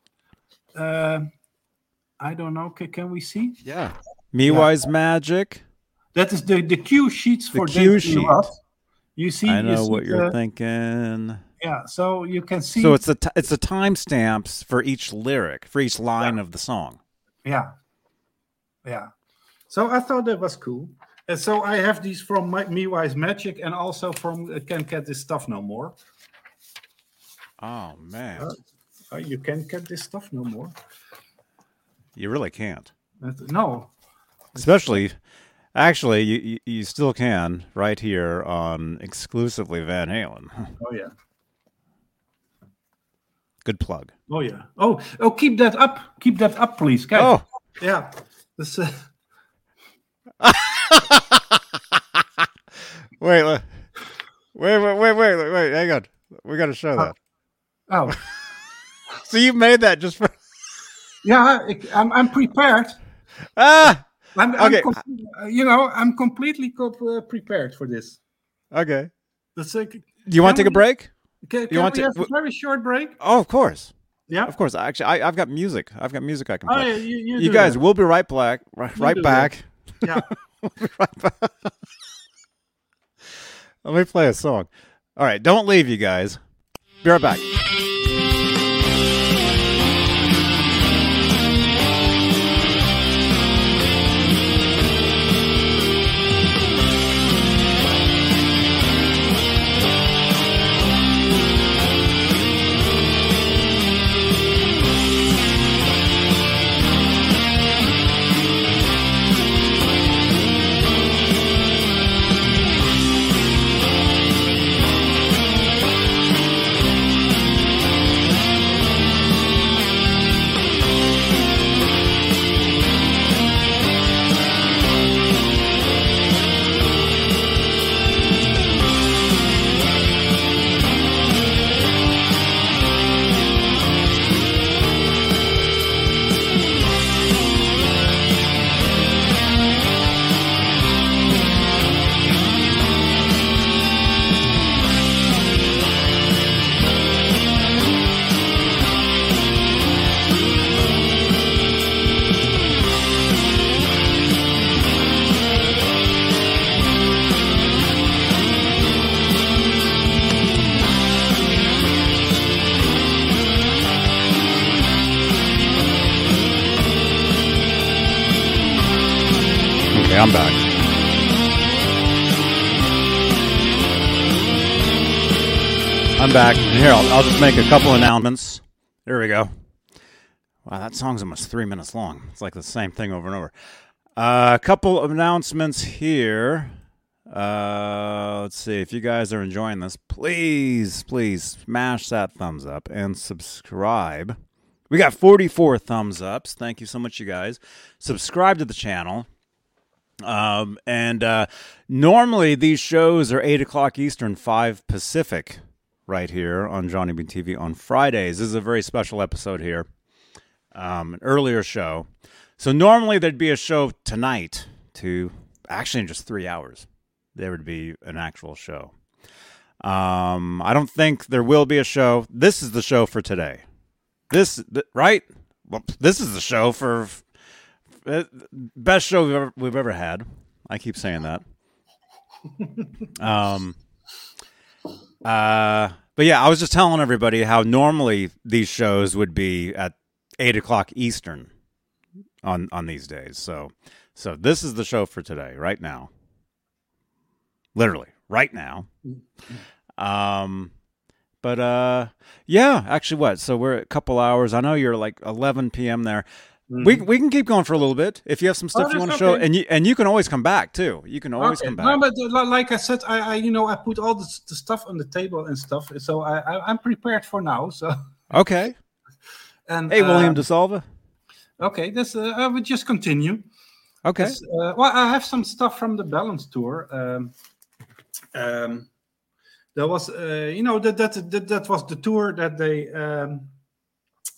Uh, I don't know. Can, can we see? Yeah. Me Wise Magic. That is the the cue sheets The for cue David sheet. Ruff. You see? I you know see what you're thinking. Yeah, so you can see. So it's the t- it's the timestamps for each lyric, for each line of the song. Yeah. Yeah. So I thought that was cool. And so I have these from my, Me Wise Magic and also from uh, Can't Get This Stuff No More. Oh man. Uh, you can't get this stuff no more. You really can't. No. Especially, actually, you, you still can right here on exclusively Van Halen. Oh yeah. Good plug. Oh yeah. Oh oh, keep that up. Keep that up, please. Kijk. Oh, yeah. This, uh, [laughs] wait, wait, wait, wait, wait, wait. Hang on. We got to show that. oh [laughs] So you made that just for yeah. ik- I'm I'm prepared. ah. I'm, I'm Okay. you know I'm completely co- uh, prepared for this. Okay. That's like. Do you want to take a break? Can, can want we to- have a very short break? Oh, of course, Yeah. of course. Actually, I, I've got music. I've got music I can Oh play. yeah. You, you, you guys, that. we'll be right back. Right, [laughs] right back. Yeah. right [laughs] back. Let me play a song. All right, don't leave, you guys. Be right back. I'm back. Here, I'll, I'll just make a couple announcements. There we go. Wow, that song's almost three minutes long. It's like the same thing over and over. Uh, a couple of announcements here. Uh, let's see. If you guys are enjoying this, please, please smash that thumbs up and subscribe. We got 44 thumbs ups. Thank you so much, you guys. Subscribe to the channel. Um, and uh, normally these shows are 8 o'clock Eastern, 5 Pacific, right here on Johnny Bean TV on Fridays. This is a very special episode here, um, an earlier show. So normally there'd be a show tonight to actually in just three hours. There would be an actual show. Um, I don't think there will be a show. This is the show for today. This th- right? Well, this is the show for uh, best show we've ever, we've ever had. I keep saying that. [laughs] um. Uh. But yeah, I was just telling everybody how normally these shows would be at eight o'clock Eastern on on these days. So, so this is the show for today, right now. Literally, right now. Um. But uh, yeah, actually, what? So we're a couple hours. I know you're like 11 p.m. there. We we can keep going for a little bit if you have some stuff you want to show, and you and you can always come back too. You can always Okay. come back. No, but uh, like I said, I, I you know I put all the, the stuff on the table and stuff, so I, I I'm prepared for now. So okay. [laughs] and Hey, William um, DeSalva. okay, this uh, I would just continue. Okay. This, uh, well, I have some stuff from the Balance tour. Um, um, there was, uh, you know, that, that that that was the tour that they um,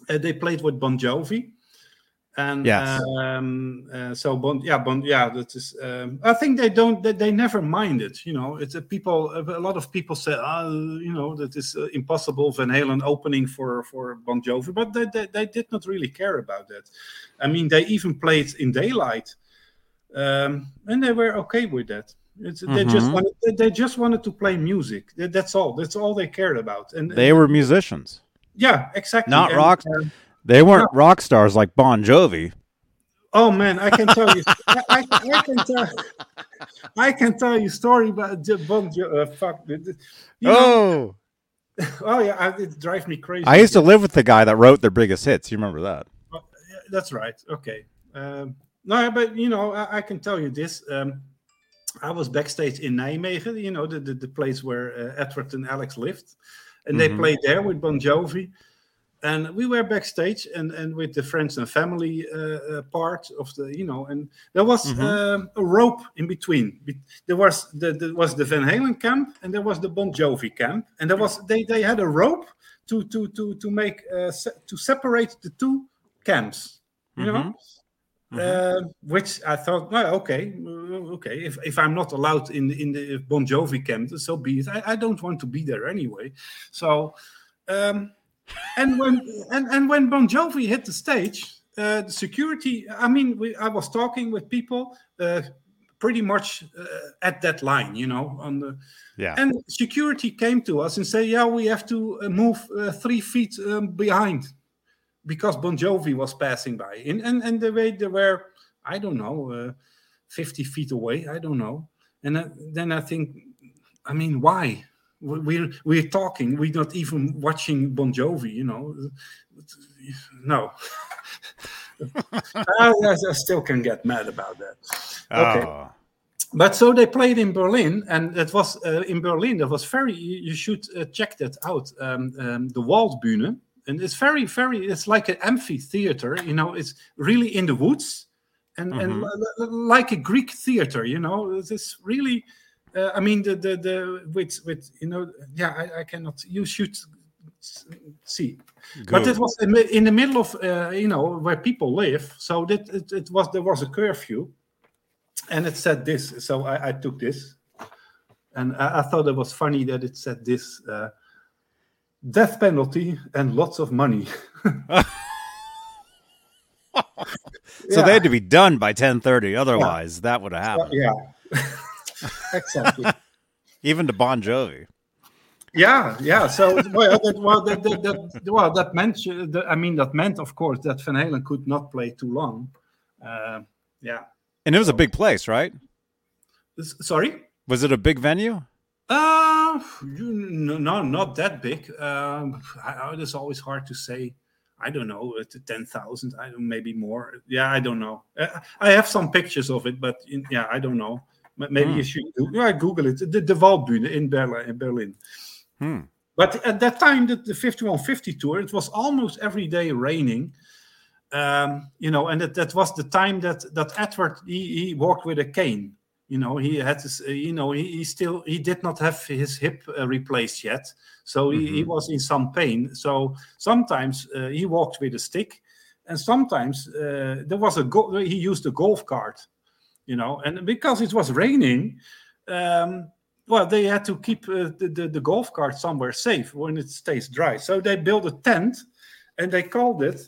uh, they played with Bon Jovi, and Yes. um, uh, so Bon, yeah, Bon, yeah, that is. Um, I think they don't, they, they never mind it. You know, it's a people. A lot of people say, oh, you know, that is uh, impossible. Van Halen opening for for Bon Jovi, but they, they they did not really care about that. I mean, they even played in daylight um, and they were okay with that. It's, They just Mhm. wanted they- they just wanted to play music. That's all. That's all they cared about. And They were musicians, yeah, exactly. not And, rock. uh, They weren't rock stars like Bon Jovi. oh man, I can tell you. I, I, I can tell. I can tell you story about Bon Jovi. uh, Fuck. you know- Oh, oh yeah, it drives me crazy. I used to live with the guy that wrote their biggest hits. You remember that? that's right. Okay. Um, no, but you know, I, I can tell you this. Um, I was backstage in Nijmegen, you know, the the, the place where uh, Edward and Alex lived, and they Mhm. played there with Bon Jovi. And we were backstage, and, and with the friends and family uh, uh, part of the, you know, and there was Mhm. um, a rope in between. There was the, there was the Van Halen camp, and there was the Bon Jovi camp, and there was they they had a rope to to to to make uh, se- to separate the two camps, you know. Mhm. Uh, which I thought, well, okay, uh, okay. If, if I'm not allowed in in the Bon Jovi camp, so be it. I, I don't want to be there anyway. So, um, and when and, and when Bon Jovi hit the stage, uh, the security. I mean, we, I was talking with people, uh, pretty much uh, at that line, you know, on the Yeah. and security came to us and say, "Yeah, we have to uh, move uh, three feet um, behind because Bon Jovi was passing by." And and and the way they were, I don't know, uh, fifty feet away. I don't know. And uh, then I think, I mean, why? We- We're we're talking. We're not even watching Bon Jovi. You know, no. [laughs] I, I still can get mad about that. Okay Oh. but so they played in Berlin, and it was uh, in Berlin. That was very. You, should uh, check that out. Um, um, the Waldbühne, and it's very, very. It's like an amphitheater. You know, it's really in the woods, and and Mhm. li- li- like a Greek theater. You know, it's really. Uh, I mean, the the the with with you know, yeah. I, I cannot. You should see. But it was in the- middle of uh, you know where people live, so that it, it was there was a curfew, and it said this. So I, I took this, and I, I thought it was funny that it said this: uh, death penalty and lots of money. [laughs] So Yeah. they had to be done by ten thirty. Otherwise, that would have happened. yeah, exactly. [laughs] Even to Bon Jovi. Yeah, yeah. So well, that, well, that, that, that, well, that meant. I mean, that meant, of course, that Van Halen could not play too long. Uh, yeah. And it was a big place, right? Sorry. Was it a big venue? Uh, you, no, no, not that big. Um, I, it's always hard to say. I don't know, uh, to ten thousand, I maybe more. Yeah, I don't know. Uh, I have some pictures of it, but in, yeah, I don't know. Maybe Hmm. you should do, yeah, Google it. The, the Waldbühne in Berlin. In Berlin. Hmm. But at that time, the, the 5150 tour, it was almost every day raining. Um, you know, and that, that was the time that that Edward he, he walked with a cane. You know, he had this. Uh, you know, he, he still he did not have his hip uh, replaced yet, so he, he Mhm. was in some pain. So sometimes uh, he walked with a stick, and sometimes uh, there was a go- he used a golf cart. You know, and because it was raining, um, well, they had to keep uh, the, the, the golf cart somewhere safe when it stays dry. So they built a tent and they called it,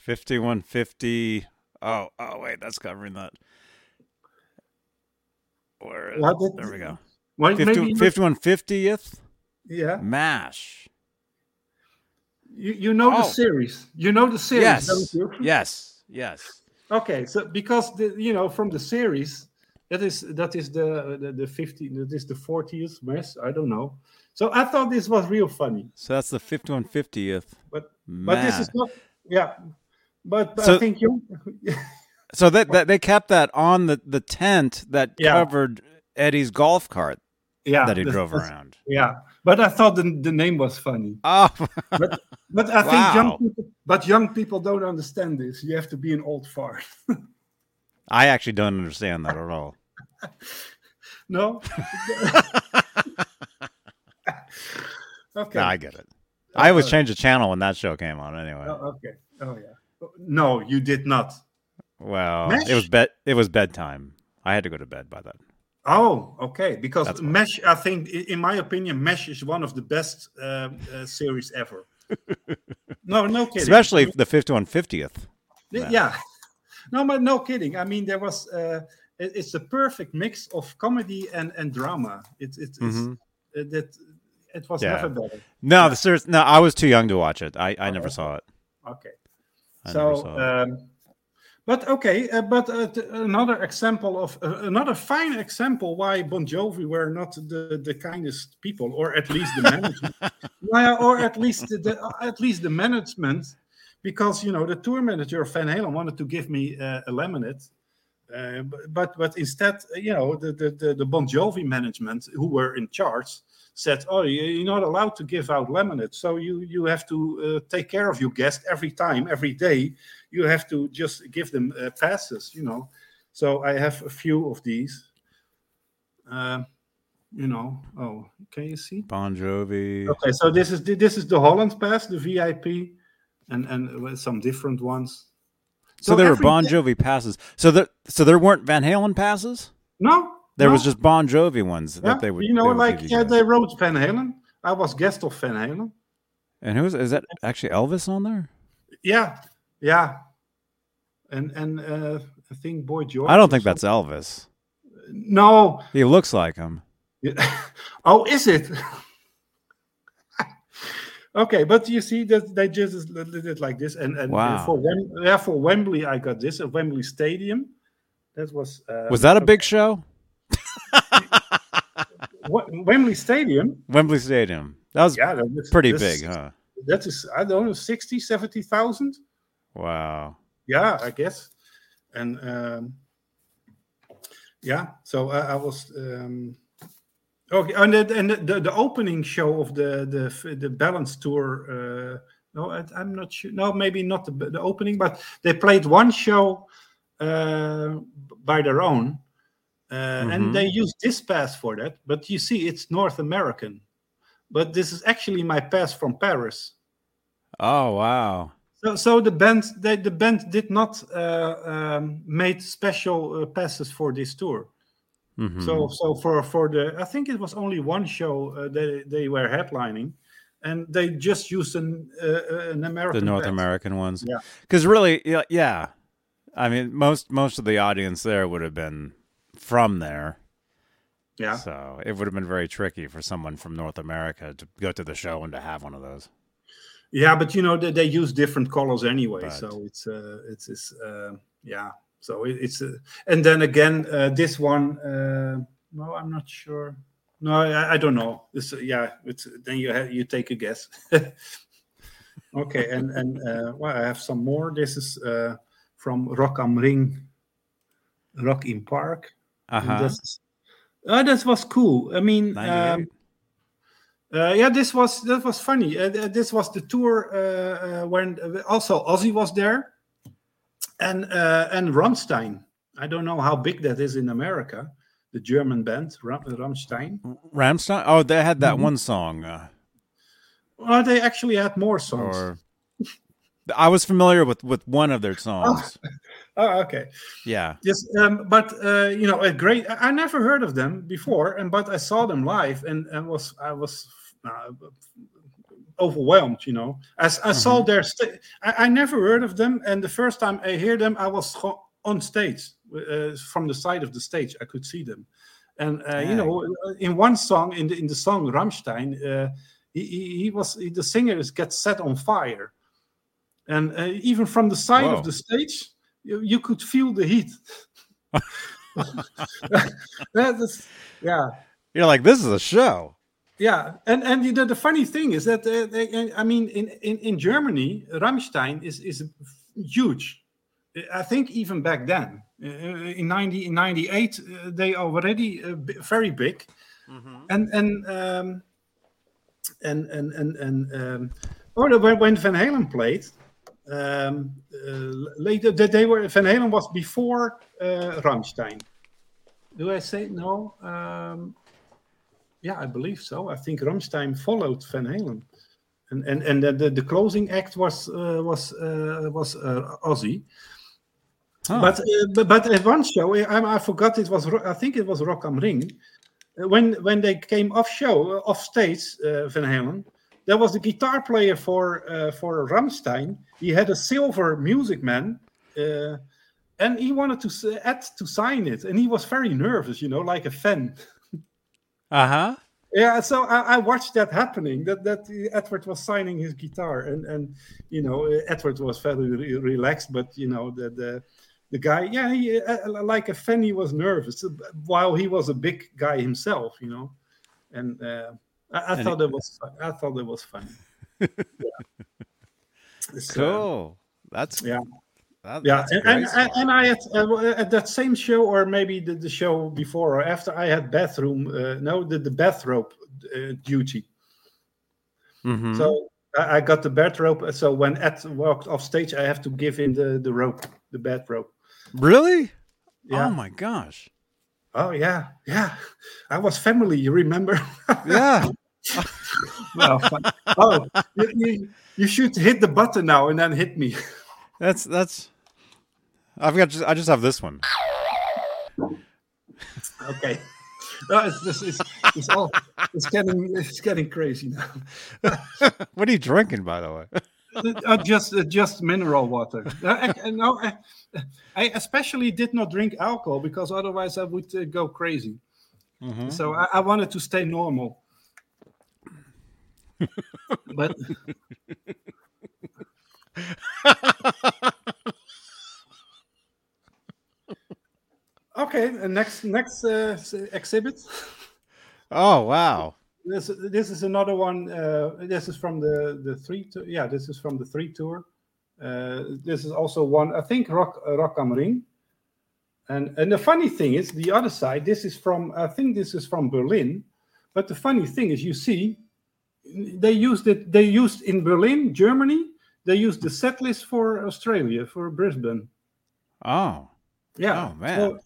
Fifty-one fifty. Oh, oh wait, that's covering that. Where? is- did- there we go. well, maybe, 51 50th yeah, mash. you, you know the Oh. series. You know the series, Yes. Yes. Yes. Okay, so because the you know from the series, that is that is the the, the 50 that is the 40th mess. I don't know. So I thought this was real funny, So that's the 51 50th. but but this is not. Yeah, but So- I think you. [laughs] [laughs] So that, that they kept that on the, the tent that Yeah. covered Eddie's golf cart yeah, that he drove around. Yeah, but I thought the, the name was funny. Oh, But [laughs] but I think young people, but young people don't understand this. You have to be an old fart. I actually don't understand that at all. [laughs] no. [laughs] okay. No, I get it. I always change the channel when that show came on. Anyway, Oh, okay. Oh yeah. No, you did not. well, Mesh? it was bed. It was bedtime. I had to go to bed by then. Oh, okay. Because That's. Mesh, I think, in my opinion, Mesh is one of the best um, uh, series ever. No, no kidding. Especially the 51 50th. Th- Yeah. No, but no kidding. I mean, there was. Uh, it, it's a perfect mix of comedy and and drama. It, it, it's Mhm. uh, that it was Yeah. never better. No, the serious. No, I was too young to watch it. I, I never saw it. Okay. I so, it. um, But okay, uh, but uh, another example of uh, another fine example why Bon Jovi were not the, the kindest people, or at least the management, [laughs] or at least the, the at least the management, because you know the tour manager Van Halen wanted to give me uh, a laminate, uh, but but instead you know the, the the the Bon Jovi management who were in charge said, "Oh, you- you're not allowed to give out laminate, so you you have to uh, take care of your guest every time, every day. You have to just give them uh, passes, you know." So I have a few of these. Uh, you know, oh, can you see? Bon Jovi. Okay, so this is the, this is the Holland pass, the VIP, and and some different ones. So there were Bon Jovi passes. So there, so there weren't Van Halen passes. No, There no. was just Bon Jovi ones yeah, that they would. you know, like yeah, guys. they wrote Van Halen. I was guest of Van Halen. And who's is that? Actually, Elvis on there? Yeah, yeah, and and uh, I think Boy George. I don't think that's. Elvis. no. He looks like him. [laughs] oh, is it? [laughs] okay, but you see that they just did it like this, and and Wow. for Wem- yeah, for Wembley, I got this at Wembley Stadium. That was uh, Was that a big show? Wem- Wembley Stadium? Wembley Stadium. That was Yeah, that is, pretty that's- big, huh? That is, I don't know, 60, 70,000? Wow. Yeah, I guess. And um, yeah, so I, I was. Um, okay, and, the, and the, the opening show of the the the balance tour. Uh, no, I, I'm not sure. No, maybe not the, the opening, but they played one show uh, by their own, uh, Mhm. and they use this pass for that. But you see, it's North American. But this is actually my pass from Paris. Oh wow. So, so the band, they, the band did not uh, um, made special uh, passes for this tour. Mhm. So, so for for the, I think it was only one show uh, they they were headlining, and they just used an uh, an American. the North. American ones. Yeah. Because really, yeah, yeah. I mean, most most of the audience there would have been from there, Yeah, so it would have been very tricky for someone from North America to go to the show and to have one of those. yeah, but you know they, they use different colors anyway, But- so it's uh, it's it's uh, yeah. So it, it's uh, and then again uh, this one. Uh, no, I'm not sure. No, I, I don't know. This, yeah, it's then you have, you take a guess. [laughs] okay, and and uh, well, I have some more. This is uh, from Rock am Ring, Rock im Park. Uh And huh. this- Oh, that was cool. I mean, um, uh, yeah, this was that was funny. Uh, this was the tour uh, uh, when uh, also Ozzy was there, and uh, and Rammstein. I don't know how big that is in America. The German band Ram- Rammstein. Ramstein. Oh, they had that Mhm. one song. Uh, Well, they actually had more songs. or I was familiar with with one of their [laughs] songs. Oh, okay. Yeah. Yes, um, but uh, you know, a great. I I never heard of them before, and but I saw them live, and, and was I was uh, overwhelmed. You know, as I saw their. Sta- I, I never heard of them, and the first time I hear them, I was on stage uh, from the side of the stage. I could see them, and uh, you know, in one song, in the in the song Rammstein, uh, he, he, he was the singer is gets set on fire, and uh, even from the side Whoa. of the stage, you, you could feel the heat. [laughs] that is, yeah, You're like, this is a show. yeah, and and the, the funny thing is that uh, they, I mean, in, in in Germany, Rammstein is is huge. I think even back then, uh, in ninety in ninety eight, uh, they already uh, b- very big, and and um, and and and and um, or when when Van Halen played. Um, uh, later, that they were Van Halen was before uh, Rammstein. Do I say no? Um, yeah, I believe so. I think Rammstein followed Van Halen, and and and the the, the closing act was uh, was uh, was uh, Ozzy. Huh. But, uh, but but at one show, I, I forgot it was I think it was Rock am Ring. When when they came off show off stage, uh, Van Halen, there was the guitar player for uh, for Rammstein. He had a silver Music Man. Uh, and he wanted to add to sign it, and he was very nervous, you know, like a fan. [laughs] Uh huh. Yeah, so I, I watched that happening. That that Edward was signing his guitar, and and you know Edward was very re- relaxed, but you know the the the guy, yeah, he, uh, like a fan, he was nervous uh, while he was a big guy himself, you know. And uh, I, I thought it was, fun. I thought it was funny. [laughs] yeah. Uh, Cool. That's yeah. that- yeah, and, and, and I had uh, at that same show, or maybe the, the show before or after, I had bathroom, uh, no, the, the bathrobe uh, duty. Mhm. So I, I got the bathrobe. So when Ed walked off stage, I have to give him the, the rope, the bathrobe. really? Yeah. Oh my gosh. Oh yeah, yeah. I was family. You remember? [laughs] Yeah. well, oh, you, you, you should hit the button now and then hit me. That's that's. I've got. Just, I just have this one. Okay. No, it's, this is it's all it's getting it's getting crazy now. [laughs] what are you drinking, by the way? Uh, just uh, just mineral water. Uh, I, I- no, I, I especially did not drink alcohol because otherwise I would uh, go crazy. Mhm. So I, I wanted to stay normal. but [laughs] okay, uh, next next uh, exhibit. Oh wow. This this is another one. Uh, this is from the the three. Tour. Yeah, this is from the three tour. Uh, this is also one. I think Rock uh, Rock am Ring. And and the funny thing is, the other side. This is from. I think this is from Berlin. But the funny thing is, you see, they used it. They used in Berlin, Germany. They used the set list for Australia for Brisbane. Oh. Yeah. Oh, man. So-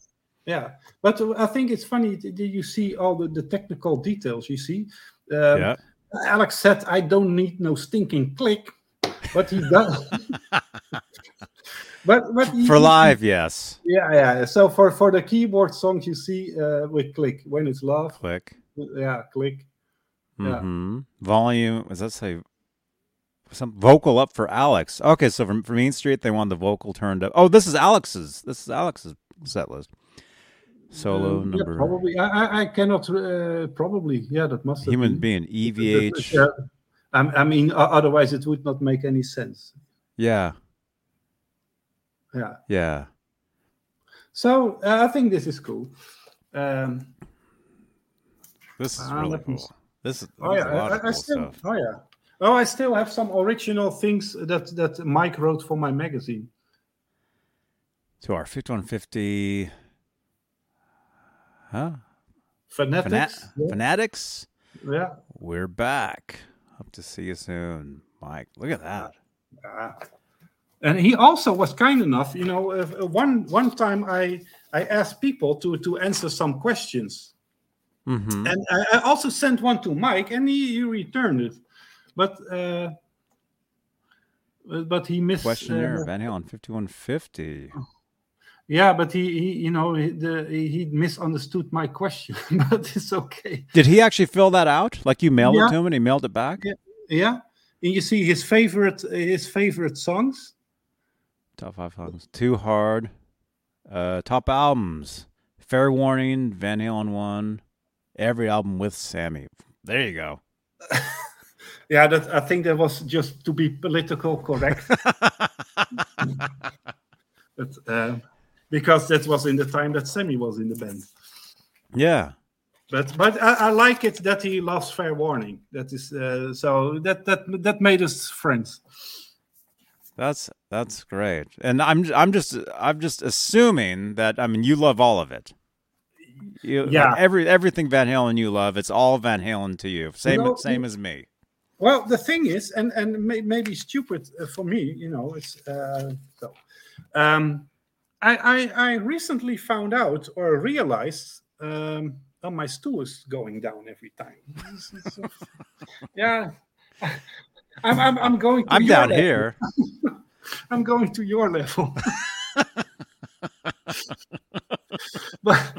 yeah, but uh, I think it's funny you see all the, the technical details. You see, um, yeah. Alex said, "I don't need no stinking click," but he does. [laughs] but but he- For live, yes. yeah, yeah. So for for the keyboard songs, you see uh, with click when it's love, Click. yeah, click. Yeah. hmm Volume. Does that say some vocal up for Alex? Okay, so from for Mean Street, they want the vocal turned up. Oh, this is Alex's. This is Alex's set list. Solo Um, yeah, number. probably. I I, cannot. Uh, probably. Yeah, that must have Human been. being. EVH. Yeah. I, I mean, otherwise it would not make any sense. Yeah. Yeah. Yeah. So uh, I think this is cool. Um, This is Ah, really cool. This is oh yeah, I, I cool still. stuff. Oh yeah. Oh, I still have some original things that that Mike wrote for my magazine. To our 5150. Huh? Fanatics. Fana- Fanatics. yeah. We're back. Hope to see you soon, Mike. Look at that. Ah. And he also was kind enough, you know. Uh, uh, one one time I I asked people to to answer some questions, Mm-hmm. and I, I also sent one to Mike, and he, he returned it, but uh, but he missed Questionnaire. uh, Van Halen 5150. Yeah, but he, he you know, he, the, he misunderstood my question, [laughs] but it's okay. Did he actually fill that out? Like you mailed Yeah. it to him and he mailed it back? Yeah. Yeah, and you see his favorite his favorite songs. Top five albums. Too hard. Uh, top albums. Fair Warning, Van Halen one. Every album with Sammy. There you go. [laughs] Yeah, that I think that was just to be political correct, [laughs] but uh, because that was in the time that Sammy was in the band. yeah. But but I, I like it that he loves Fair Warning. That is uh, so that that that made us friends. That's that's great. And I'm I'm just I'm just assuming that I mean you love all of it. You, Yeah. Every everything Van Halen you love, it's all Van Halen to you. Same know, same as me. Well, the thing is, and and may, maybe stupid uh, for me, you know, it's uh, so. Um, I, I I recently found out or realized um, oh, my stool is going down every time. This is so- [laughs] yeah, I'm, I'm I'm going. To I'm your down level. here. [laughs] I'm going to your level. [laughs] but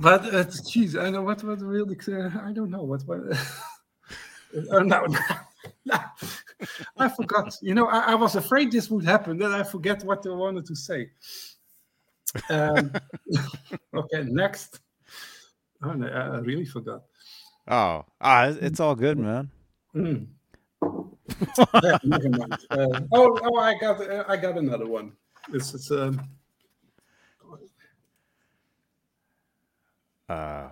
but uh, geez, I don't know what what really. Uh, I don't know what what. Uh, no, no, [laughs] I forgot. You know, I, I was afraid this would happen. Then I forget what I wanted to say. Um, [laughs] okay, next. Oh, no, I really forgot. Oh, ah, it's- all good, man. Hmm. Yeah, [laughs] never mind. Uh, oh, oh, I got, uh, I got another one. This is um, Uh,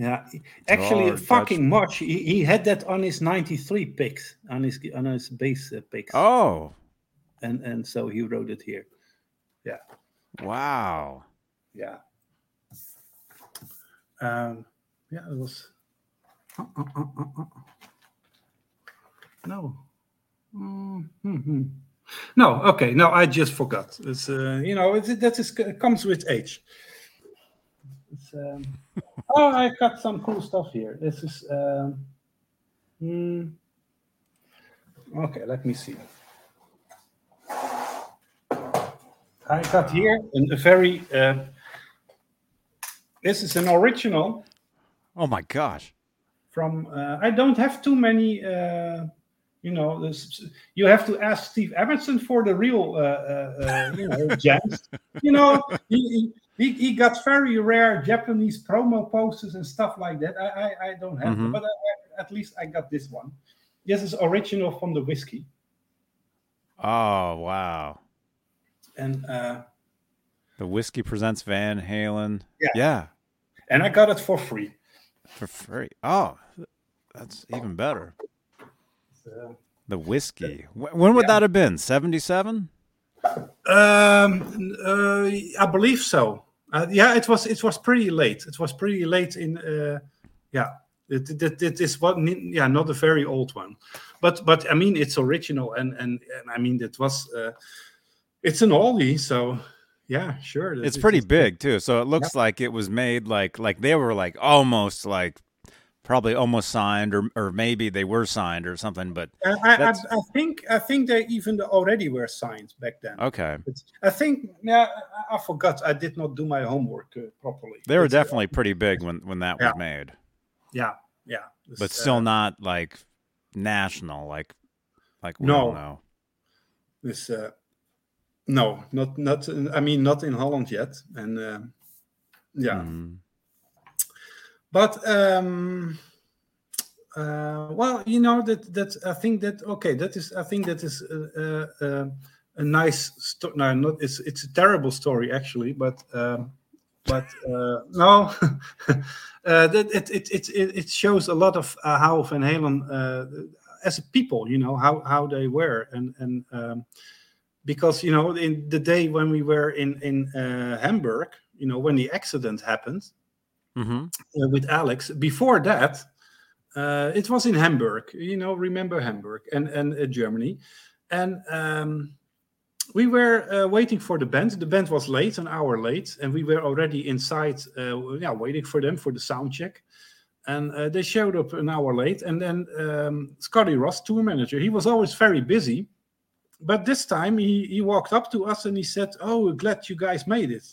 yeah. Actually, Oh, fucking much. He, he had that on his '93 picks, on his on his bass uh, picks, oh, and and so he wrote it here. Yeah, wow. yeah. Um, yeah, it was. Uh, uh. No. Mm-hmm. No, okay. No, I just forgot. It's uh, you know, it, that is comes with age. It's, um, oh, I got some cool stuff here. This is. Um, hmm. okay, let me see. I got here a very. Uh, this is an original Oh my gosh. from. Uh, I don't have too many. Uh, you know, this, you have to ask Steve Emerson for the real, uh, uh, uh, you know, gems. You know, he, he, he got very rare Japanese promo posters and stuff like that. I I, I don't have them, Mhm. but I, I- at least I got this one. This is original from the Whisky, Oh wow. and uh, The Whisky presents Van Halen. Yeah. Yeah. and I got it for free. For free. Oh, that's even better. The Whisky. When would Yeah. that have been? 77? Um, uh, I believe so. Uh, yeah, it was. It was pretty late. It was pretty late in. Uh, yeah, it, it, it, is what. Yeah, not a very old one, but but I mean it's original and and, and I mean it was. Uh, it's an oldie, so yeah, sure. It's it pretty is- big too. So it looks like it was made like like they were like almost like probably almost signed or or maybe they were signed or something, but Uh, I, I, I think I think they even already were signed back then. okay. I think yeah, I, forgot. I did not do my homework uh, properly. They were But, uh, definitely pretty big when when that was made. yeah, yeah. But still uh, not like national like like we all No. This uh, no, not not. I mean, not in Holland yet, and uh, yeah. Mhm. But um, uh, well, you know that that I think that okay, that is I think that is uh, uh, a nice story. No, not it's it's a terrible story actually, but. Um, but uh, no, [laughs] uh, that it, it it it it shows a lot of uh, how Van Halen uh, as a people, you know, how how they were, and and um, because you know in the day when we were in in uh, Hamburg, you know, when the accident happened, Mhm. uh, with Alex. Before that, uh, it was in Hamburg. You know, remember Hamburg and and uh, Germany, and um, we were uh, waiting for the band. The band was late, an hour late, and we were already inside. Uh, yeah, waiting for them for the sound check. And uh, they showed up an hour late, and then um, Scotty Ross, tour manager, he was always very busy. But this time he, he walked up to us and he said, "Oh, glad you guys made it."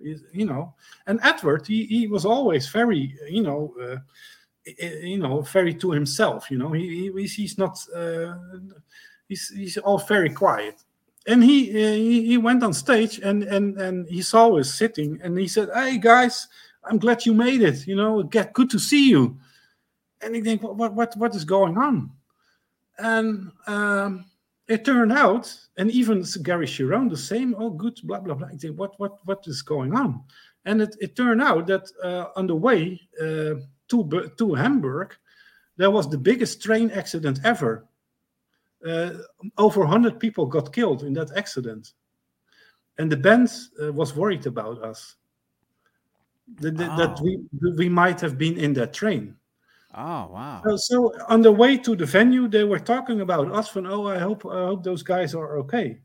You know, and Edward, he, he was always very, you know, uh, you know, very to himself. You know, he, he he's- not, uh, he's he's all very quiet. And he, uh, he he went on stage and and and he saw us sitting and he said, "Hey guys, I'm glad you made it. You know, get good to see you." And I think, what what, what is going on? And um, it turned out, and even Gary Cherone, the same. Oh, good, blah blah blah. I think, what what what is going on? And it, it turned out that uh, on the way uh, to to Hamburg, there was the biggest train accident ever. Uh, over 100 people got killed in that accident, and the band uh, was worried about us. That, that, that Oh. we we might have been in that train. Oh, wow. So, so on the way to the venue, they were talking about us. From oh, I hope I hope those guys are okay,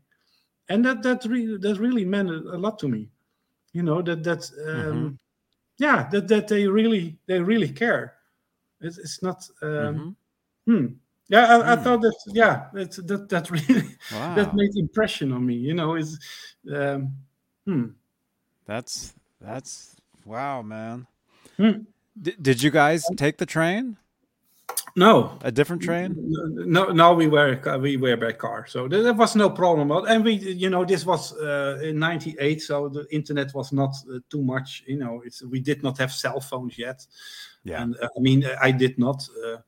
and that that really that really meant a, lot to me. You know that that um, yeah that that they really they really care. It's, it's not um, Mhm. hmm. yeah. I, I Hmm. thought that yeah that that [laughs] that really Wow. that made impression on me. You know is um, hmm. That's that's wow, man. Hmm. D- did you guys take the train? no A different train? No, no, we were we were by car, so there there was no problem. And we, you know, this was uh, in '98, so the internet was not uh, too much. You know, it's we did not have cell phones yet, Yeah. and uh, I mean, I did not. Uh,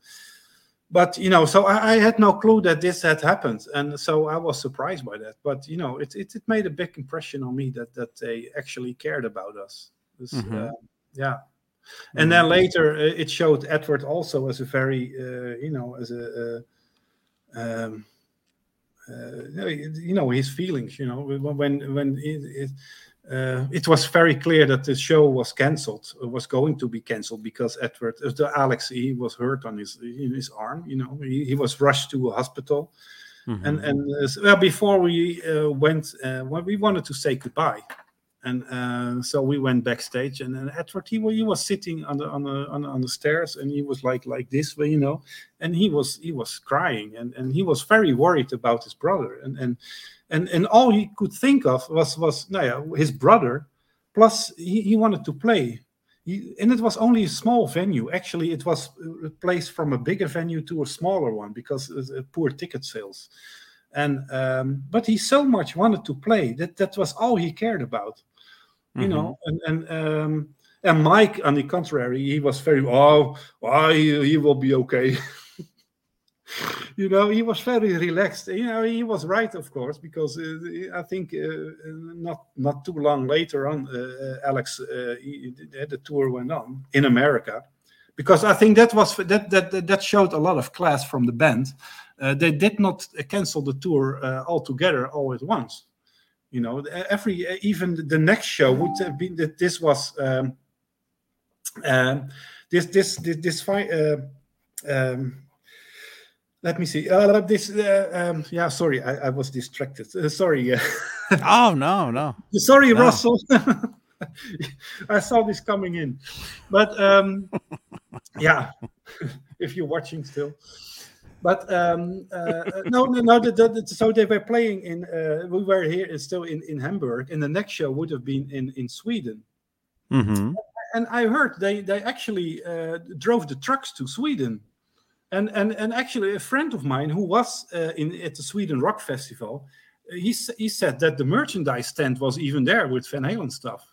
but you know, so I, I, had no clue that this had happened, and so I was surprised by that. But you know, it it, it made a big impression on me that that they actually cared about us. Mm-hmm. Uh, yeah. And then mm-hmm. later, uh, it showed Edward also as a very, uh, you know, as a, um, uh, you know, his feelings. You know, when when it, it uh, it was very clear that the show was cancelled, was going to be cancelled because Edward, uh, the Alex, he was hurt on his in his arm. You know, he, he was rushed to a hospital, mm-hmm. and and uh, well, before we uh, went, uh, when we wanted to say goodbye, and uh, so we went backstage, and, and Edward, he, he was sitting on the on the on, on the stairs, and he was like like this, way you know, and he was he was crying, and and he was very worried about his brother, and and and and all he could think of was was no, yeah, his brother. Plus, he, he wanted to play, he, and it was only a small venue. Actually, it was placed from a bigger venue to a smaller one because poor ticket sales. And um, but he so much wanted to play that that was all he cared about, you mm-hmm. know. And and um, and Mike, on the contrary, he was very oh, oh he, he will be okay. [laughs] you know, he was very relaxed. You know, he was right, of course, because uh, I think uh, not not too long later on, uh, Alex, uh, he, the tour went on in America, because I think that was that that that showed a lot of class from the band. Uh, they did not cancel the tour uh, altogether all at once. You know, every even the next show would have been that this was um, um, this this this, this um, let me see. Uh, this, uh, um, yeah, sorry, I, I was distracted. Uh, sorry. [laughs] oh no, no. Sorry, no. Russell. [laughs] I saw this coming in, but um, [laughs] yeah, if you're watching still. But um, uh, uh, no, no, no. The, the, the, so they were playing in. Uh, we were here still in, in Hamburg, and the next show would have been in in Sweden. Mm-hmm. And I heard they they actually drove the trucks to Sweden and and and actually, a friend of mine who was uh, in at the Sweden Rock Festival, he he said that the merchandise stand was even there with Van Halen stuff.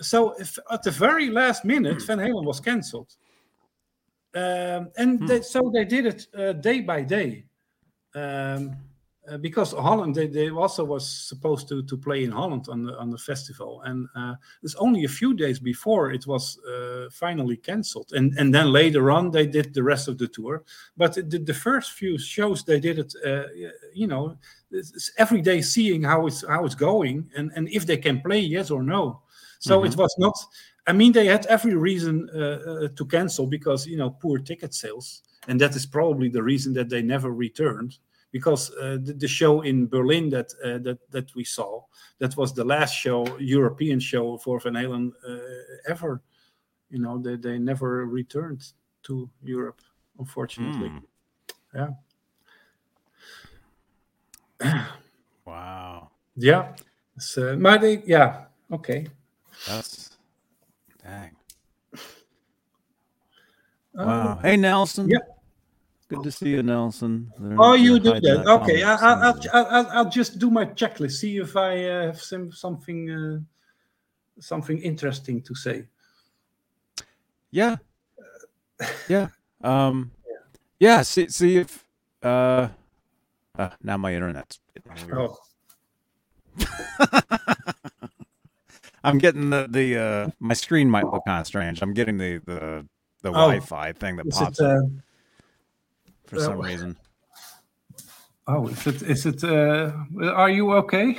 So if, at the very last minute, Van Halen was cancelled, um, and hmm. they, so they did it uh, day by day. Um, uh, because Holland, they, they also was supposed to, to play in Holland on the on the festival, and uh, it's only a few days before it was uh, finally cancelled, and and then later on they did the rest of the tour. But the, the first few shows they did it, uh, you know, every day seeing how it's how it's going, and and if they can play yes or no. So mm-hmm. it was not. I mean, they had every reason uh, uh, to cancel because you know poor ticket sales, and that is probably the reason that they never returned because uh, the, the, show in Berlin that uh, that that we saw that was the last show European show for Van Halen uh, ever. You know, they they never returned to Europe, unfortunately. Mm. Yeah. wow. Yeah. So, maar they, yeah. Okay. That's dang. Wow. hey Nelson. Yeah. Good to see you, Nelson. oh, you do that. Okay, I, I, I'll, I'll, I'll just do my checklist. See if I uh, have some, something uh, something interesting to say. Yeah, [laughs] yeah, um, yeah. See, see if uh, uh now my internet's. Oh. [laughs] I'm getting the the uh, my screen might look kind of strange. I'm getting the the the oh. Wi-Fi thing that pops. It, uh, for some reason. Oh, is it? Is it? Uh, are you okay?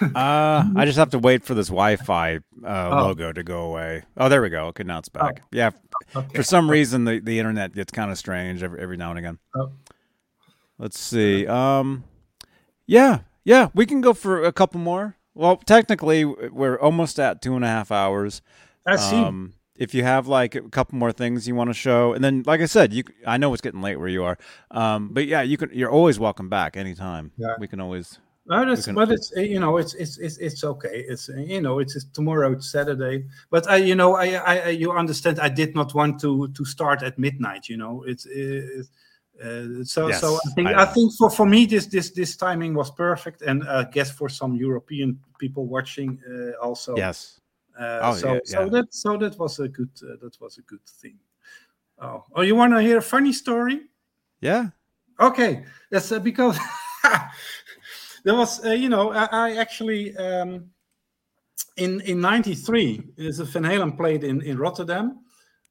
uh, I just have to wait for this Wi-Fi uh, oh. logo to go away. Oh, there we go. Okay, now it's back. Oh. Yeah, okay. for some reason the, the internet gets kind of strange every, every now and again. Oh. Let's see. Um, yeah, yeah, we can go for a couple more. Well, technically, we're almost at two and a half hours. I see. Um, if you have like a couple more things you want to show, and then like I said, you I know it's getting late where you are, um, but yeah, you can. You're always welcome back anytime. Yeah. we can always. But it's, can, but it's you know it's it's it's, it's okay. It's you know it's, it's tomorrow. It's Saturday. But I you know I, I you understand. I did not want to to start at midnight. You know it's. it's uh, so yes, so I think I, I, think for, for me this this this timing was perfect and I guess for some European people watching uh, also yes uh, oh, so yeah, yeah. so that so that was a good uh, that was a good thing. Oh, oh, you want to hear a funny story? Yeah. Okay, that's uh, because [laughs] there was, uh, you know, I, I actually um, in in '93, is Van Halen played in in Rotterdam,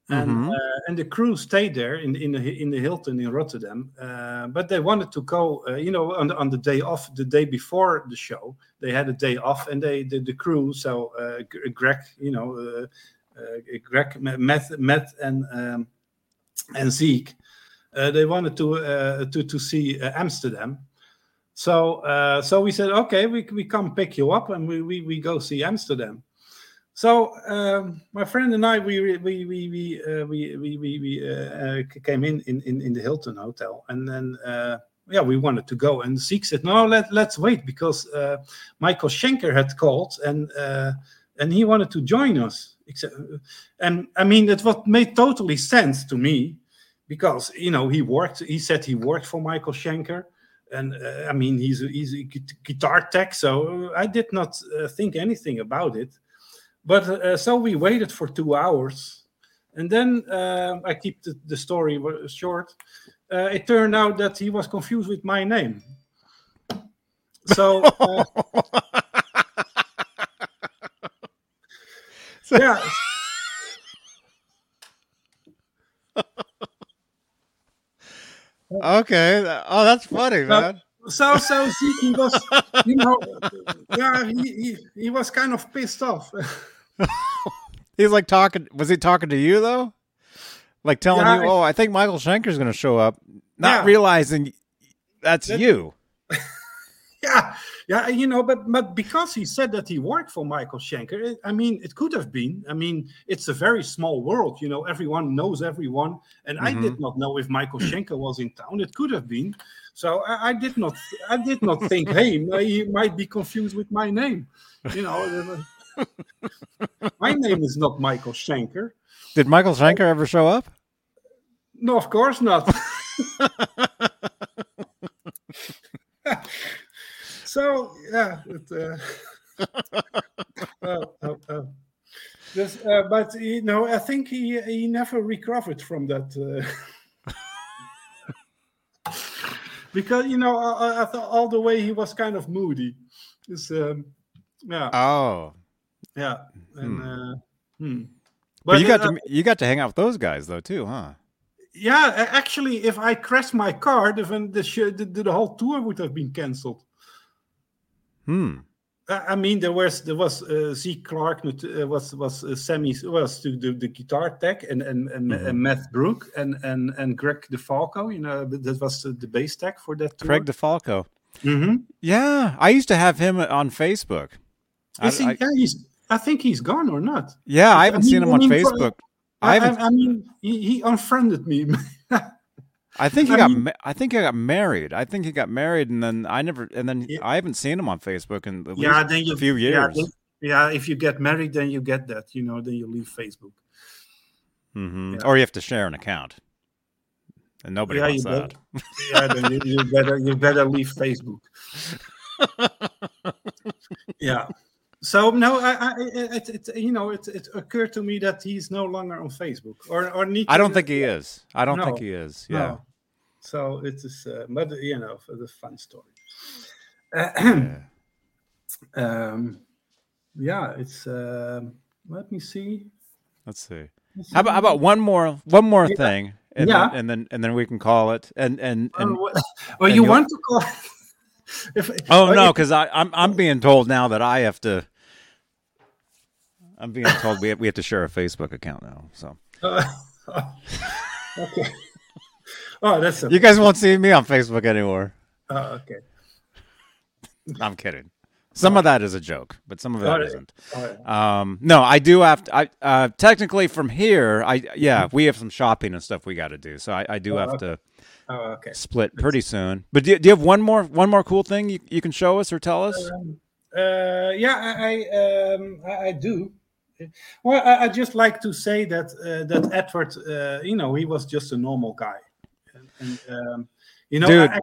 and Mhm. uh, and the crew stayed there in in the in the Hilton in Rotterdam. Uh, but they wanted to go, uh, you know, on the, on the day off, the day before the show, they had a day off, and they the, the crew, so uh, Greg, you know, uh, uh, Greg, Matt, Matt, and um, and Zeke, uh, they wanted to uh, to to see uh, Amsterdam. So uh, so we said, okay, we we come pick you up, and we we, we go see Amsterdam. So um, my friend and I, we we we we uh, we we we, uh, uh, came in, in in in the Hilton hotel, and then uh, yeah, we wanted to go, and Zeke said, no, let let's wait because uh, Michael Schenker had called, and uh, and he wanted to join us. And I mean, it what made totally sense to me because you know he worked. He said he worked for Michael Schenker and uh, I mean he's a, he's a guitar tech, so I did not uh, think anything about it. But uh, so we waited for two hours, and then uh, I keep the, the story short. Uh, it turned out that he was confused with my name. So uh, [laughs] yeah, [laughs] Okay. Oh, that's funny, man. so so he was you know yeah he, he, he was kind of pissed off. [laughs] [laughs] He's like talking. Was he talking to you though? Like telling Yeah, you, "Oh, I think Michael Schenker's going to show up," not Yeah. realizing that's That- you. [laughs] Yeah, yeah, you know, but but because he said that he worked for Michael Schenker, it- I mean, it could have been. I mean, it's a very small world, you know. Everyone knows everyone, and I did mm-hmm. not know if Michael Schenker was in town. It could have been. So I, I did not, I did not think, [laughs] hey, he might be confused with my name. You know, my name is not Michael Schenker. Did Michael Schenker ever show up? No, of course not. [laughs] so yeah, it, uh, oh. This, uh, but you know, I think he he never recovered from that. Uh, [laughs] because you know, I, I thought all the way he was kind of moody. It's, um, yeah, Oh, yeah, and uh, hmm. but, you got uh, to you got to hang out with those guys though too, huh? Yeah, actually, if I crashed my car, then the, the the whole tour would have been cancelled. Hmm. I I mean, there was there was uh, Zeke Clark, uh, was was uh, Sammy was the, the, the guitar tech, and and and, Mhm. and Matt Bruck, and and and Greg DeFalco. You know, that that was the, the bass tech for that tour. Craig DeFalco. hmm Yeah, I used to have him on Facebook. I- Is he? I- yeah, he's. I think he's gone or not. yeah, I haven't I seen mean- him I on Facebook. I, I I. Mean, he, he unfriended me. [laughs] I think he got. mean- I think he got married. I think he got married, and then I never. And then Yeah. I haven't seen him on Facebook in yeah, then you a few Yeah, years. then- yeah, if you get married, then you get that. You know, then you leave Facebook. hmm Yeah. Or you have to share an account, and nobody Yeah, wants that. yeah, then you, you better you better leave Facebook. [laughs] yeah. So no, I, I it, it, you know it, it occurred to me that he's no longer on Facebook or or need. I don't think he is. I don't think he is. No. Yeah. So it is, uh, but you know, for the fun story. Yeah. [clears throat] um, yeah, it's. Um, let me see. Let's see. Let's How about, how about one more one more Yeah. thing, and Yeah. then, and then and then we can call it. And and, Oh, and what- oh, and you you- want to call? [laughs] if, oh uh, no, because I'm I'm being told now that I have to. I'm being told we have, we have to share a Facebook account now. So Uh, [laughs] okay. Oh, that's a, you guys won't see me on Facebook anymore. oh, okay. [laughs] I'm kidding. Some of that is a joke, but some of that right. isn't. Right. Um, no, I do have to. I uh, technically from here, I yeah, we have some shopping and stuff we got to do. So I, I do Oh, have to Oh, okay. split pretty soon. But do you, do you have one more one more cool thing you, you can show us or tell us? Um, uh, yeah, I I, um, I I do. Well, I, I just like to say that uh, that Edward, uh, you know, he was just a normal guy, and, and um, you know, Dude, I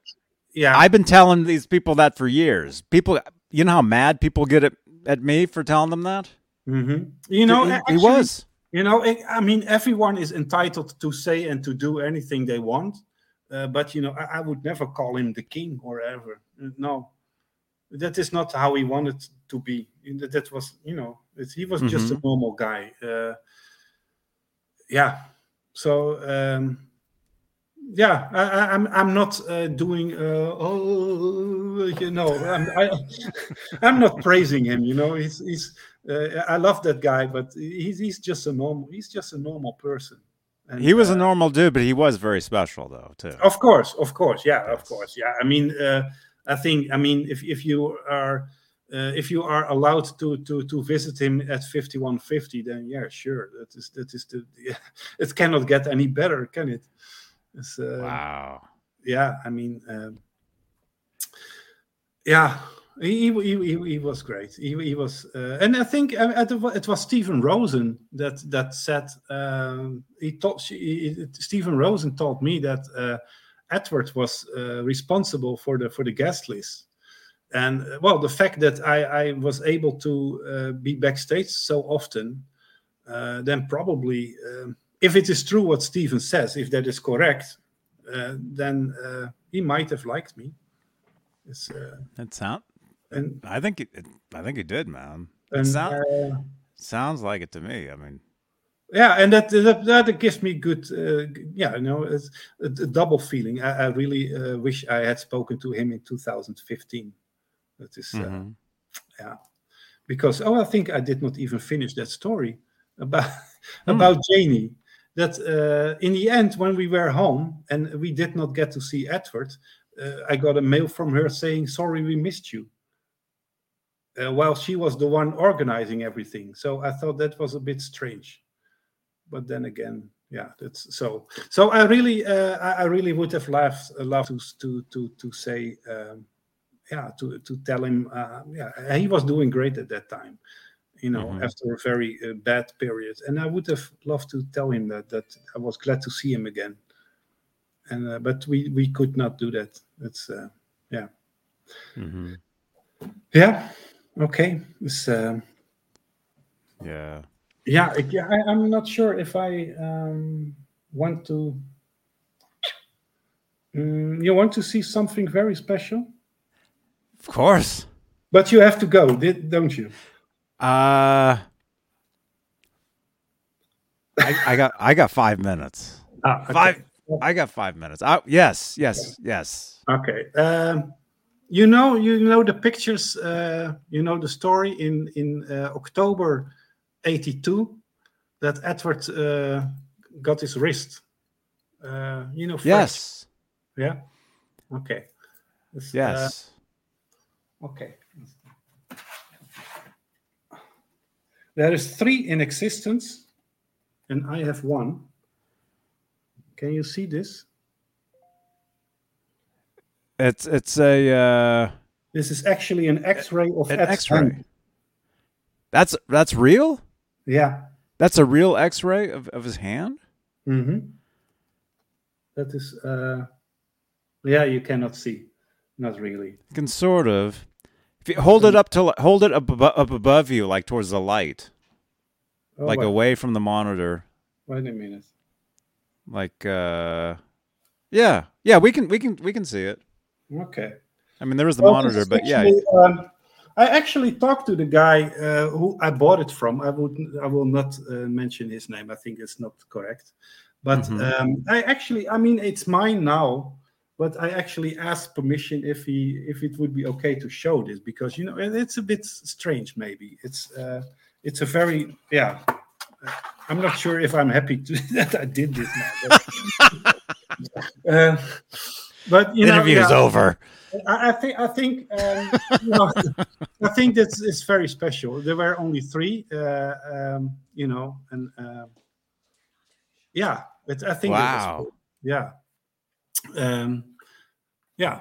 yeah, I've been telling these people that for years. People, you know how mad people get at, at me for telling them that. mhm. you know, he, he actually- was. You know, I I mean, everyone is entitled to say and to do anything they want, uh, but you know, I, I would never call him the king or ever. No, that is not how he wanted to be. That was, you know, he was just a normal guy. Uh, yeah, so um, yeah, I, I, I'm I'm not uh, doing uh, oh you know I'm I, [laughs] I'm not praising him. You know, he's he's uh, I love that guy, but he's he's just a normal he's just a normal person. And, He was a uh, normal dude, but he was very special though too. of course, of course, yeah, of course, yeah. I mean, uh, I think, I mean, if if you are uh, if you are allowed to to to visit him at fifty one fifty, then yeah, sure, that is that is the yeah, [laughs] it cannot get any better, can it? It's, uh, Wow. yeah, I mean, um, yeah, he, he, he, he was great. He, he was, uh, and I think uh, it was Stephen Rosen that that said um, he taught he- Stephen Rosen told me that uh, Edward was uh, responsible for the for the guest list. And uh, well, the fact that I, I was able to uh, be backstage so often, then probably, um, if it is true what Stephen says, if that is correct, then he might have liked me. It's, uh, It sound. And I think it, it- I think he did, man. It and sound, uh, sounds like it to me. I mean, yeah, and that that, that gives me good, uh, yeah, you know, it's a, a double feeling. I, I really uh, wish I had spoken to him in 2015. That is, uh, mhm. yeah, because oh, I think I did not even finish that story [laughs] about Hmm. about Janie. That uh, in the end, when we were home and we did not get to see Edward, uh, I got a mail from her saying, "Sorry, we missed you." Uh, while she was the one organizing everything, so I thought that was a bit strange. But then again, yeah, that's so. So I really, uh, I, really would have loved, loved to to to to say. Um, yeah to to tell him uh, yeah he was doing great at that time you know Mhm. after a very uh, bad period and i would have loved to tell him that that i was glad to see him again and uh, but we we could not do that it's uh, yeah Mhm. yeah okay it's um yeah. yeah I, yeah, I, i'm not sure if i um want to Mm, you want to see something very special Of course. but you have to go don't you Uh, I, I got I got five minutes. ah, okay. Five. I got five minutes. I, yes, yes, yes. Okay. Um, you know, you know the pictures. Uh, you know the story in in uh, October '82 that Edward uh, got his wrist. Uh, you know. Yes, Yeah. Okay. It's, uh, yes. okay. There is three in existence, and I have one. Can you see this? It's it's a uh, This is actually an X-ray of an X-ray. That's that's real. Yeah. That's a real X-ray of, of his hand. Mm-hmm. That is, uh, yeah, you cannot see, not really. You can sort of. If you hold it up to hold it up, abo- up above you, like towards the light, Oh, like away from the monitor, wait a minute. like uh, yeah, yeah. We can we can we can see it. Okay. I mean, there is the Well, monitor, but yeah, um, I actually talked to the guy uh, who I bought it from. I would, I will not uh, mention his name. I think it's not correct. But Mhm. um, I actually, I mean, it's mine now. But I actually asked permission if he, if it would be okay to show this because you know it's a bit strange. Maybe it's, uh, it's a very, yeah. I'm not sure if I'm happy to, [laughs] that I did this now. But, [laughs] uh, but you know, interview's yeah. over. I, I think I think um, you know, [laughs] I think this is very special. There were only three, uh, um, you know, and uh, yeah, it, I think. it was- Wow. yeah, um, yeah.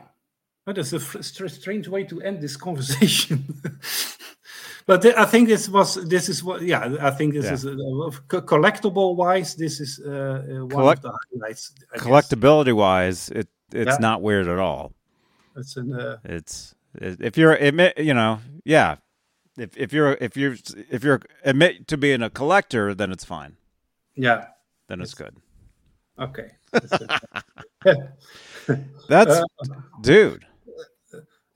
That is a fr- strange way to end this [laughs] conversation. but th- I think this was this is what yeah I think this Yeah. is uh, co- collectible wise this is uh, uh, one Collect- of the highlights. I guess. Collectability wise, it it's Yeah. not weird at all. It's an uh, It's if you're admit, you know, yeah. If if you're if you're if you're admit to being a collector, then it's fine. Yeah. then it's good. Okay. [laughs] That's Uh, dude. [laughs]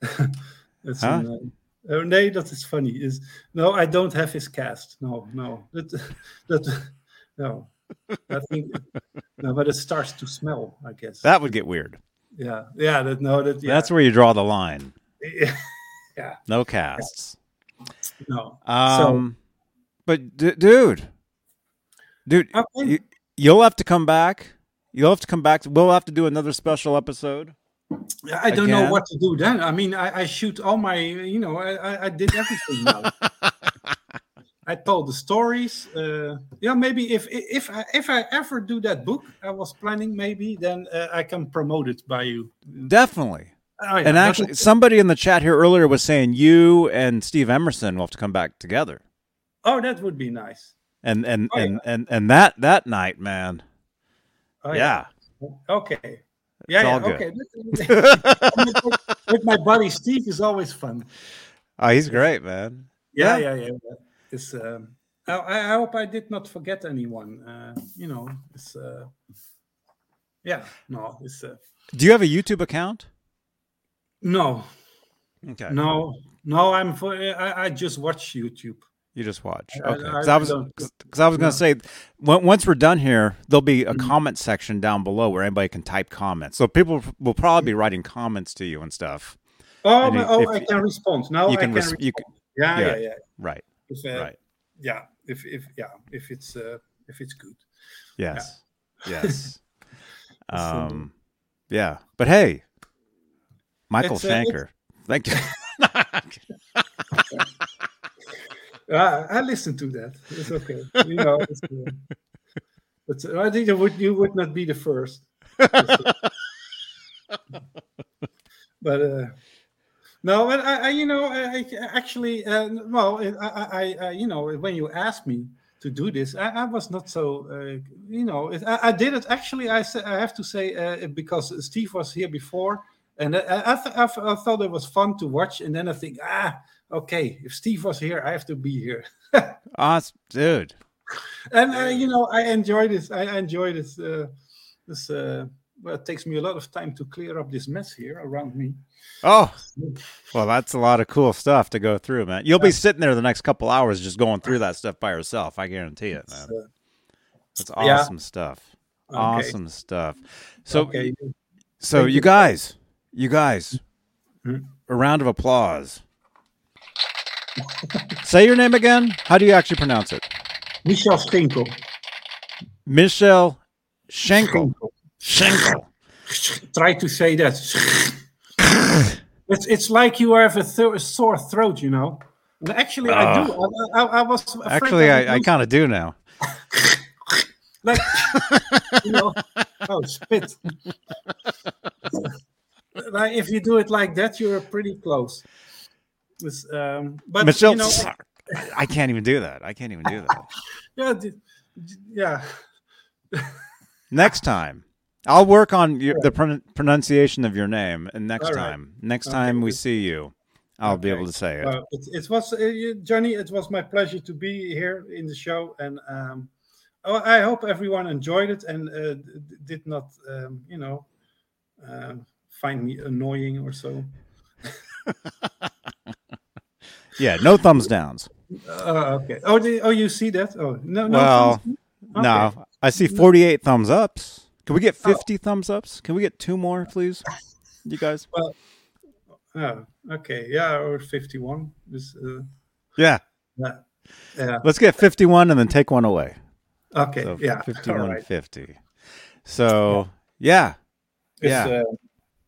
That's Huh? een, uh, oh, nee, dat is funny. Is no, I don't have his cast. No, no, that [laughs] that no. [laughs] I think no, but it starts to smell. I guess. That would get weird. yeah, yeah. That no, that yeah. That's where you draw the line. yeah. [laughs] No casts. No. Um, but d- dude, dude, Okay. you, you'll have to come back. You'll have to come back. We'll have to do another special episode. I don't know what to do then. I mean, I, I shoot all my, you know, I, I did everything now. [laughs] I told the stories. Uh, yeah, maybe if if I if I ever do that book, I was planning maybe then uh, I can promote it by you. Definitely. Oh, yeah, And actually, somebody in the chat here earlier was saying you and Steve Emerson will have to come back together. oh, that would be nice. And and Oh, and, and and that that night, man. Oh, yeah. Okay. Yeah, yeah. Okay. [laughs] With my buddy Steve is always fun. Oh, he's great, man. Yeah, Yeah. yeah, yeah. It's. Um, I, I hope I did not forget anyone. Uh, you know, it's. Uh, yeah, no, it's. Uh, Do you have a YouTube account? no, Okay. no, no. I'm for. I, I just watch YouTube. You just watch. Okay. Because I, I was because I was going to say once we're done here, there'll be a Mhm. comment section down below where anybody can type comments. So people will probably be writing comments to you and stuff. Oh, And if- oh, if I can respond now. you I can can. res- respond. you can- yeah, yeah. yeah, yeah. Right. If, uh, Right. Yeah, if if yeah, if it's uh, if it's good. Yes. Yes. It's, [laughs] uh, [laughs] um. Yeah. But hey, Michael It's, uh, Schenker. Thank you. Uh, [laughs] I listened to that. It's okay. You know, it's, uh, but I think you would you would not be the first. but uh, no, but I, I you know, I, I actually, uh, well, I, I, I, you know, when you asked me to do this, I, I was not so, uh, you know, it, I, I did it actually. I I have to say uh, because Steve was here before, and I, I, th- I, th- I thought it was fun to watch, and then I think, ah, okay, if Steve was here, I have to be here. [laughs] awesome, dude. and uh, you know i enjoyed this. i enjoyed it uh, this uh, well it takes me a lot of time to clear up this mess here around me Oh, well, that's a lot of cool stuff to go through, man. You'll be sitting there the next couple hours just going through that stuff by yourself. I guarantee it, man. It's yeah. awesome stuff. Okay. Awesome stuff. So, okay so Thank you guys, you guys, Mhm. a round of applause. Say your name again. How do you actually pronounce it? michel schinkel Michelle Schenkel. Schenkel. try to say that it's it's like you have a, th- a sore throat you know and actually i do I, I, I was Ah. Actually, I, I kind of do now. like you know oh spit like if you do it like that you're pretty close It's, um, but Michelle, you know, I can't even do that. I can't even do that. [laughs] yeah, yeah. Next time, I'll work on your, the pron- pronunciation of your name. And next right. time, next Okay, time we see you, I'll be able to say it. Uh, it, it was uh, Johnny. It was my pleasure to be here in the show, and um, oh, I hope everyone enjoyed it and uh, did not, um, you know, uh, find me annoying or so. [laughs] yeah, no thumbs downs. Uh, okay. Oh, oh, you see that? Oh, no, no. Well, thumbs- No. I see 48 thumbs ups. Can we get 50 thumbs ups? Can we get two more, please? You guys? [laughs] Well, Oh, okay. Yeah, or fifty-one. This, uh, Yeah. yeah. Yeah. Let's get 51 and then take one away. Okay. So yeah. 51 All right. 50. So, yeah. It's, Yeah. uh,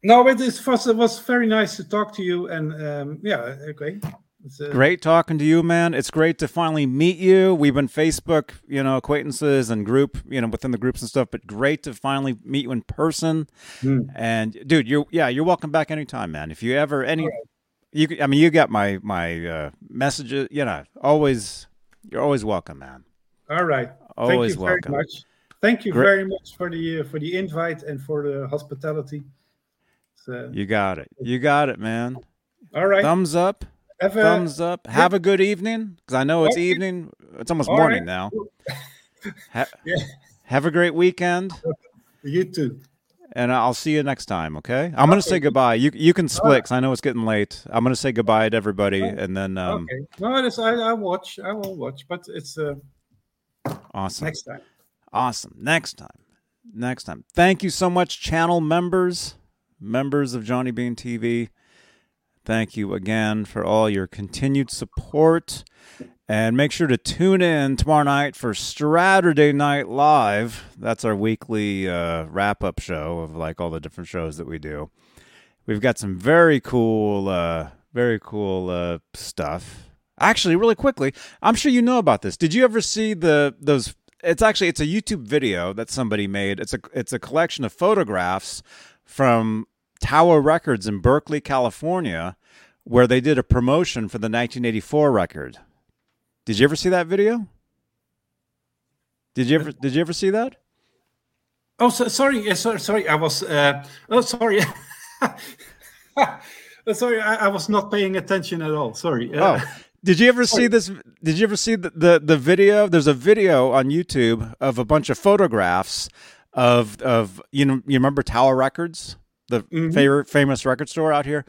no, but it was it was very nice to talk to you, and um, yeah, okay. Great talking to you, man. It's great to finally meet you. We've been Facebook, you know, acquaintances and group, you know, within the groups and stuff, but great to finally meet you in person. Hmm. And dude, you're yeah, you're welcome back anytime, man. If you ever any you I mean, you got my my uh messages, you know, always you're always welcome, man. All right. Always Thank you welcome. very much. Thank you Great. very much for the uh, for the invite and for the hospitality. So, You got it. You got it, man. all right. Thumbs up. Have a, Thumbs up. Have a good evening cuz I know it's Okay. evening. It's almost All morning right. now. [laughs] Ha- Yeah. Have a great weekend, [laughs] You too. and I'll see you next time. Okay. I'm gonna say goodbye. You you can split 'cause I know it's getting late. I'm gonna say goodbye to everybody, and then um, okay. No, I, I watch. I will watch, but it's uh, awesome. next time. Awesome. Next time. Next time. Thank you so much, channel members, members of Johnny Bean TV. Thank you again for all your continued support. And make sure to tune in tomorrow night for Saturday Night Live. That's our weekly uh, wrap up show of like all the different shows that we do. We've got some very cool, uh, very cool uh, stuff. Actually, really quickly, I'm sure you know about this. Did you ever see the those? It's actually it's a YouTube video that somebody made. It's a it's a collection of photographs from Tower Records in Berkeley, California, where they did a promotion for the 1984 record. Did you ever see that video? Did you ever Did you ever see that? Oh, so, sorry. Yeah, sorry. Sorry. I was. Uh, oh, sorry. [laughs] Uh, sorry. I, I was not paying attention at all. Sorry. Uh, Oh, did you ever see this? Did you ever see the, the the video? There's a video on YouTube of a bunch of photographs of of you know you remember Tower Records, the favorite famous record store out here.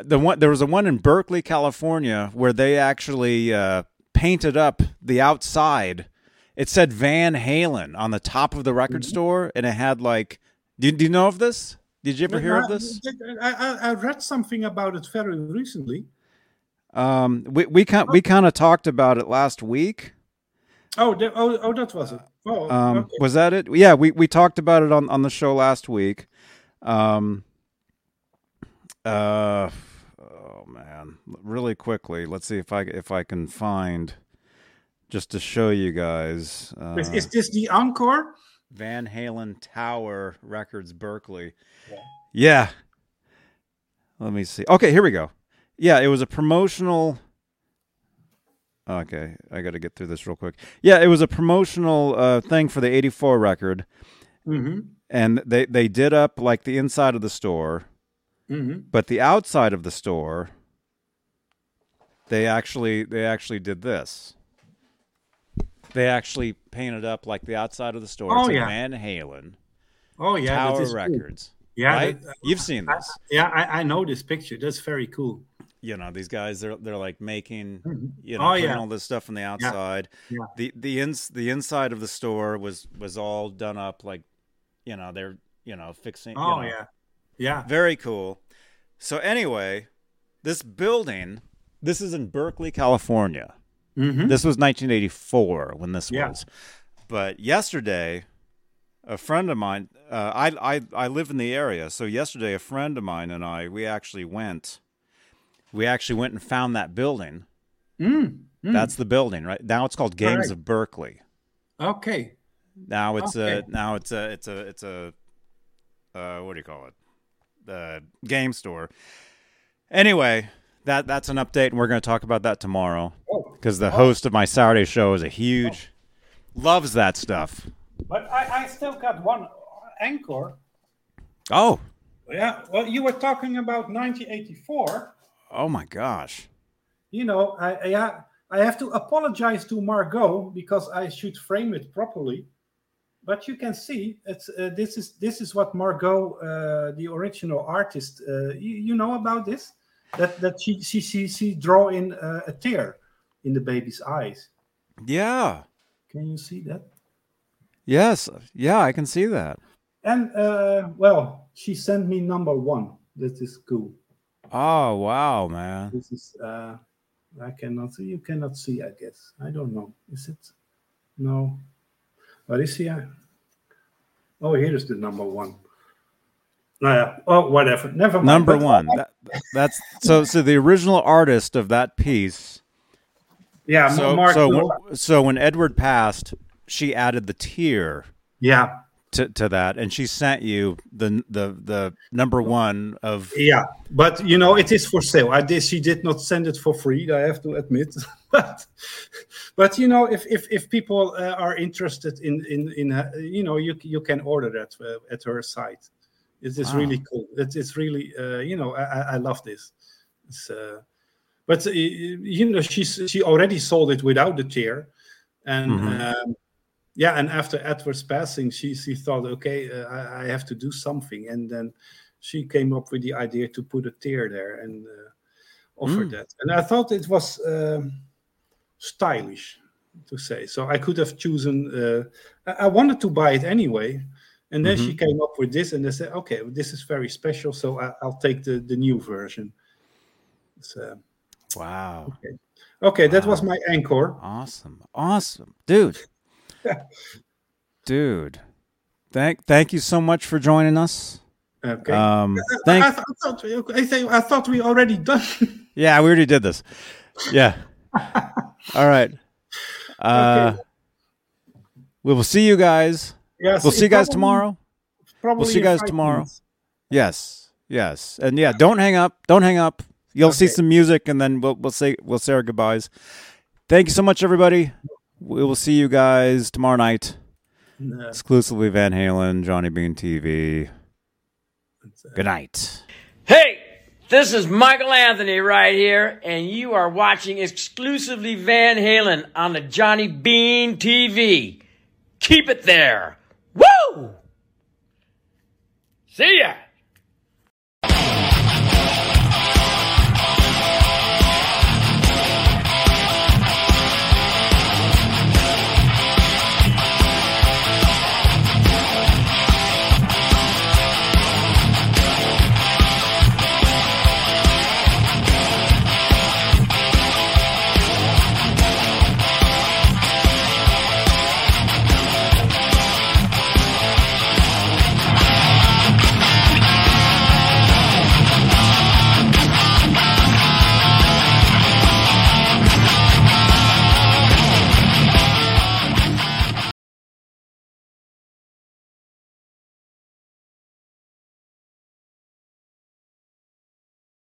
The one there was a one in Berkeley, California, where they actually uh, painted up the outside. It said Van Halen on the top of the record store, and it had like. Do, do you know of this? Did you ever hear of this? I, I, I read something about it very recently. Um, we we kind we kind of talked about it last week. Oh, oh, oh, that was it. Oh, Um, okay. Was that it? Yeah, we, we talked about it on, on the show last week. Um, uh, oh man, really quickly, let's see if I if I can find just to show you guys. Uh, is, is this the encore? Van Halen Tower Records Berkeley. Yeah. Let me see. Okay, here we go. Yeah, it was a promotional. Okay, I got to get through this real quick. Yeah, it was a promotional uh, thing for the '84 record, Mm-hmm. And they they did up like the inside of the store, Mm-hmm. but the outside of the store, they actually they actually did this. They actually painted up like the outside of the store. Oh, It's a yeah. Van Halen Oh yeah, Tower is cool. Records. Yeah, right? that- You've seen I- this. yeah, I, I know this picture. That's very cool. You know these guys. They're they're like making Mhm. you know Oh, yeah. all this stuff on the outside. Yeah. The the ins the inside of the store was was all done up like you know they're you know fixing. you Oh know, yeah, yeah. Very cool. So anyway, this building, this is in Berkeley, California. Mm-hmm. This was 1984 when this Yeah. was. But yesterday, a friend of mine, uh, I, I I live in the area, so yesterday a friend of mine and I we actually went, we actually went and found that building. Mm. Mm. That's the building, right now. It's called Games Alright. of Berkeley. okay. Now it's a now it's a it's a it's a uh, what do you call it? The game store. Anyway, that that's an update, and we're going to talk about that tomorrow Oh, because the host of my Saturday show is a huge loves that stuff. but I, I still got one anchor. Oh, Yeah. Well, you were talking about 1984. oh my gosh. You know, I, I yeah, I have to apologize to Margo because I should frame it properly. But you can see it's uh, this is this is what Margo, uh, the original artist, uh, you, you know about this that that she she she, she draw in uh, a tear in the baby's eyes. Yeah. Can you see that? Yes. Yeah, I can see that. And uh, well, she sent me number one. That is cool. Oh wow, man. This is uh, I cannot see. You cannot see. I guess I don't know. Is it? No. What is here? Oh, here is the number one. Oh, yeah. Oh, whatever. Never mind. Number one. That, that's so. So the original artist of that piece. Yeah. So Mark. so when, so when Edward passed, she added the tear yeah. To, to that, and she sent you the the the number one of Yeah. But you know, it is for sale. I did. She did not send it for free. I have to admit. [laughs] but but you know, if if if people uh, are interested in in in uh, you know, you you can order that uh, at her site. It is Wow. really cool. It, it's really uh, you know, I, I love this. It's, uh, but uh, you know, she's she already sold it without the tear, and Mhm. um, yeah, and after Edward's passing, she she thought, okay, uh, I, I, have to do something, and then she came up with the idea to put a tear there and uh, offer mm. that. And I thought it was um, stylish to say. So I could have chosen. Uh, I, I wanted to buy it anyway, and then mm-hmm. she came up with this, and they said, okay, this is very special, so I, will take the the new version. Uh, wow. Okay. Okay, wow. that was my encore. Awesome, awesome, dude. Dude, thank thank you so much for joining us. Okay. Um, thank- I, I, thought, I, I thought we already done. [laughs] yeah, we already did this. Yeah. [laughs] All right. Uh, okay. We will see you guys. Yes. We'll see you guys probably, tomorrow. Probably we'll see you guys tomorrow. Minutes. Yes. Yes. And yeah, don't hang up. Don't hang up. You'll okay. see some music, and then we'll we'll say we'll say our goodbyes. Thank you so much, everybody. We will see you guys tomorrow night. No. Exclusively Van Halen, Johnny Bean TV. Good night. Hey, this is Michael Anthony right here, and you are watching exclusively Van Halen on the Johnny Bean TV. Keep it there. Woo! See ya!